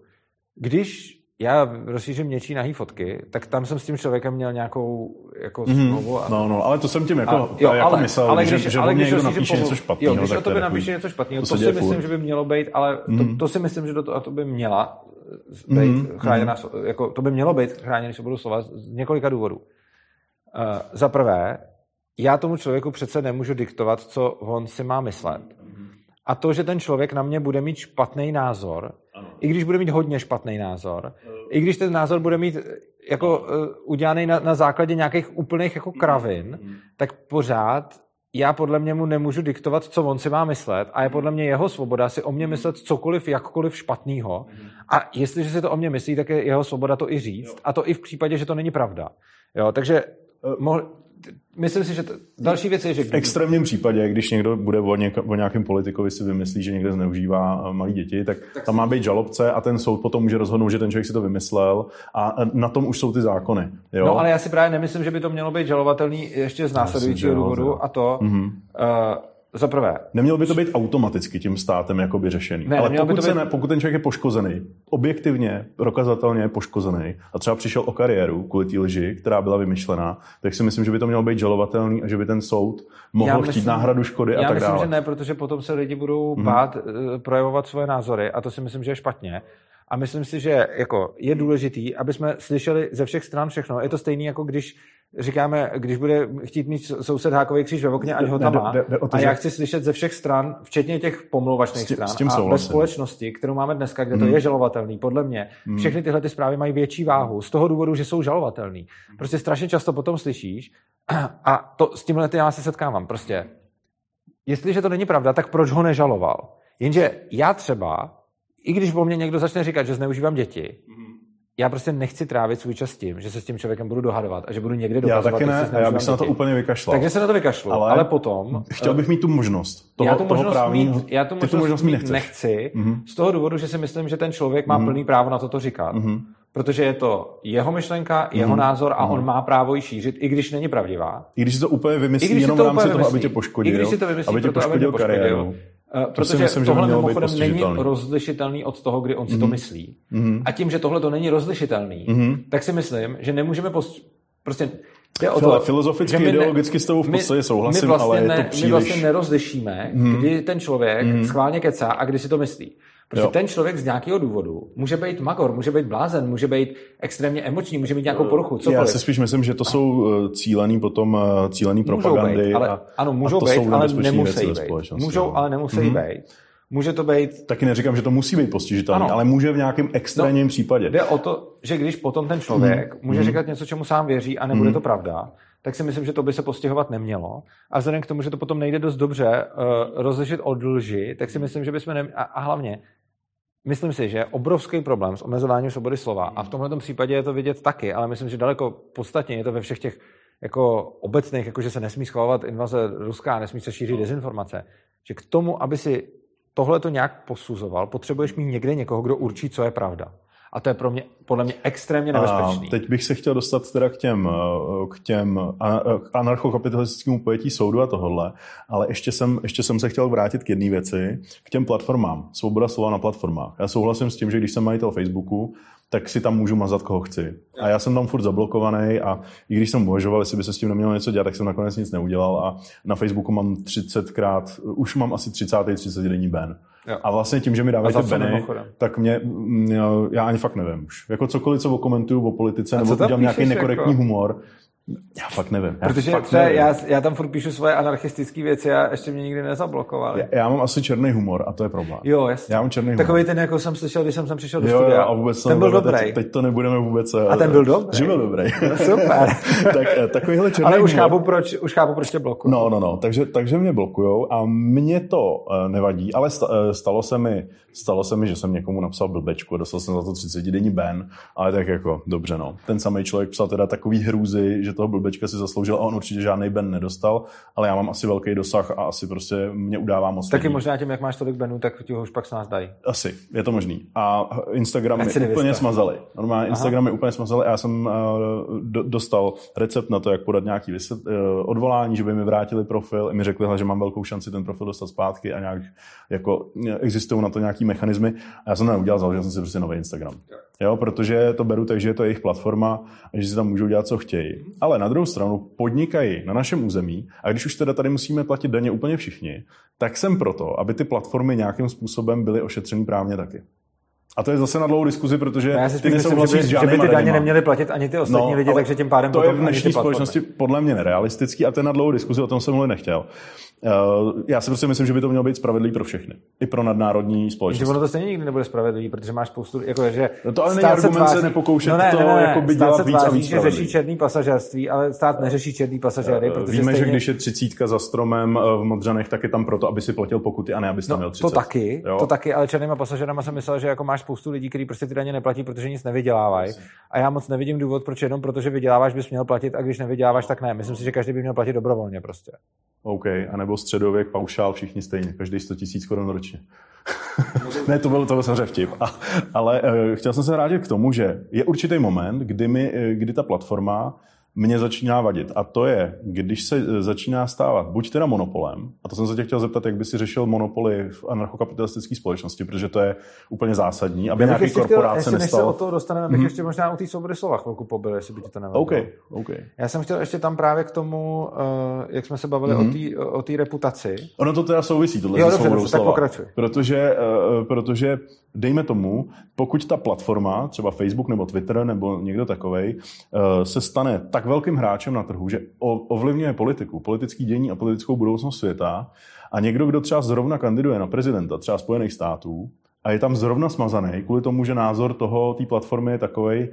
Když já rozšířím něčí nahý fotky, tak tam jsem s tím člověkem měl nějakou jako mm-hmm. smlouvu. A... No, no, ale to jsem tím jako, a, jo, jako ale, myslel, ale když, že, že ale když někdo napíše pomluv, něco špatného. Jo, když o tobě napíše něco špatného, to si myslím, furt. že by mělo být, ale mm-hmm. to, mhm. to si myslím, že do to, to by měla být mm-hmm. chráněna, jako, to by mělo být chráněný svobodu slova z několika důvodů. Uh, za prvé, já tomu člověku přece nemůžu diktovat, co on si má myslet. A to, že ten člověk na mě bude mít špatný názor, ano. i když bude mít hodně špatný názor, uh, i když ten názor bude mít jako uh, udělaný na, na základě nějakých úplných jako kravin, uh, tak pořád já podle mě mu nemůžu diktovat, co on si má myslet a je podle mě jeho svoboda si o mě myslet cokoliv, jakkoliv špatného. A jestliže si to o mě myslí, tak je jeho svoboda to i říct. A to i v případě, že to není pravda. Jo, takže mohl, myslím si, že to, další věc je, že... V extrémním případě, když někdo bude o, něk, o nějakém politikovi si vymyslí, že někde zneužívá eh, malí děti, tak, tak tam má být žalobce a ten soud potom může rozhodnout, že ten člověk si to vymyslel a na tom už jsou ty zákony. Jo? No ale já si právě nemyslím, že by to mělo být žalovatelný ještě z následujícího důvodu a to, mm-hmm. uh, za prvé. Nemělo by to být automaticky tím státem jakoby řešený. Ne, Ale pokud, by to být... ne, pokud ten člověk je poškozený, objektivně, prokazatelně je poškozený a třeba přišel o kariéru kvůli té lži, která byla vymyšlená, tak si myslím, že by to mělo být žalovatelný a že by ten soud mohl myslím, chtít náhradu škody a tak myslím, dále. Já myslím, že ne, protože potom se lidi budou mm-hmm. bát uh, projevovat svoje názory a to si myslím, že je špatně. A myslím si, že jako je důležitý, aby jsme slyšeli ze všech stran všechno. Je to stejné, jako když říkáme, když bude chtít mít soused hákový kříž ve okně, ať ho tam má. A já chci slyšet ze všech stran, včetně těch pomluvačných stran s tím a ve společnosti, kterou máme dneska, kde to hmm. je žalovatelný, podle mě, hmm. všechny tyhle ty zprávy mají větší váhu z toho důvodu, že jsou žalovatelný. Prostě strašně často potom slyšíš a to, s tímhle já se setkávám. Prostě jestliže to není pravda, tak proč ho nežaloval? Jenže já třeba, i když po mně někdo začne říkat, že zneužívám děti, mm-hmm. já prostě nechci trávit svůj čas tím, že se s tím člověkem budu dohadovat a že budu někde dokazovat, Já taky ne, já bych se na to úplně vykašlal. Takže se na to vykašlu, ale, ale potom... Chtěl bych mít tu možnost. Toho, já tu možnost, toho mít, já tu možnost, tu možnost mít nechci, mm-hmm. z toho důvodu, že si myslím, že ten člověk má mm-hmm. plný právo na toto říkat. Mm-hmm protože je to jeho myšlenka, jeho mm. názor a mm. on má právo ji šířit, i když není pravdivá. I když si to úplně vymyslí jenom v rámci toho, aby tě poškodil. I když si to vymyslí, aby tě poškodil, kariéru. Uh, protože myslím, tohle mimochodem není rozlišitelný od toho, kdy on si mm. to mhm. myslí. Mm. A tím, že tohle to není rozlišitelný, mm. tak si myslím, že nemůžeme post... prostě je o to, filozoficky, my ideologicky ne, s tebou v podstatě souhlasím, my vlastně ale je to příliš... My vlastně nerozlišíme, mm. kdy ten člověk mm. schválně kecá a kdy si to myslí. Protože jo. ten člověk z nějakého důvodu může být magor, může být blázen, může být extrémně emoční, může mít nějakou poruchu, cokoliv. Já si spíš myslím, že to jsou eh, cílený potom eh, cílený propagandy. Být, ale, a, ano, můžou a to být, ale nemusí být. Můžou, jo. ale nemusí mm-hmm. být. Může to být... Taky neříkám, že to musí být postižitelný, ano. ale může v nějakém extrémním no, případě. Jde o to, že když potom ten člověk mm. může mm. říkat něco, čemu sám věří a nebude mm. to pravda, tak si myslím, že to by se postihovat nemělo. A vzhledem k tomu, že to potom nejde dost dobře uh, rozlišit od lži, tak si myslím, že bychom neměli... A, a hlavně, Myslím si, že je obrovský problém s omezováním svobody slova a v tomhle případě je to vidět taky, ale myslím, že daleko podstatně je to ve všech těch jako obecných, jako že se nesmí schvalovat invaze ruská, nesmí se šířit dezinformace, že k tomu, aby si tohle to nějak posuzoval, potřebuješ mít někde někoho, kdo určí, co je pravda. A to je pro mě, podle mě extrémně nebezpečný. A teď bych se chtěl dostat teda k těm, eh, k těm anarchokapitalistickému pojetí soudu a tohle, ale ještě jsem, ještě jsem se chtěl vrátit k jedné věci, k těm platformám. Svoboda slova na platformách. Já souhlasím s tím, že když jsem majitel Facebooku, tak si tam můžu mazat, koho chci. A já jsem tam furt zablokovaný a i když jsem uvažoval, jestli by se s tím nemělo něco dělat, tak jsem nakonec nic neudělal a na Facebooku mám 30krát, už mám asi 30. 30 denní ban. Jo. A vlastně tím, že mi dávají ty beny, tak mě, já ani fakt nevím už. Jako cokoliv, co komentuju o politice, nebo udělám nějaký nekorektní jako? humor, já fakt nevím. Já Protože fakt nevím. Já, já tam furt píšu svoje anarchistické věci a ještě mě nikdy nezablokovali. Já, já mám asi černý humor a to je problém. Jo, jasně. Já mám černý humor. Takový ten, jako jsem slyšel, když jsem sem přišel do jo, studia. Jo, a vůbec ten byl dobrý. Teď, teď, to nebudeme vůbec... A ten byl dobrý? Že byl dobrý. No, super. tak, eh, takovýhle černý Ale humor. už chápu, proč, už chápu, proč tě blokují. No, no, no. Takže, takže mě blokujou a mě to uh, nevadí, ale eh, stalo se mi, stalo se mi, že jsem někomu napsal blbečku a dostal jsem za to 30 denní ben, ale tak jako dobře, no. Ten samý člověk psal teda takový hrůzy, že toho blbečka si zasloužil a on určitě žádný ben nedostal, ale já mám asi velký dosah a asi prostě mě udává moc. Taky lidí. možná tím, jak máš tolik benů, tak ti ho už pak s nás dají. Asi, je to možný. A Instagram je úplně smazali. Normálně Aha. Instagram je úplně smazali a já jsem uh, do, dostal recept na to, jak podat nějaký vysvět, uh, odvolání, že by mi vrátili profil. I mi řekli, že mám velkou šanci ten profil dostat zpátky a nějak jako existují na to nějaký mechanismy. A já jsem to neudělal, založil jsem si prostě nový Instagram. Jo, protože to beru tak, že je to jejich platforma a že si tam můžou dělat, co chtějí. Ale na druhou stranu podnikají na našem území a když už teda tady musíme platit daně úplně všichni, tak jsem proto, aby ty platformy nějakým způsobem byly ošetřeny právně taky. A to je zase na dlouhou diskuzi, protože já ty nesouhlasíš s že by ty daně neměly platit ani ty ostatní no, lidi, takže tím pádem to je v dnešní společnosti podle mě nerealistický a to je na dlouhou diskuzi, o tom jsem mluvit nechtěl. Uh, já si prostě myslím, že by to mělo být spravedlivý pro všechny. I pro nadnárodní společnost. Že ono to stejně nikdy nebude spravedlivý, protože máš spoustu, jako že no to ale není argument se, tváří, se nepokoušet no ne, to ne, ne, jako by dělat víc a víc že řeší černý pasažérství, ale stát neřeší černý pasažéry. Uh, Víme, stejně... že když je třicítka za stromem eh, v Modřanech, tak je tam proto, aby si platil pokuty a ne, aby no, tam měl 30. To taky, jo? to taky, ale černýma pasažérama jsem myslel, že jako máš spoustu lidí, kteří prostě ty daně neplatí, protože nic nevydělávají. A já moc nevidím důvod, proč jenom protože vyděláváš, bys měl platit a když nevyděláváš, tak ne. Myslím si, že každý by měl platit dobrovolně prostě. OK, anebo středověk, paušál, všichni stejně, každý 100 tisíc korun ročně. ne, to byl, to byl samozřejmě vtip. A, ale uh, chtěl jsem se vrátit k tomu, že je určitý moment, kdy, mi, eh, kdy ta platforma mě začíná vadit. A to je, když se e, začíná stávat buď teda monopolem, a to jsem se tě chtěl zeptat, jak by si řešil monopoly v anarchokapitalistické společnosti, protože to je úplně zásadní, aby nějaký korporace chtěl, nestal... Než se o to dostaneme, bych mm-hmm. ještě možná o té svobody slova chvilku pobyl, jestli by ti to nevadilo. Okay, okay. Já jsem chtěl ještě tam právě k tomu, uh, jak jsme se bavili mm-hmm. o té reputaci. Ono to teda souvisí, tohle jo, dobře, dobře, tak pokračuj. Protože, uh, protože dejme tomu, pokud ta platforma, třeba Facebook nebo Twitter nebo někdo takovej, uh, se stane tak velkým hráčem na trhu, že ovlivňuje politiku, politický dění a politickou budoucnost světa a někdo, kdo třeba zrovna kandiduje na prezidenta třeba Spojených států, a je tam zrovna smazaný, kvůli tomu, že názor toho, té platformy je takový, eh,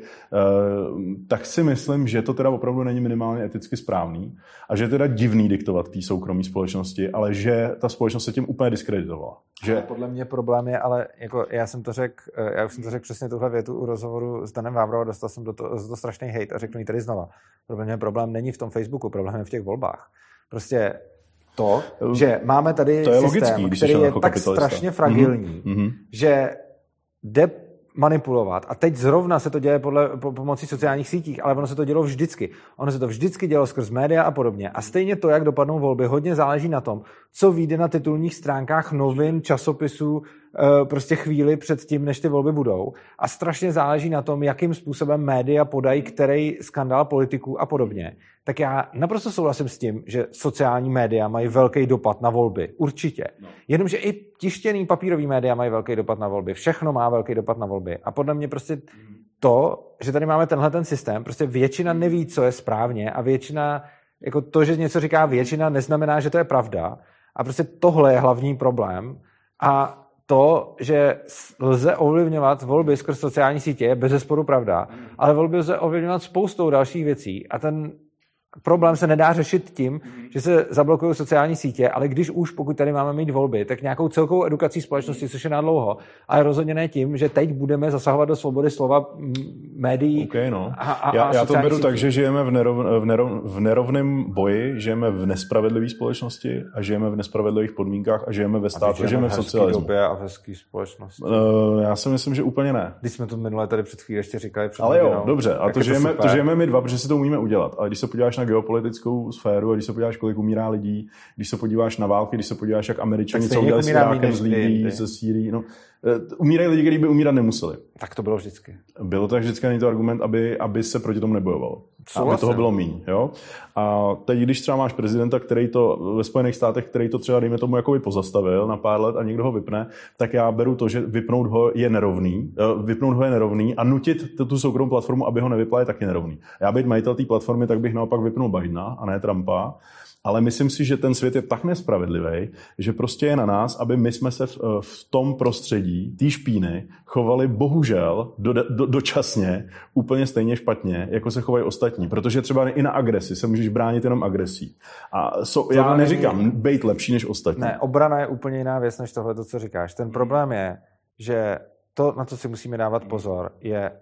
tak si myslím, že to teda opravdu není minimálně eticky správný a že je teda divný diktovat té soukromé společnosti, ale že ta společnost se tím úplně diskreditovala. Že... podle mě problém je, ale jako já jsem to řekl, eh, já už jsem to řekl přesně tuhle větu u rozhovoru s Danem Vávrovou, dostal jsem do to, za to strašný hate a řeknu ji tady znova. Pro mě problém není v tom Facebooku, problém je v těch volbách. Prostě to, že máme tady to je systém, logický, který je jako tak kapitalista. strašně fragilní, mm-hmm. že jde manipulovat. A teď zrovna se to děje podle, po, pomocí sociálních sítích, ale ono se to dělo vždycky. Ono se to vždycky dělo skrz média a podobně. A stejně to, jak dopadnou volby, hodně záleží na tom, co vyjde na titulních stránkách novin, časopisů, prostě chvíli před tím, než ty volby budou. A strašně záleží na tom, jakým způsobem média podají který skandál politiků a podobně. Tak já naprosto souhlasím s tím, že sociální média mají velký dopad na volby. Určitě. No. Jenomže i tištěný papírový média mají velký dopad na volby. Všechno má velký dopad na volby. A podle mě prostě to, že tady máme tenhle ten systém, prostě většina neví, co je správně a většina, jako to, že něco říká většina, neznamená, že to je pravda. A prostě tohle je hlavní problém. A to, že lze ovlivňovat volby skrz sociální sítě, je bez zesporu pravda, ale volby lze ovlivňovat spoustou dalších věcí a ten problém se nedá řešit tím, mm-hmm. že se zablokují sociální sítě, ale když už, pokud tady máme mít volby, tak nějakou celkovou edukací společnosti, což je na dlouho, ale rozhodně ne tím, že teď budeme zasahovat do svobody slova médií. Okay, no. a, a, já, já to beru sítí. tak, že žijeme v, nerov, v, nerov, v nerovném boji, žijeme v nespravedlivé společnosti a žijeme v nespravedlivých podmínkách a žijeme ve státu, a žijeme v socialismu. době a v společnosti. Uh, já si myslím, že úplně ne. Když jsme to minule tady před chvíli ještě říkali. Před ale jo, dobře, a to žijeme, to, to žijeme my dva, protože si to umíme udělat. Ale když se podíváš na geopolitickou sféru, a když se podíváš, kolik umírá lidí, když se podíváš na války, když se podíváš, jak američani, co udělali s Irákem, z Libí, ze Sýrií, no, umírají lidi, kteří by umírat nemuseli. Tak to bylo vždycky. Bylo to tak vždycky, není to argument, aby, aby se proti tomu nebojovalo. Souhlasím. Aby toho bylo míň. Jo? A teď, když třeba máš prezidenta, který to ve Spojených státech, který to třeba, dejme tomu, jako by pozastavil na pár let a někdo ho vypne, tak já beru to, že vypnout ho je nerovný, eh, vypnout ho je nerovný a nutit tu soukromou platformu, aby ho nevypla, je taky nerovný. Já být majitel té platformy, tak bych naopak vypnul Bidena a ne Trumpa ale myslím si, že ten svět je tak nespravedlivý, že prostě je na nás, aby my jsme se v, eh, v tom prostředí, té špíny, chovali bohužel do, do, dočasně úplně stejně špatně, jako se chovají ostatní. Protože třeba i na agresi se můžeš bránit jenom agresí. A so, já neříkám není... být lepší než ostatní. Ne, obrana je úplně jiná věc než tohle, co říkáš. Ten problém je, že to, na co si musíme dávat pozor, je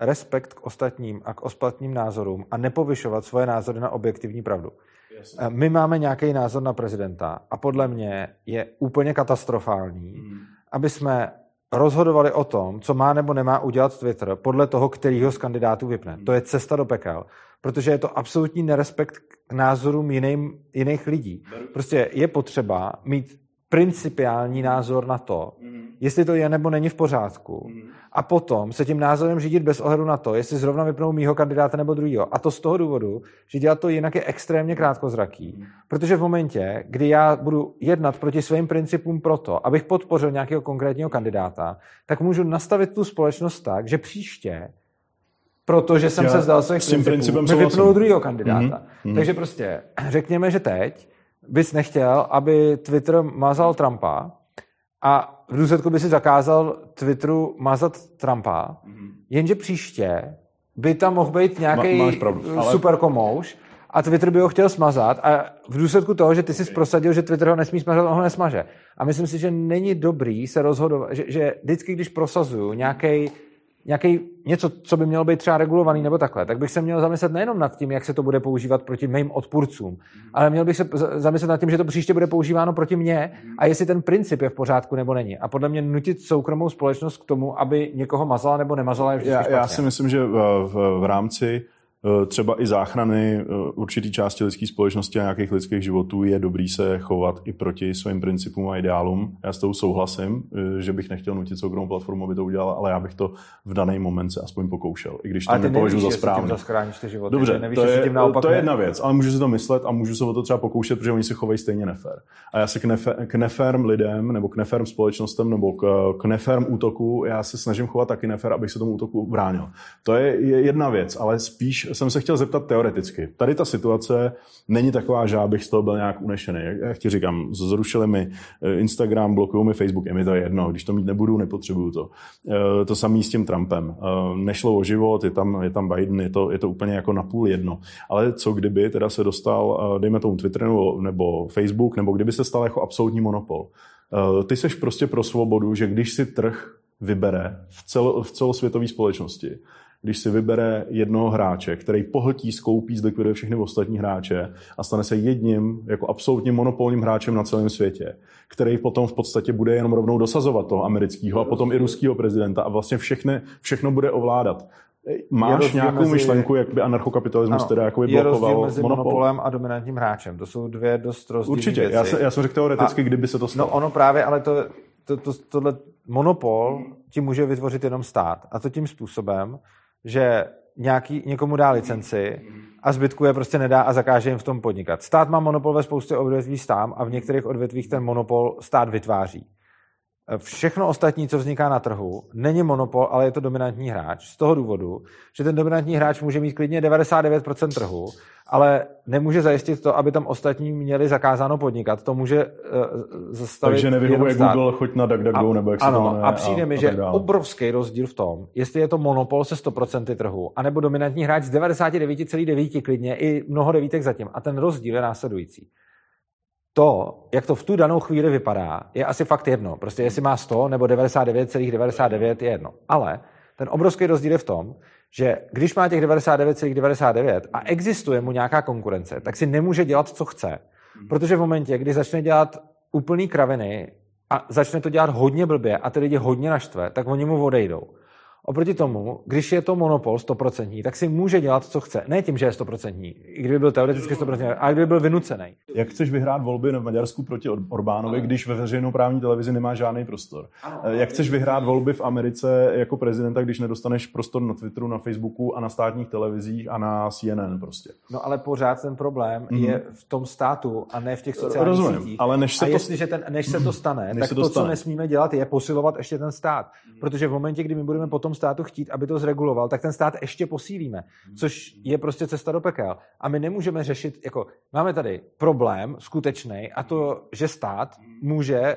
respekt k ostatním a k ostatním názorům a nepovyšovat svoje názory na objektivní pravdu. Jasně. My máme nějaký názor na prezidenta a podle mě je úplně katastrofální, hmm. aby jsme rozhodovali o tom, co má nebo nemá udělat Twitter podle toho, kterýho z kandidátů vypne. Hmm. To je cesta do pekel, protože je to absolutní nerespekt k názorům jiným, jiných lidí. Prostě je potřeba mít principiální názor na to, hmm. jestli to je nebo není v pořádku. Hmm a potom se tím názorem řídit bez ohledu na to, jestli zrovna vypnou mýho kandidáta nebo druhýho. A to z toho důvodu, že dělat to jinak je extrémně krátkozraký. Protože v momentě, kdy já budu jednat proti svým principům proto, abych podpořil nějakého konkrétního kandidáta, tak můžu nastavit tu společnost tak, že příště protože jsem já se vzdal svých principů, principem mi vypnou druhého kandidáta. Mm-hmm. Takže prostě řekněme, že teď bys nechtěl, aby Twitter mazal Trumpa, a v důsledku by si zakázal Twitteru mazat Trumpa, mm-hmm. jenže příště by tam mohl být nějaký ale... super komouš a Twitter by ho chtěl smazat a v důsledku toho, že ty jsi prosadil, že Twitter ho nesmí smazat, on ho nesmaže. A myslím si, že není dobrý se rozhodovat, že, že vždycky, když prosazuju nějaký nějaký něco, co by mělo být třeba regulovaný nebo takhle, tak bych se měl zamyslet nejenom nad tím, jak se to bude používat proti mým odpůrcům, ale měl bych se zamyslet nad tím, že to příště bude používáno proti mně a jestli ten princip je v pořádku nebo není. A podle mě nutit soukromou společnost k tomu, aby někoho mazala nebo nemazala je já, já si myslím, že v, v, v rámci třeba i záchrany eh, určitý části lidské společnosti a nějakých lidských životů je dobrý se chovat i proti svým principům a ideálům. Já s tou souhlasím, eh, že bych nechtěl nutit soukromou platformu, aby to udělala, ale já bych to v daný moment se aspoň pokoušel, i když to nepovažuji za správně. Dobře, nevíš, to, je, to je jedna věc, ale můžu si to myslet a můžu se o to třeba pokoušet, protože oni se chovají stejně nefér. A já se k, nefer, k neférm lidem nebo k neférm společnostem nebo k, k neférm útoku, já se snažím chovat taky nefér, abych se tomu útoku bránil. To je jedna věc, ale spíš jsem se chtěl zeptat teoreticky. Tady ta situace není taková, že bych z toho byl nějak unešený. Jak ti říkám, zrušili mi eh, Instagram, blokují mi Facebook, je mi to jedno, když to mít nebudu, nepotřebuju to. Eh, to samé s tím Trumpem. Nešlo o život, je tam, je tam Biden, je to, je to úplně jako napůl jedno. Ale co kdyby teda se dostal, dejme tomu Twitter nebo, nebo Facebook, nebo kdyby se stal jako absolutní monopol. Ty seš prostě pro svobodu, že když si trh vybere v, cel, v celosvětové společnosti, když si vybere jednoho hráče, který pohltí, skoupí, zlikviduje všechny ostatní hráče a stane se jedním jako absolutně monopolním hráčem na celém světě, který potom v podstatě bude jenom rovnou dosazovat toho amerického a potom i ruského prezidenta a vlastně všechny, všechno bude ovládat. Máš nějakou mezi... myšlenku, jak by anarchokapitalismus ano, teda jako by blokoval mezi monopol? monopolem a dominantním hráčem. To jsou dvě dost rozdílné Určitě, věci. já, se, já jsem řekl teoreticky, a, kdyby se to stalo. No ono právě, ale to, to, to, tohle monopol ti může vytvořit jenom stát. A to tím způsobem, že nějaký, někomu dá licenci a zbytku je prostě nedá a zakáže jim v tom podnikat. Stát má monopol ve spoustě odvětví stám a v některých odvětvích ten monopol stát vytváří. Všechno ostatní, co vzniká na trhu, není monopol, ale je to dominantní hráč. Z toho důvodu, že ten dominantní hráč může mít klidně 99% trhu, ale nemůže zajistit to, aby tam ostatní měli zakázáno podnikat. To může uh, zastavit Takže nevyhovuje Google, choď na DuckDuckGo, nebo jak ano, se to jmenuje, a přijde a, mi, a že obrovský rozdíl v tom, jestli je to monopol se 100% trhu, anebo dominantní hráč z 99,9 klidně i mnoho devítek zatím. A ten rozdíl je následující to, jak to v tu danou chvíli vypadá, je asi fakt jedno. Prostě jestli má 100 nebo 99,99 ,99 je jedno. Ale ten obrovský rozdíl je v tom, že když má těch 99,99 ,99 a existuje mu nějaká konkurence, tak si nemůže dělat, co chce. Protože v momentě, kdy začne dělat úplný kraviny a začne to dělat hodně blbě a ty lidi hodně naštve, tak oni mu odejdou. Oproti tomu, když je to monopol 100%, tak si může dělat, co chce. Ne tím, že je 100%, i kdyby byl teoreticky 100%, ale kdyby byl vynucený. Jak chceš vyhrát volby v Maďarsku proti Orbánovi, ano. když ve veřejnoprávní televizi nemá žádný prostor? Ano. Eh, jak chceš vyhrát volby v Americe jako prezidenta, když nedostaneš prostor na Twitteru, na Facebooku a na státních televizích a na CNN prostě? No ale pořád ten problém mm-hmm. je v tom státu a ne v těch sociálních Rozumím, sítích. ale než se, a to... jestliže ten, než se to stane, tak to, to stane. co nesmíme dělat, je posilovat ještě ten stát. Protože v momentě, kdy my budeme potom státu chtít, aby to zreguloval, tak ten stát ještě posílíme, což je prostě cesta do pekel. A my nemůžeme řešit, jako máme tady problém skutečný a to, že stát může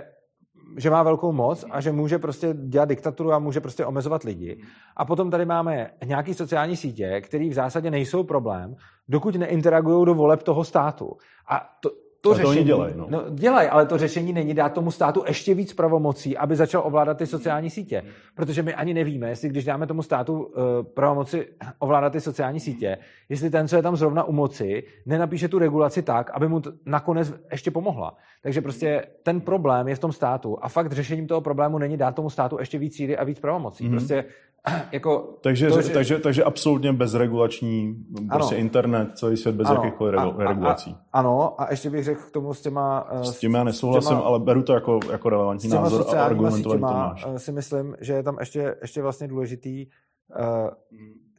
že má velkou moc a že může prostě dělat diktaturu a může prostě omezovat lidi. A potom tady máme nějaký sociální sítě, které v zásadě nejsou problém, dokud neinteragují do voleb toho státu. A to, to, řešení, to dělají. No. no. dělají, ale to řešení není dát tomu státu ještě víc pravomocí, aby začal ovládat ty sociální sítě. Protože my ani nevíme, jestli když dáme tomu státu uh, pravomoci ovládat ty sociální sítě, jestli ten, co je tam zrovna u moci, nenapíše tu regulaci tak, aby mu t- nakonec ještě pomohla. Takže prostě ten problém je v tom státu a fakt řešením toho problému není dát tomu státu ještě víc síly a víc pravomocí. Mm-hmm. Prostě jako takže, to, že... takže, takže absolutně bezregulační prostě ano. internet, celý svět bez jakýchkoliv regulací. A, ano, a ještě bych řekl k tomu s těma... Eh, s tím já nesouhlasím, těma, ale beru to jako, jako relevantní názor a argumentovaný to máš. Eh, si myslím, že je tam ještě, ještě vlastně důležitý, uh,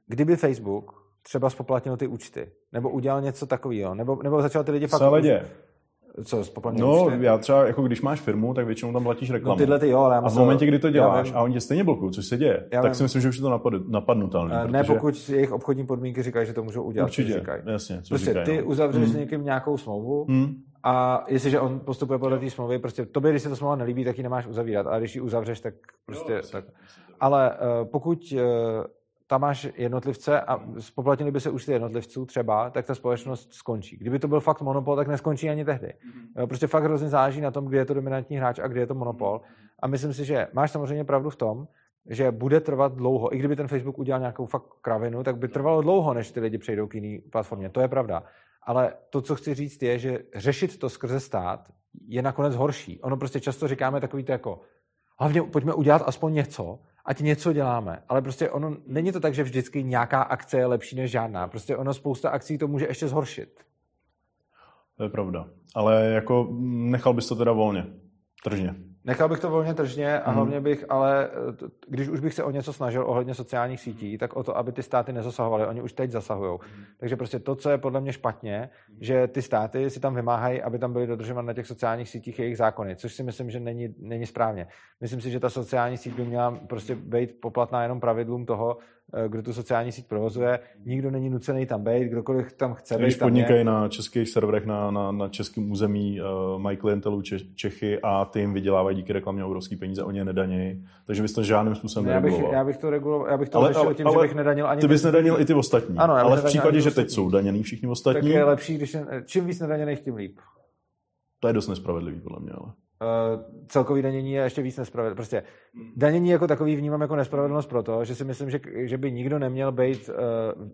kdyby Facebook třeba spoplatnil ty účty, nebo udělal něco takového, nebo, nebo začal ty lidi fakt... Saledě. Co, No, účty? já třeba, jako když máš firmu, tak většinou tam platíš reklamu. No tyhle ty jo, ale já A v momentě, kdy to děláš a oni tě stejně blokují, což se děje, já tak vím. si myslím, že už je to napad, napadnutelné. Ne, protože... pokud jejich obchodní podmínky říkají, že to můžou udělat. Určitě, říkají. jasně. Co prostě říkají, ty no. uzavřeš hmm. s někým nějakou smlouvu hmm. a jestliže on postupuje podle té smlouvy, prostě tobě, když se to smlouva nelíbí, tak ji nemáš uzavírat, ale když ji uzavřeš, tak prostě jo, tak. Ale uh, pokud uh, tam máš jednotlivce a spoplatnili by se už ty jednotlivců třeba, tak ta společnost skončí. Kdyby to byl fakt monopol, tak neskončí ani tehdy. Mm-hmm. Prostě fakt hrozně záleží na tom, kdy je to dominantní hráč a kdy je to monopol. A myslím si, že máš samozřejmě pravdu v tom, že bude trvat dlouho. I kdyby ten Facebook udělal nějakou fakt kravinu, tak by trvalo dlouho, než ty lidi přejdou k jiné platformě. To je pravda. Ale to, co chci říct, je, že řešit to skrze stát je nakonec horší. Ono prostě často říkáme takový to jako hlavně pojďme udělat aspoň něco, ať něco děláme. Ale prostě ono není to tak, že vždycky nějaká akce je lepší než žádná. Prostě ono spousta akcí to může ještě zhoršit. To je pravda. Ale jako nechal bys to teda volně, tržně. Nechal bych to volně tržně a mm. hlavně bych, ale když už bych se o něco snažil ohledně sociálních sítí, tak o to, aby ty státy nezasahovaly. Oni už teď zasahují. Takže prostě to, co je podle mě špatně, že ty státy si tam vymáhají, aby tam byly dodržovány na těch sociálních sítích jejich zákony, což si myslím, že není, není správně. Myslím si, že ta sociální síť by měla prostě být poplatná jenom pravidlům toho, kdo tu sociální síť provozuje. Nikdo není nucený tam být, kdokoliv tam chce být. Když tam podnikají je. na českých serverech na, na, na českém území, uh, mají klientelu Če- Čechy a ty jim vydělávají díky reklamě obrovský peníze, oni je nedaní, takže bys to žádným způsobem já bych, nereguloval. já bych to reguloval, já bych to Ale- ale, řešil ale- tím, ale že bych nedanil ani Ty bys nedanil i ty ostatní, Ano, ale v případě, že teď jsou daněný všichni tak ostatní, je lepší, když je, čím víc nedaněných, tím líp. to je dost nespravedlivý podle mě. Ale. Uh, celkový danění je ještě víc nespravedlivé. Prostě danění jako takový vnímám jako nespravedlnost proto, že si myslím, že, že by nikdo neměl být uh,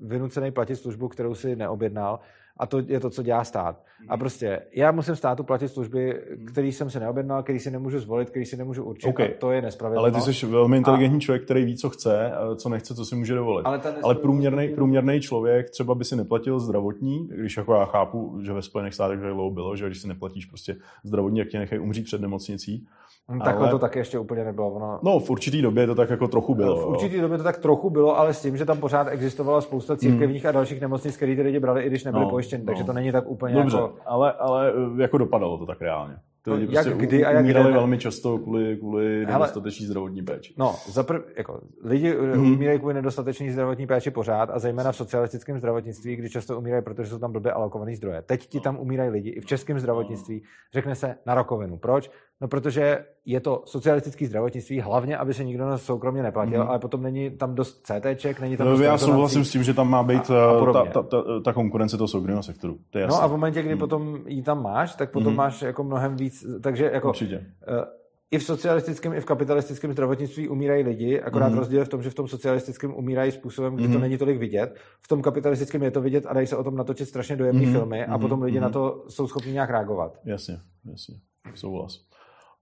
vynucený platit službu, kterou si neobjednal a to je to, co dělá stát. A prostě já musím státu platit služby, který jsem si neobjednal, který si nemůžu zvolit, který si nemůžu určit OK. a to je ale nespravedlnost. ty jsi velmi inteligentní člověk, který ví, co chce, a co nechce, co si může dovolit. ale, Ale průměrný, průměrný člověk třeba by si neplatil zdravotní, když jako já chápu, že ve Spojených státech to tak dlouho bylo, že když si neplatíš prostě zdravotní, jak tě nechají umřít před nemocnicí. Hm, Takhle ale- to taky ještě úplně nebylo. Ono, No, v určitý době to tak jako trochu bylo. v určitý době to tak trochu bylo, ale s tím, že tam pořád existovala spousta církevních a dalších nemocnic, které ty lidi brali, i když nebyli Hmm. No, pojištěni, no. takže to není tak úplně Dobře, jako... ale, ale eh, jako dopadalo to tak reálně. Ty No, lidi jak prostě kdy a jak umírali kde velmi často kvůli, kvůli Hele- nedostatečné zdravotní péči. No, zapr- jako, lidi hmm. umírají kvůli nedostatečné zdravotní péči pořád a zejména v socialistickém zdravotnictví, kdy často umírají, protože jsou tam blbě alokované zdroje. Teď ti tam umírají lidi i v českém zdravotnictví. Řekne se na rakovinu. Proč? No, protože je to socialistické zdravotnictví, hlavně, aby se nikdo na soukromně neplatil, Mhm. ale potom není tam dost CTček, není tam No, dost já souhlasím s tím, že tam má být A- a eh, podobně. ta, ta, ta, ta konkurence toho soukromého sektoru. To je No jasné. a v momentě, kdy Hmm. potom ji tam máš, tak potom Mhm. máš jako mnohem víc, takže jako Určitě. Eh, i v socialistickém, i v kapitalistickém zdravotnictví umírají lidi, akorát Mhm. mm. rozdíl je v tom, že v tom socialistickém umírají způsobem, kdy Mhm. to není tolik vidět. V tom kapitalistickém je to vidět a dají se o tom natočit strašně dojemné Mhm. filmy a Mhm. potom lidi Mhm. na to jsou schopni nějak reagovat. Jasně, jasně. Souhlas.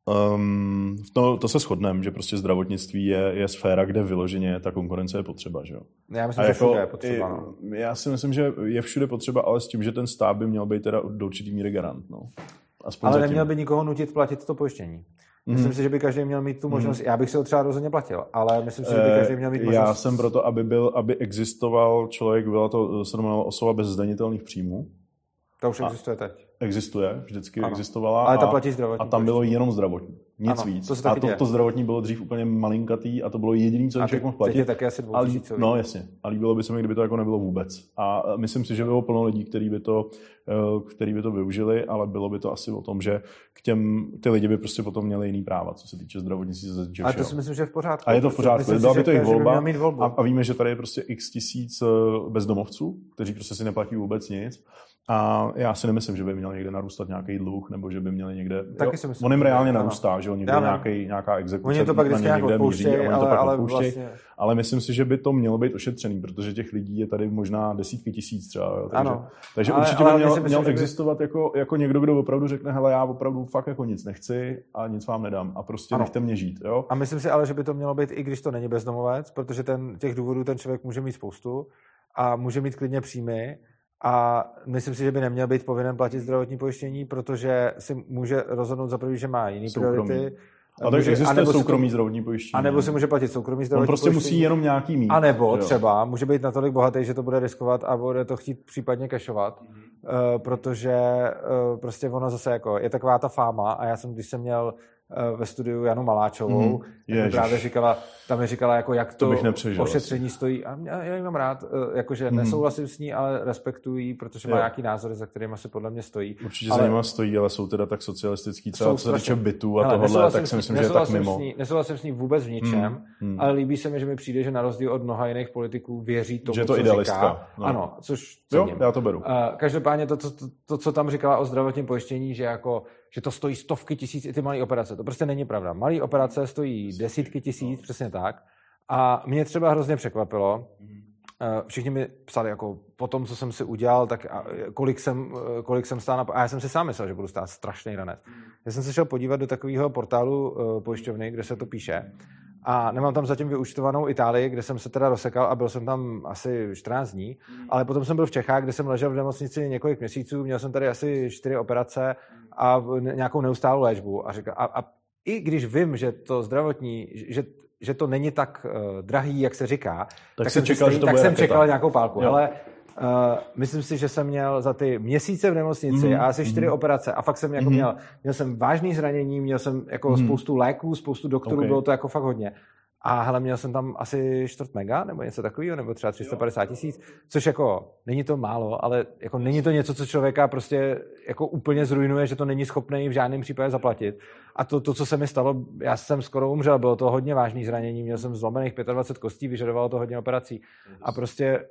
Um, to, to se shodneme, že prostě zdravotnictví je, je sféra, kde vyloženě ta konkurence je potřeba. Že? jo? Já myslím, A že jako, všude je potřeba. No. Já si myslím, že je všude potřeba, ale s tím, že ten stát by měl být teda do určitý míry garant. No. Aspoň Ale zatím. neměl by nikoho nutit platit to pojištění. Mhm. Myslím si, že by každý měl mít tu možnost. Já bych si ho třeba rozhodně platil, ale myslím si, že by Eh, každý měl mít možnost. Já jsem proto, aby, byl, aby existoval člověk, byla to se osoba bez zdanitelných příjmů. To už A- existuje teď. Existuje, vždycky Ano. existovala. Ale ta a, platí zdravotní a tam bylo jenom zdravotní. Nic Ano, víc. to a to, děje. to zdravotní bylo dřív úplně malinkatý a to bylo jediné, co A člověk mohl platit. je taky asi A, lí- no jasně. A líbilo by se mi, kdyby to jako nebylo vůbec. A myslím si, že by bylo plno lidí, který by to, eh, který by to využili, ale bylo by to asi o tom, že k těm, ty lidi by prostě potom měli jiný práva, co se týče zdravotnictví. Ale to si myslím, že je v pořádku. A je to v pořádku. Byla by to jejich volba. měl mít volbu. A, a víme, že tady je prostě x tisíc eh, bezdomovců, kteří prostě si neplatí vůbec nic. A já si nemyslím, že by měl někde narůstat nějaký dluh, nebo že by měli někde... Taky si myslím, on jim reálně narůstá, že on někde nějaký, nějaká exekuce Oni to pak vždycky ně nějak někde míří odpouštějí, a oni to ale, pak ale vlastně... Ale myslím si, že by to mělo být ošetřený, protože těch lidí je tady možná desítky tisíc třeba. Jo, takže, Ano. takže Ale- určitě ale by měl, myslím, měl že by- existovat jako, jako někdo, kdo opravdu řekne, hele, já opravdu fakt jako nic nechci a nic vám nedám a prostě Ano. nechte mě žít. Jo? A myslím si ale, že by to mělo být, i když to není bezdomovec, protože ten, těch důvodů ten člověk může mít spoustu a může mít klidně příjmy a myslím si, že by neměl být povinen platit zdravotní pojištění, protože si může rozhodnout za prvý, že má jiný Soukromý. priority. A tak existuje anebo si soukromý zdravotní pojištění. A nebo si může platit soukromý On zdravotní prostě musí pojištění. jenom nějaký mít. A nebo jo. třeba může být natolik bohatý, že to bude riskovat a bude to chtít případně kešovat, Mhm. uh, protože uh, prostě ono zase jako je taková ta fáma a já jsem, když jsem měl ve studiu Janu Maláčovou, mm, mi Ježiš. právě říkala, tam mi říkala, jako jak To to, ošetření stojí a já, já mám rád, uh, jakože Mhm. nesouhlasím s ní, ale respektuji, ji, protože má Jo. nějaký názory, za kterými se podle mě stojí. Určitě Ale- za nima stojí, ale jsou teda tak socialistický, třeba co se týče bytů a Hele, nesouhlasím tak si myslím, že je tak nesouhlasím mimo. S ní, nesouhlasím s ní vůbec v ničem, Hmm, hmm. ale líbí se mi, že mi přijde, že na rozdíl od mnoha jiných politiků věří tomu, Že je to co idealistka, říká. no. Ano, což Jo, já to beru. Uh, každopádně to, to, to, to, co tam říkala o zdravotním pojištění, že, jako, že to stojí stovky tisíc i ty malé operace, to prostě není pravda. Malé operace stojí desítky tisíc, přesně tak. A mě třeba hrozně překvapilo, eh, všichni mi psali, jako po tom, co jsem si udělal, tak a, kolik jsem, eh, kolik jsem stál na... A já jsem si sám myslel, že budu stát strašný ranec. Já jsem se šel podívat do takového portálu eh, pojišťovny, kde se to píše. A nemám tam zatím vyučtovanou Itálii, kde jsem se teda rozsekal a byl jsem tam asi 14 dní, ale potom jsem byl v Čechách, kde jsem ležel v nemocnici několik měsíců, měl jsem tady asi čtyři operace a nějakou neustálou léčbu. A, říkal, a, a i když vím, že to zdravotní, že, že to není tak uh, drahý, jak se říká, tak, jsi jsem, čekal, stejně- že to tak bude jsem čekal nějakou pálku. Jo. Ale uh, myslím si, že jsem měl za ty měsíce v nemocnici Mhm, a asi čtyři mhm. operace a fakt jsem jako Mhm. měl, měl jsem vážný zranění, měl jsem jako Mhm. spoustu léků, spoustu doktorů, Ok. bylo to jako fakt hodně. A hele, měl jsem tam asi čtvrt mega, nebo něco takového, nebo třeba 350 tisíc, což jako není to málo, ale jako není to něco, co člověka prostě jako úplně zrujnuje, že to není schopný v žádném případě zaplatit. A to, to, co se mi stalo, já jsem skoro umřel, bylo to hodně vážný zranění, měl jsem zlomených 25 kostí, vyžadovalo to hodně operací. A prostě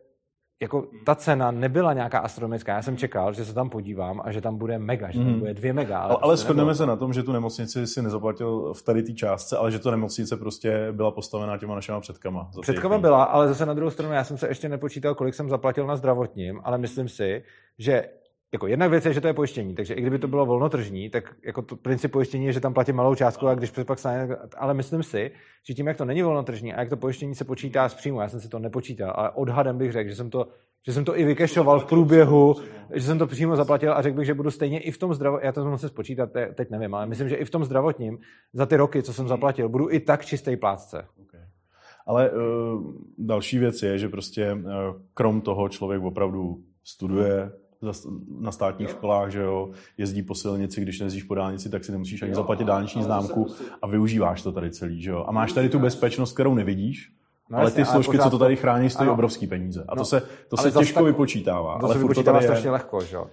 jako ta cena nebyla nějaká astronomická. Já jsem čekal, že se tam podívám a že tam bude mega, že tam mhm. bude dvě mega. Ale, ale, prostě shodneme se na tom, že tu nemocnici si nezaplatil v tady té částce, ale že to nemocnice prostě byla postavená těma našima předkama. Předkama byla, ale zase na druhou stranu já jsem se ještě nepočítal, kolik jsem zaplatil na zdravotním, ale myslím si, že jako jedna věc je, že to je pojištění, takže i kdyby to bylo volnotržní, tak jako to princip pojištění je, že tam platí malou částku a když pak stane, ale myslím si, že tím, jak to není volnotržní a jak to pojištění se počítá z příjmu, já jsem si to nepočítal, ale odhadem bych řekl, že jsem to, že jsem to i vykešoval v průběhu, že jsem to přímo zaplatil a řekl bych, že budu stejně i v tom zdravotním, já to musím spočítat, teď nevím, ale myslím, že i v tom zdravotním za ty roky, co jsem zaplatil, budu i tak čistý plátce. Okay. Ale uh, další věc je, že prostě uh, krom toho člověk opravdu studuje, na státních školách, že jo, jezdí po silnici, když nejezdíš po dálnici, tak si nemusíš ani zaplatit dálniční známku a využíváš to tady celý, že jo. A máš tady tu bezpečnost, kterou nevidíš, No, ale jasně, ty složky, co to tady chrání, stojí ano. obrovský peníze. A no, to se, to se těžko tak, vypočítává. To ale se vypočítává to strašně je... lehko, že jo?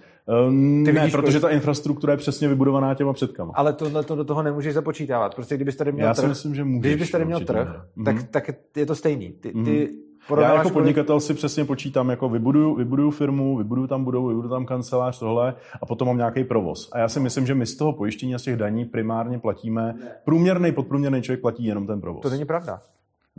Um, ty ne, vidíš, protože ta infrastruktura je přesně vybudovaná těma předkama. Ale tohle to do toho nemůžeš započítávat. Prostě kdybyste tady měl Já trh, si myslím, že můžeš, když byste tady měl trh, tak, mm-hmm. tak je to stejný. Ty, ty, mm-hmm já jako podnikatel si přesně počítám, jako vybuduju, vybuduju firmu, vybuduju tam budovu, vybuduju tam kancelář, tohle a potom mám nějaký provoz. A já si myslím, že my z toho pojištění a z těch daní primárně platíme, průměrný, podprůměrný člověk platí jenom ten provoz. To není pravda.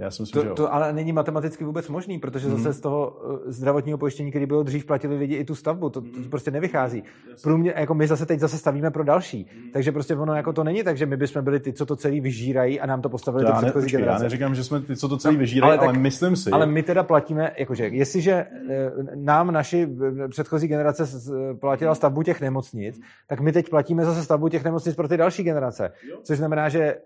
Já si myslím, to, že jo. to ale není matematicky vůbec možný, protože mm. zase z toho eh, zdravotního pojištění, který bylo dřív, platili lidi i tu stavbu. To, to mhm. prostě nevychází. Průmě, jako my zase teď zase stavíme pro další. Mm. Takže prostě ono jako to není tak, že my bychom byli ty, co to celý vyžírají a nám to postavili ty předchozí ne, generace. Já neříkám, že jsme ty, co to celý no, vyžírají, ale, ale tak, myslím si. Ale my teda platíme, jakože jestliže eh, nám naši eh, předchozí generace platila stavbu těch nemocnic, tak my teď platíme zase stavbu těch nemocnic pro ty další generace. Což znamená, že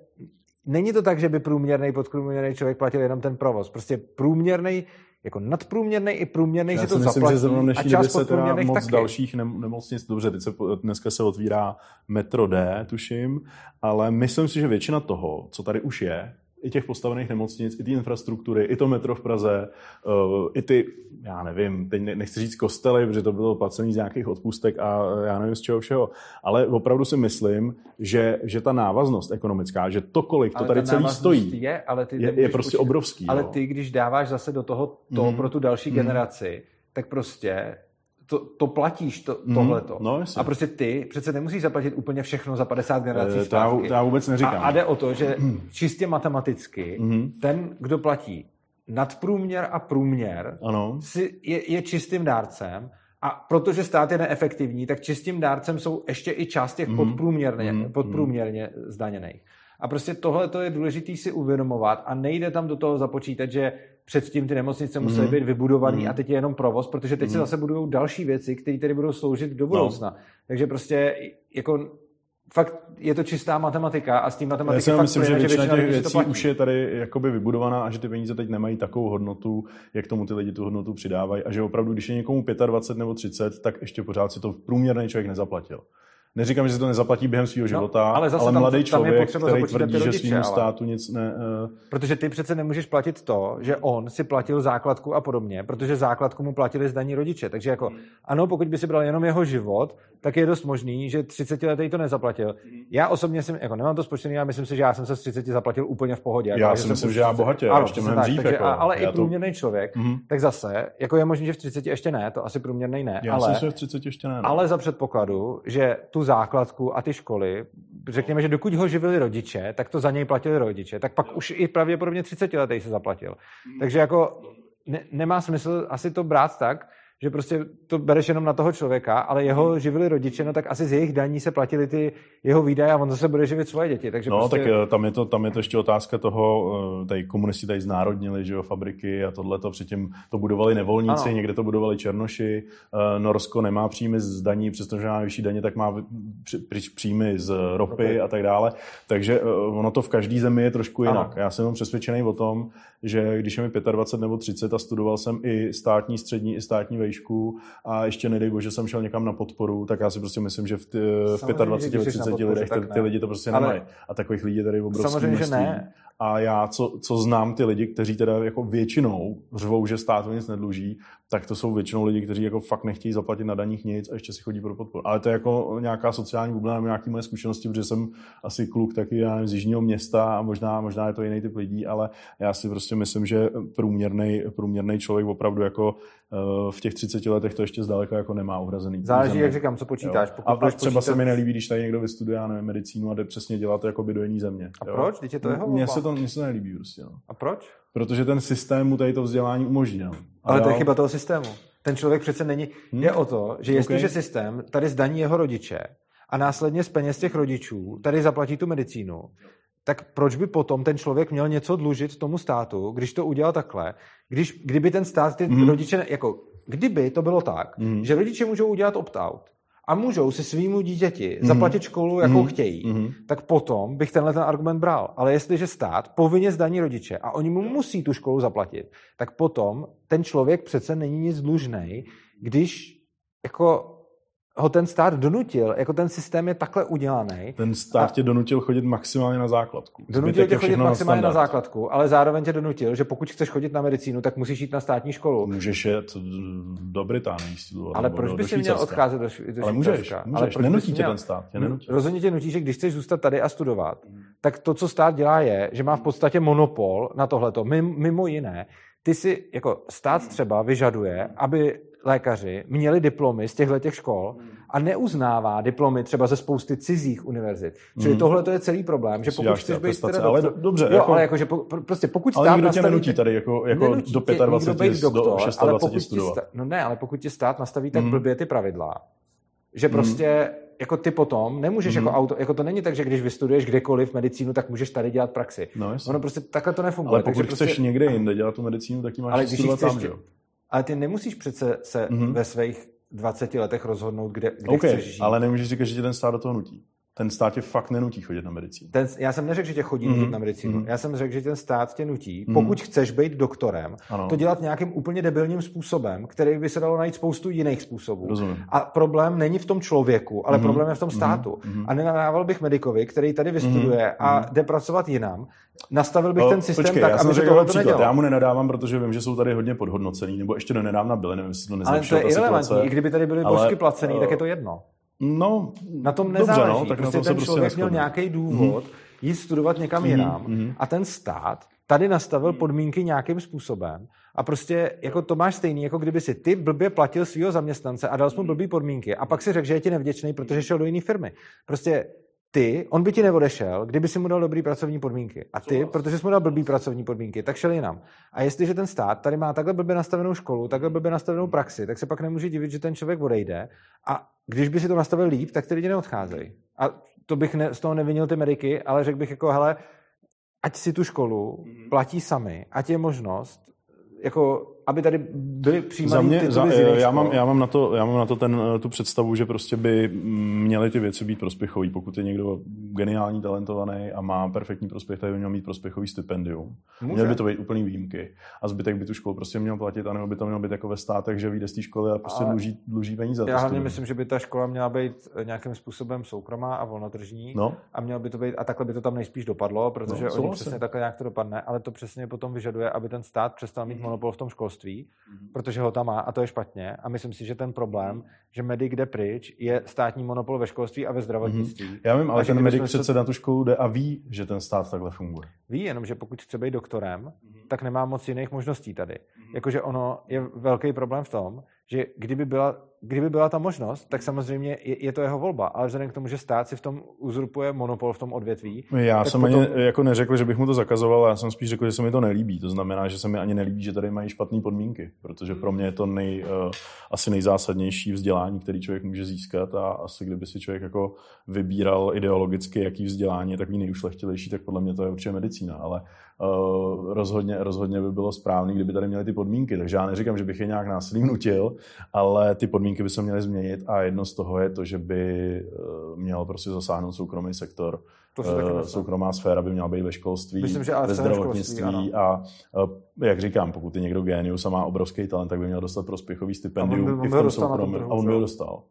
není to tak, že by průměrný, podprůměrný člověk platil jenom ten provoz. Prostě průměrný, jako nadprůměrný i průměrný, že to myslím, zaplatí. že zrovna dnešní a se teda moc taky. dalších nemocnic, dobře, teď se, dneska se otvírá Metro D, tuším, ale myslím si, že většina toho, co tady už je, i těch postavených nemocnic, i ty infrastruktury, i to metro v Praze, uh, i ty, já nevím, teď nechci říct kostely, protože to bylo placený z nějakých odpustek a já nevím z čeho všeho, ale opravdu si myslím, že, že ta návaznost ekonomická, že to, kolik ale to tady celý stojí, je, ale ty je, je prostě obrovský. Ale jo. ty, když dáváš zase do toho to mm. pro tu další mm. generaci, tak prostě to, to platíš, to, mm, tohleto. No, a prostě ty přece nemusíš zaplatit úplně všechno za 50 generací e, to, já, to já vůbec neříkám. A, a jde o to, že čistě matematicky mm. ten, kdo platí nadprůměr a průměr, ano. Si, je, je čistým dárcem a protože stát je neefektivní, tak čistým dárcem jsou ještě i část těch mm. podprůměrně, mm. podprůměrně zdaněných. A prostě tohle to je důležité si uvědomovat a nejde tam do toho započítat, že předtím ty nemocnice musely mm. být vybudované mm. a teď je jenom provoz, protože teď mm. se zase budou další věci, které tady budou sloužit do budoucna. No. Takže prostě jako fakt je to čistá matematika a s tím matematikou Já si myslím, že většina těch věcí už je tady jakoby vybudovaná a že ty peníze teď nemají takovou hodnotu, jak tomu ty lidi tu hodnotu přidávají a že opravdu, když je někomu 25 nebo 30, tak ještě pořád si to průměrný člověk nezaplatil. Neříkám, že se to nezaplatí během svého no, života, ale, zase ale tam, mladý člověk, tam který tvrdí, rodiče, že svým státu nic ne... Uh... Protože ty přece nemůžeš platit to, že on si platil základku a podobně, protože základku mu platili zdaní rodiče. Takže jako, hmm. ano, pokud by si bral jenom jeho život, tak je dost možný, že 30 letý to nezaplatil. Hmm. Já osobně jsem, jako nemám to spočtený, já myslím si, že já jsem se z 30 zaplatil úplně v pohodě. Jako, já si myslím, že já bohatě, ano, ještě mnohem dřív. Takže, jako, ale i průměrný to... člověk, mm-hmm. tak zase, jako je možné, že v 30 ještě ne, to asi průměrný ne. Já ale, myslím, že v 30 ještě ne. No. Ale za předpokladu, že tu základku a ty školy, řekněme, že dokud ho živili rodiče, tak to za něj platili rodiče, tak pak už i pravděpodobně 30 letý se zaplatil. Takže jako ne, nemá smysl asi to brát tak, že prostě to bereš jenom na toho člověka, ale jeho hmm. živili rodiče, no tak asi z jejich daní se platili ty jeho výdaje a on zase bude živit svoje děti. Takže no, prostě... tak eh, tam je, to, tam je to ještě otázka toho, eh, tady komunisti tady znárodnili, že jo, fabriky a tohleto, předtím to budovali nevolníci, ano. někde to budovali černoši, eh, Norsko nemá příjmy z daní, přestože má vyšší daně, tak má příjmy z ropy okay. a tak dále, takže ono to v každé zemi je trošku jinak. Ano. Já jsem přesvědčený o tom, že když je mi 25 nebo 30 a studoval jsem i státní, střední, i státní vejší, výšku a ještě nedej bože, jsem šel někam na podporu, tak já si prostě myslím, že v, ty, v 25 30 lidech ty, ty lidi to prostě Ale... nemají. A takových lidí tady obrovský Samozřejmě, že ne. A já, co, co znám ty lidi, kteří teda jako většinou řvou, že státu nic nedluží, tak to jsou většinou lidi, kteří jako fakt nechtějí zaplatit na daních nic a ještě si chodí pro podporu. Ale to je jako nějaká sociální bublina, nějaké moje zkušenosti, protože jsem asi kluk taky já nevím, z jižního města a možná, možná je to jiný typ lidí, ale já si prostě myslím, že průměrný člověk opravdu jako Eh, v těch 30 letech to ještě zdaleka jako nemá uhrazený. Záleží, jak říkám, co počítáš. Pokud a proč třeba počítat... se mi nelíbí, když tady někdo vystuduje, já nevím, medicínu a jde přesně dělat jako by do jiné země. A jo? proč? Teď je to jeho Mně se to, mně se to nelíbí prostě. No. A proč? Protože ten systém mu tady to vzdělání umožnil. Ale to je chyba toho systému. Ten člověk přece není... Hmm? Je o to, že jestliže okay. systém tady zdaní jeho rodiče a následně z peněz těch rodičů tady zaplatí tu medicínu, tak proč by potom ten člověk měl něco dlužit tomu státu, když to udělal takhle, když, kdyby ten stát ty mm. rodiče, jako kdyby to bylo tak, mm. že rodiče můžou udělat opt-out a můžou si svýmu dítěti mm. zaplatit školu, jakou mm. chtějí, mm. tak potom bych tenhle ten argument bral. Ale jestliže stát povinně zdaní rodiče a oni mu musí tu školu zaplatit, tak potom ten člověk přece není nic dlužný, když jako ho ten stát donutil, jako ten systém je takhle udělaný. Ten stát tě donutil chodit maximálně na základku. Donutil tě chodit maximálně na, na základku, ale zároveň tě donutil, že pokud chceš chodit na medicínu, tak musíš jít na státní školu. Můžeš jet do Británii. Ale proč by si měl odcházet do, do Ale můžeš, můžeš. ale proč nenutí tě měl... ten stát. Tě nenutí. Rozhodně tě nutí, že když chceš zůstat tady a studovat, tak to, co stát dělá, je, že má v podstatě monopol na tohleto. Mimo jiné, ty si, jako stát třeba vyžaduje, aby lékaři měli diplomy z těchto těch škol a neuznává diplomy třeba ze spousty cizích univerzit. Čili mm. tohle to je celý problém, že pokud chceš být teda ale do, dobře, jo, jako, ale jako, že po, prostě pokud ale stát nikdo tě nenutí tady jako, jako do 25, tě, doktor, do 26 ale pokud studovat. Stát, no ne, ale pokud ti stát nastaví tak mm. blbě ty pravidla, že prostě mm. jako ty potom nemůžeš mm. jako auto, jako to není tak, že když vystuduješ kdekoliv medicínu, tak můžeš tady dělat praxi. No, ono prostě takhle to nefunguje. Ale pokud takže chceš prostě, někde jinde dělat tu medicínu, tak ji máš ale studovat tam, že jo? Ale ty nemusíš přece se mm-hmm. ve svých 20 letech rozhodnout, kde, kde okay, chceš žít. ale nemůžeš říkat, že tě ten stát do toho nutí. Ten stát tě fakt nenutí chodit na medicínu. Ten, já jsem neřekl, že tě chodí mm-hmm. na medicínu. Mm-hmm. Já jsem řekl, že ten stát tě nutí, mm-hmm. pokud chceš být doktorem, ano. to dělat nějakým úplně debilním způsobem, který by se dalo najít spoustu jiných způsobů. Rozumím. A problém není v tom člověku, ale mm-hmm. problém je v tom mhm. státu. Mm-hmm. A nenadával bych medikovi, který tady vystuduje mm-hmm. a jde pracovat jinam. Nastavil bych o, ten systém počkej, tak, já aby se tohle to nedělalo. Já mu nenadávám, protože vím, že jsou tady hodně podhodnocený, nebo ještě do nedávna byly, nevím, jestli to Ale to je irrelevantní, i kdyby tady byly ale, placený, tak je to jedno. No, na tom nezáleží. Dobře, no, tak prostě na ten prostě člověk měl nějaký důvod mm. jít studovat někam mm. jinam mm. a ten stát tady nastavil mhm. podmínky nějakým způsobem a prostě jako to máš stejný, jako kdyby si ty blbě platil svého zaměstnance a dal jsi mu mhm. blbý podmínky a pak si řekl, že je ti nevděčný, protože šel do jiné firmy. Prostě ty, on by ti neodešel, kdyby si mu dal dobrý pracovní podmínky. A ty, protože jsi mu dal blbý pracovní podmínky, tak šel jinam. A jestliže ten stát tady má takhle blbě nastavenou školu, takhle blbě nastavenou praxi, tak se pak nemůže divit, že ten člověk odejde. A když by si to nastavil líp, tak ty lidi neodcházejí. A to bych ne, z toho nevinil ty mediky, ale řekl bych jako, hele, ať si tu školu mhm. platí sami, ať je možnost, jako aby tady byly přijímány mě, za, já, mám, já, mám na to, já mám na to ten, tu představu, že prostě by měly ty věci být prospěchový. Pokud je někdo geniální, talentovaný a má perfektní prospěch, tak by měl mít prospěchový stipendium. Může. Měl by to být úplný výjimky. A zbytek by tu školu prostě měl platit, anebo by to mělo být jako ve státech, že vyjde z té školy a prostě dluží, dluží peníze. Já hlavně myslím, že by ta škola měla být nějakým způsobem soukromá a volnotržní. No. A měl by to být, a takhle by to tam nejspíš dopadlo, protože no, oni přesně takhle nějak to dopadne, ale to přesně potom vyžaduje, aby ten stát přestal mít monopol v tom školství mm-hmm. protože ho tam má a to je špatně. A myslím si, že ten problém, že medic jde pryč, je státní monopol ve školství a ve zdravotnictví. Mm-hmm. Já vím, ale ten medic přece se... na tu školu jde a ví, že ten stát takhle funguje. Ví, jenom že pokud chce být doktorem, mm-hmm. tak nemá moc jiných možností tady. Mm-hmm. Jakože ono je velký problém v tom, že kdyby byla, kdyby byla ta možnost, tak samozřejmě je, je to jeho volba, ale vzhledem k tomu, že stát si v tom uzurpuje monopol v tom odvětví. Já jsem potom... ani jako neřekl, že bych mu to zakazoval, já jsem spíš řekl, že se mi to nelíbí. To znamená, že se mi ani nelíbí, že tady mají špatné podmínky, protože pro mě je to nej, uh, asi nejzásadnější vzdělání, který člověk může získat a asi kdyby si člověk jako vybíral ideologicky, jaký vzdělání je takový nejušlechtilejší, tak podle mě to je určitě medicína, ale rozhodně, rozhodně by bylo správné, kdyby tady měli ty podmínky. Takže já neříkám, že bych je nějak násilím nutil, ale ty podmínky by se měly změnit a jedno z toho je to, že by měl prostě zasáhnout soukromý sektor. To se taky myslím. soukromá sféra by měla být ve školství, Myslím, že ve zdravotnictví školství, a, jak říkám, pokud je někdo genius a má obrovský talent, tak by měl dostat prospěchový stipendium A on by- on i v tom soukromém. A on by ho dostal.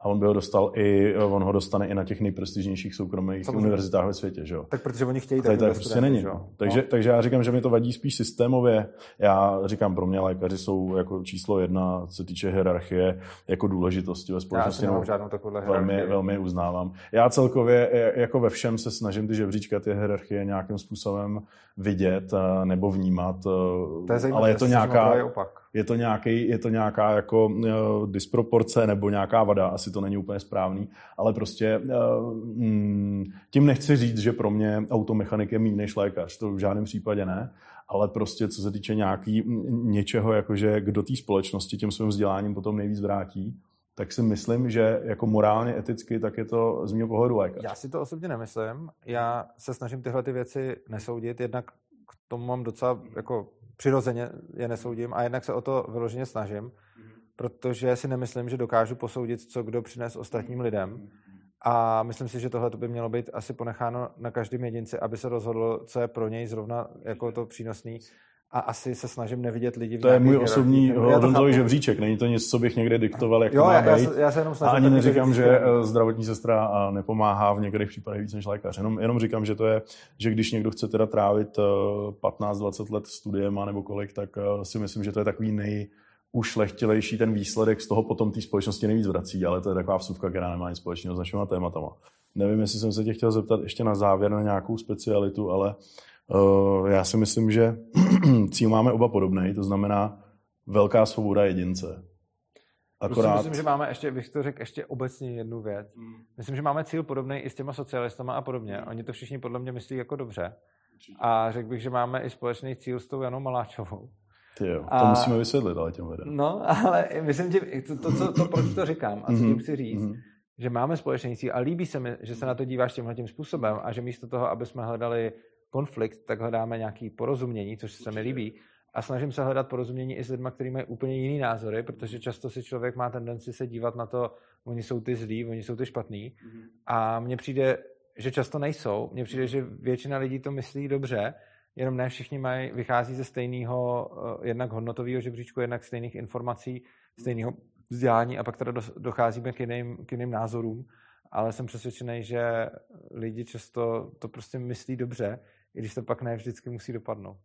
A on by ho dostal i, on ho dostane i na těch nejprestižnějších soukromých Samozřejmě. univerzitách ve světě, že jo? Tak protože oni chtějí Tady to tak prostě není. že jo? No. Takže, takže já říkám, že mi to vadí spíš systémově. Já říkám, pro mě lékaři jsou jako číslo jedna, co se týče hierarchie, jako důležitosti ve Já společnosti. si nemám žádnou takovouhle velmi, hierarchii. velmi uznávám. Já celkově e, jako ve všem se snažím ty žebříčka, ty hierarchie nějakým způsobem vidět eh, nebo vnímat, eh, To je zajímavé, ale je to nějaká, opak. Je to, nějaký, je to nějaká jako uh, disproporce nebo nějaká vada, asi to není úplně správný, ale prostě uh, mm, tím nechci říct, že pro mě automechanik je méně než lékař, to v žádném případě ne, ale prostě co se týče nějaký, m, něčeho, jakože kdo té společnosti tím svým vzděláním potom nejvíc vrátí, tak si myslím, že jako morálně, eticky, tak je to z mého pohledu lékař. Já si to osobně nemyslím. Já se snažím tyhle ty věci nesoudit, jednak k tomu mám docela jako přirozeně je nesoudím a jednak se o to vyloženě snažím, protože si nemyslím, že dokážu posoudit, co kdo přines ostatním lidem. A myslím si, že tohle by mělo být asi ponecháno na každém jedinci, aby se rozhodl, co je pro něj zrovna jako to přínosný. A asi se snažím nevidět lidi v To je můj osobní. Já hodnotový žebříček, není to nic, co bych někde diktoval, jak Jo, to má já, já, být. se, já se jenom A snažím. ani tak neříkám, že eh, zdravotní sestra a nepomáhá v některých případech víc než lékař. Jenom, jenom říkám, že to je, že když někdo chce teda trávit eh, 15-20 let studiem a nebo kolik, tak eh, si myslím, že to je takový nej ušlechtilejší ten výsledek, z toho potom té společnosti nejvíc vrací, ale to je taková vsuvka, která nemá nic společného s našimi tématama. Nevím, jestli jsem se tě chtěl zeptat ještě na závěr na nějakou specialitu, ale uh, já si myslím, že cíl máme oba podobný, to znamená velká svoboda jedince. Akorát... Akorát, Myslím, že máme ještě, bych to řekl ještě obecně jednu věc. Myslím, že máme cíl podobný i s těma socialistama a podobně. Oni to všichni podle mě myslí jako dobře. A řekl bych, že máme i společný cíl s tou Janou Maláčovou. ty jo, to a- musíme vysvětlit ale těm lidem. No, ale myslím ti, to, to, to, to, proč to říkám a co Mhm, tím chci říct, mhm. že máme společný cíl a líbí se mi, že se na to díváš tímhle tím způsobem a že místo toho, aby jsme hledali konflikt, tak hledáme nějaký porozumění, což se mi líbí. A snažím se hledat porozumění i s lidmi, kteří mají úplně jiný názory, protože často si člověk má tendenci se dívat na to, oni jsou ty zlí, oni jsou ty špatný. A mně přijde, že často nejsou. Mně přijde, že většina lidí to myslí dobře, jenom ne všichni mají, vychází ze stejného eh, jednak hodnotového žebříčku, jednak stejných informací, stejného vzdělání a pak teda docházíme k jiným, k jiným názorům. Ale jsem přesvědčený, že lidi často to prostě myslí dobře, i když to pak ne vždycky musí dopadnout.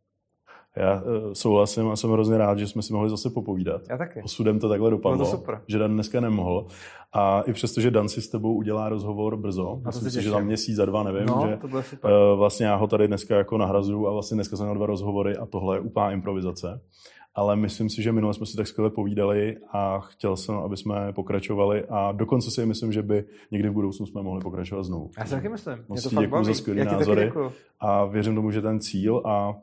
Já uh, souhlasím a jsem hrozně rád, že jsme si mohli zase popovídat. Já taky. Osudem to takhle dopadlo, Bylo to super. že Dan dneska nemohl. A i přesto, že Dan si s tebou udělá rozhovor brzo, to myslím si, že za měsíc, za dva, nevím, No, že to bylo super. uh, vlastně já ho tady dneska jako nahrazuju a vlastně dneska jsem měl dva rozhovory a tohle je úplná improvizace. Ale myslím si, že minule jsme si tak skvěle povídali a chtěl jsem, aby jsme pokračovali a dokonce si myslím, že by někdy v budoucnu jsme mohli pokračovat znovu. Já si taky myslím. Mě Moc to ti fakt za baví. ti taky názory. A věřím tomu, že ten cíl a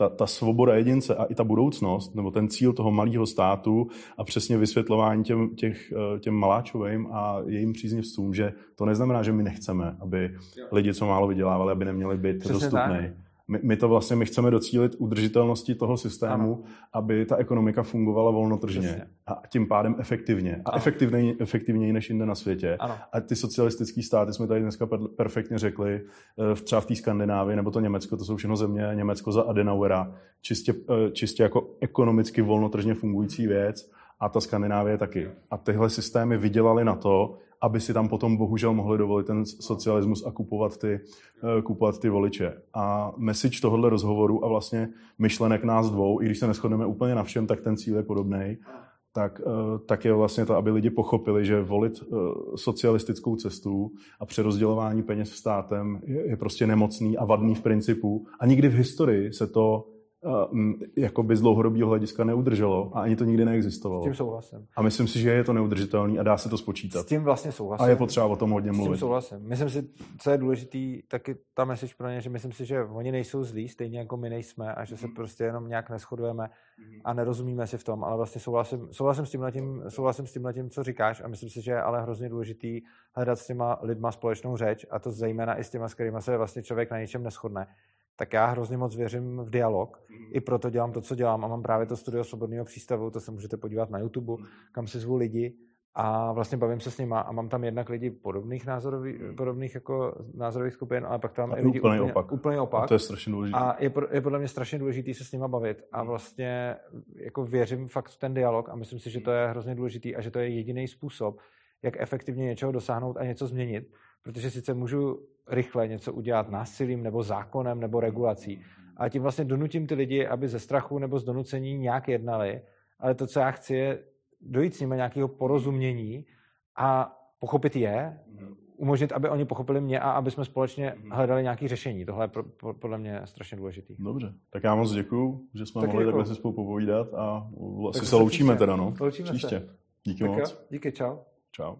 ta, ta svoboda jedince a i ta budoucnost, nebo ten cíl toho malého státu a přesně vysvětlování těm, těch, eh, těm maláčovým a jejím příznivcům, že to neznamená, že my nechceme, aby lidi, co málo vydělávali, aby neměli být dostupný. My, my to vlastně, my chceme docílit udržitelnosti toho systému, Ano. aby ta ekonomika fungovala volnotržně Přesně. a tím pádem efektivně. A Ano. efektivněji, efektivněji než jinde na světě. Ano. A ty socialistické státy jsme tady dneska per- perfektně řekli, eh, třeba v té Skandinávii nebo to Německo, to jsou všechno země, Německo za Adenauera, čistě, eh, čistě jako ekonomicky volnotržně fungující věc a ta Skandinávie taky. A tyhle systémy vydělali na to, aby si tam potom bohužel mohli dovolit ten socialismus a kupovat ty, eh, kupovat ty voliče. A message tohohle rozhovoru a vlastně myšlenek nás dvou, i když se neschodneme úplně na všem, tak ten cíl je podobný tak, eh, tak je vlastně to, aby lidi pochopili, že volit eh, socialistickou cestu a přerozdělování peněz státem je, je prostě nemocný a vadný v principu. A nikdy v historii se to jakoby z dlouhodobého hlediska neudrželo a ani to nikdy S neexistovalo. tím souhlasím. A myslím si, že je to neudržitelný a dá se to spočítat. S tím vlastně souhlasím. A je potřeba o tom hodně S tím mluvit. souhlasím. Myslím si, co je důležitý, taky ta message pro ně, že myslím si, že oni nejsou zlí, stejně jako my nejsme a že se prostě jenom nějak neschodujeme a nerozumíme si v tom, ale vlastně souhlasím, souhlasím s tímhletím, souhlasím s tímhletím, co říkáš a myslím si, že je ale hrozně důležitý hledat s těma lidma společnou řeč a to zejména i s těma, s kterými se vlastně člověk na něčem neschodne. Tak já hrozně moc věřím v dialog, i proto dělám to, co dělám a mám právě to studio Svobodného přístavu, to se můžete podívat na YouTube, kam si zvu lidi. A vlastně bavím se s nima a mám tam jednak lidi podobných názorových, podobných jako názorových skupin, ale pak tam A i lidi úplný úplně, opak. Úplně opak. A to je strašně důležité. A je, pro, je podle mě strašně důležité se s nima bavit a vlastně jako věřím fakt v ten dialog a myslím si, že to je hrozně důležitý a že to je jediný způsob, jak efektivně něčeho dosáhnout a něco změnit, protože sice můžu rychle něco udělat násilím nebo zákonem nebo regulací, ale tím vlastně donutím ty lidi, aby ze strachu nebo z donucení nějak jednali, ale to, co já chci, je dojít s nimi nějakého porozumění a pochopit je, umožnit, aby oni pochopili mě a aby jsme společně hledali nějaké řešení. Tohle je pro, pro, podle mě strašně důležitý. Dobře, tak já moc děkuju, že jsme Taky mohli děkuju. takhle si spolu popovídat a asi Tak se se loučíme příště. teda, no. Loučíme se. Příště. Díky Tak moc. jo, díky, čau. Čau.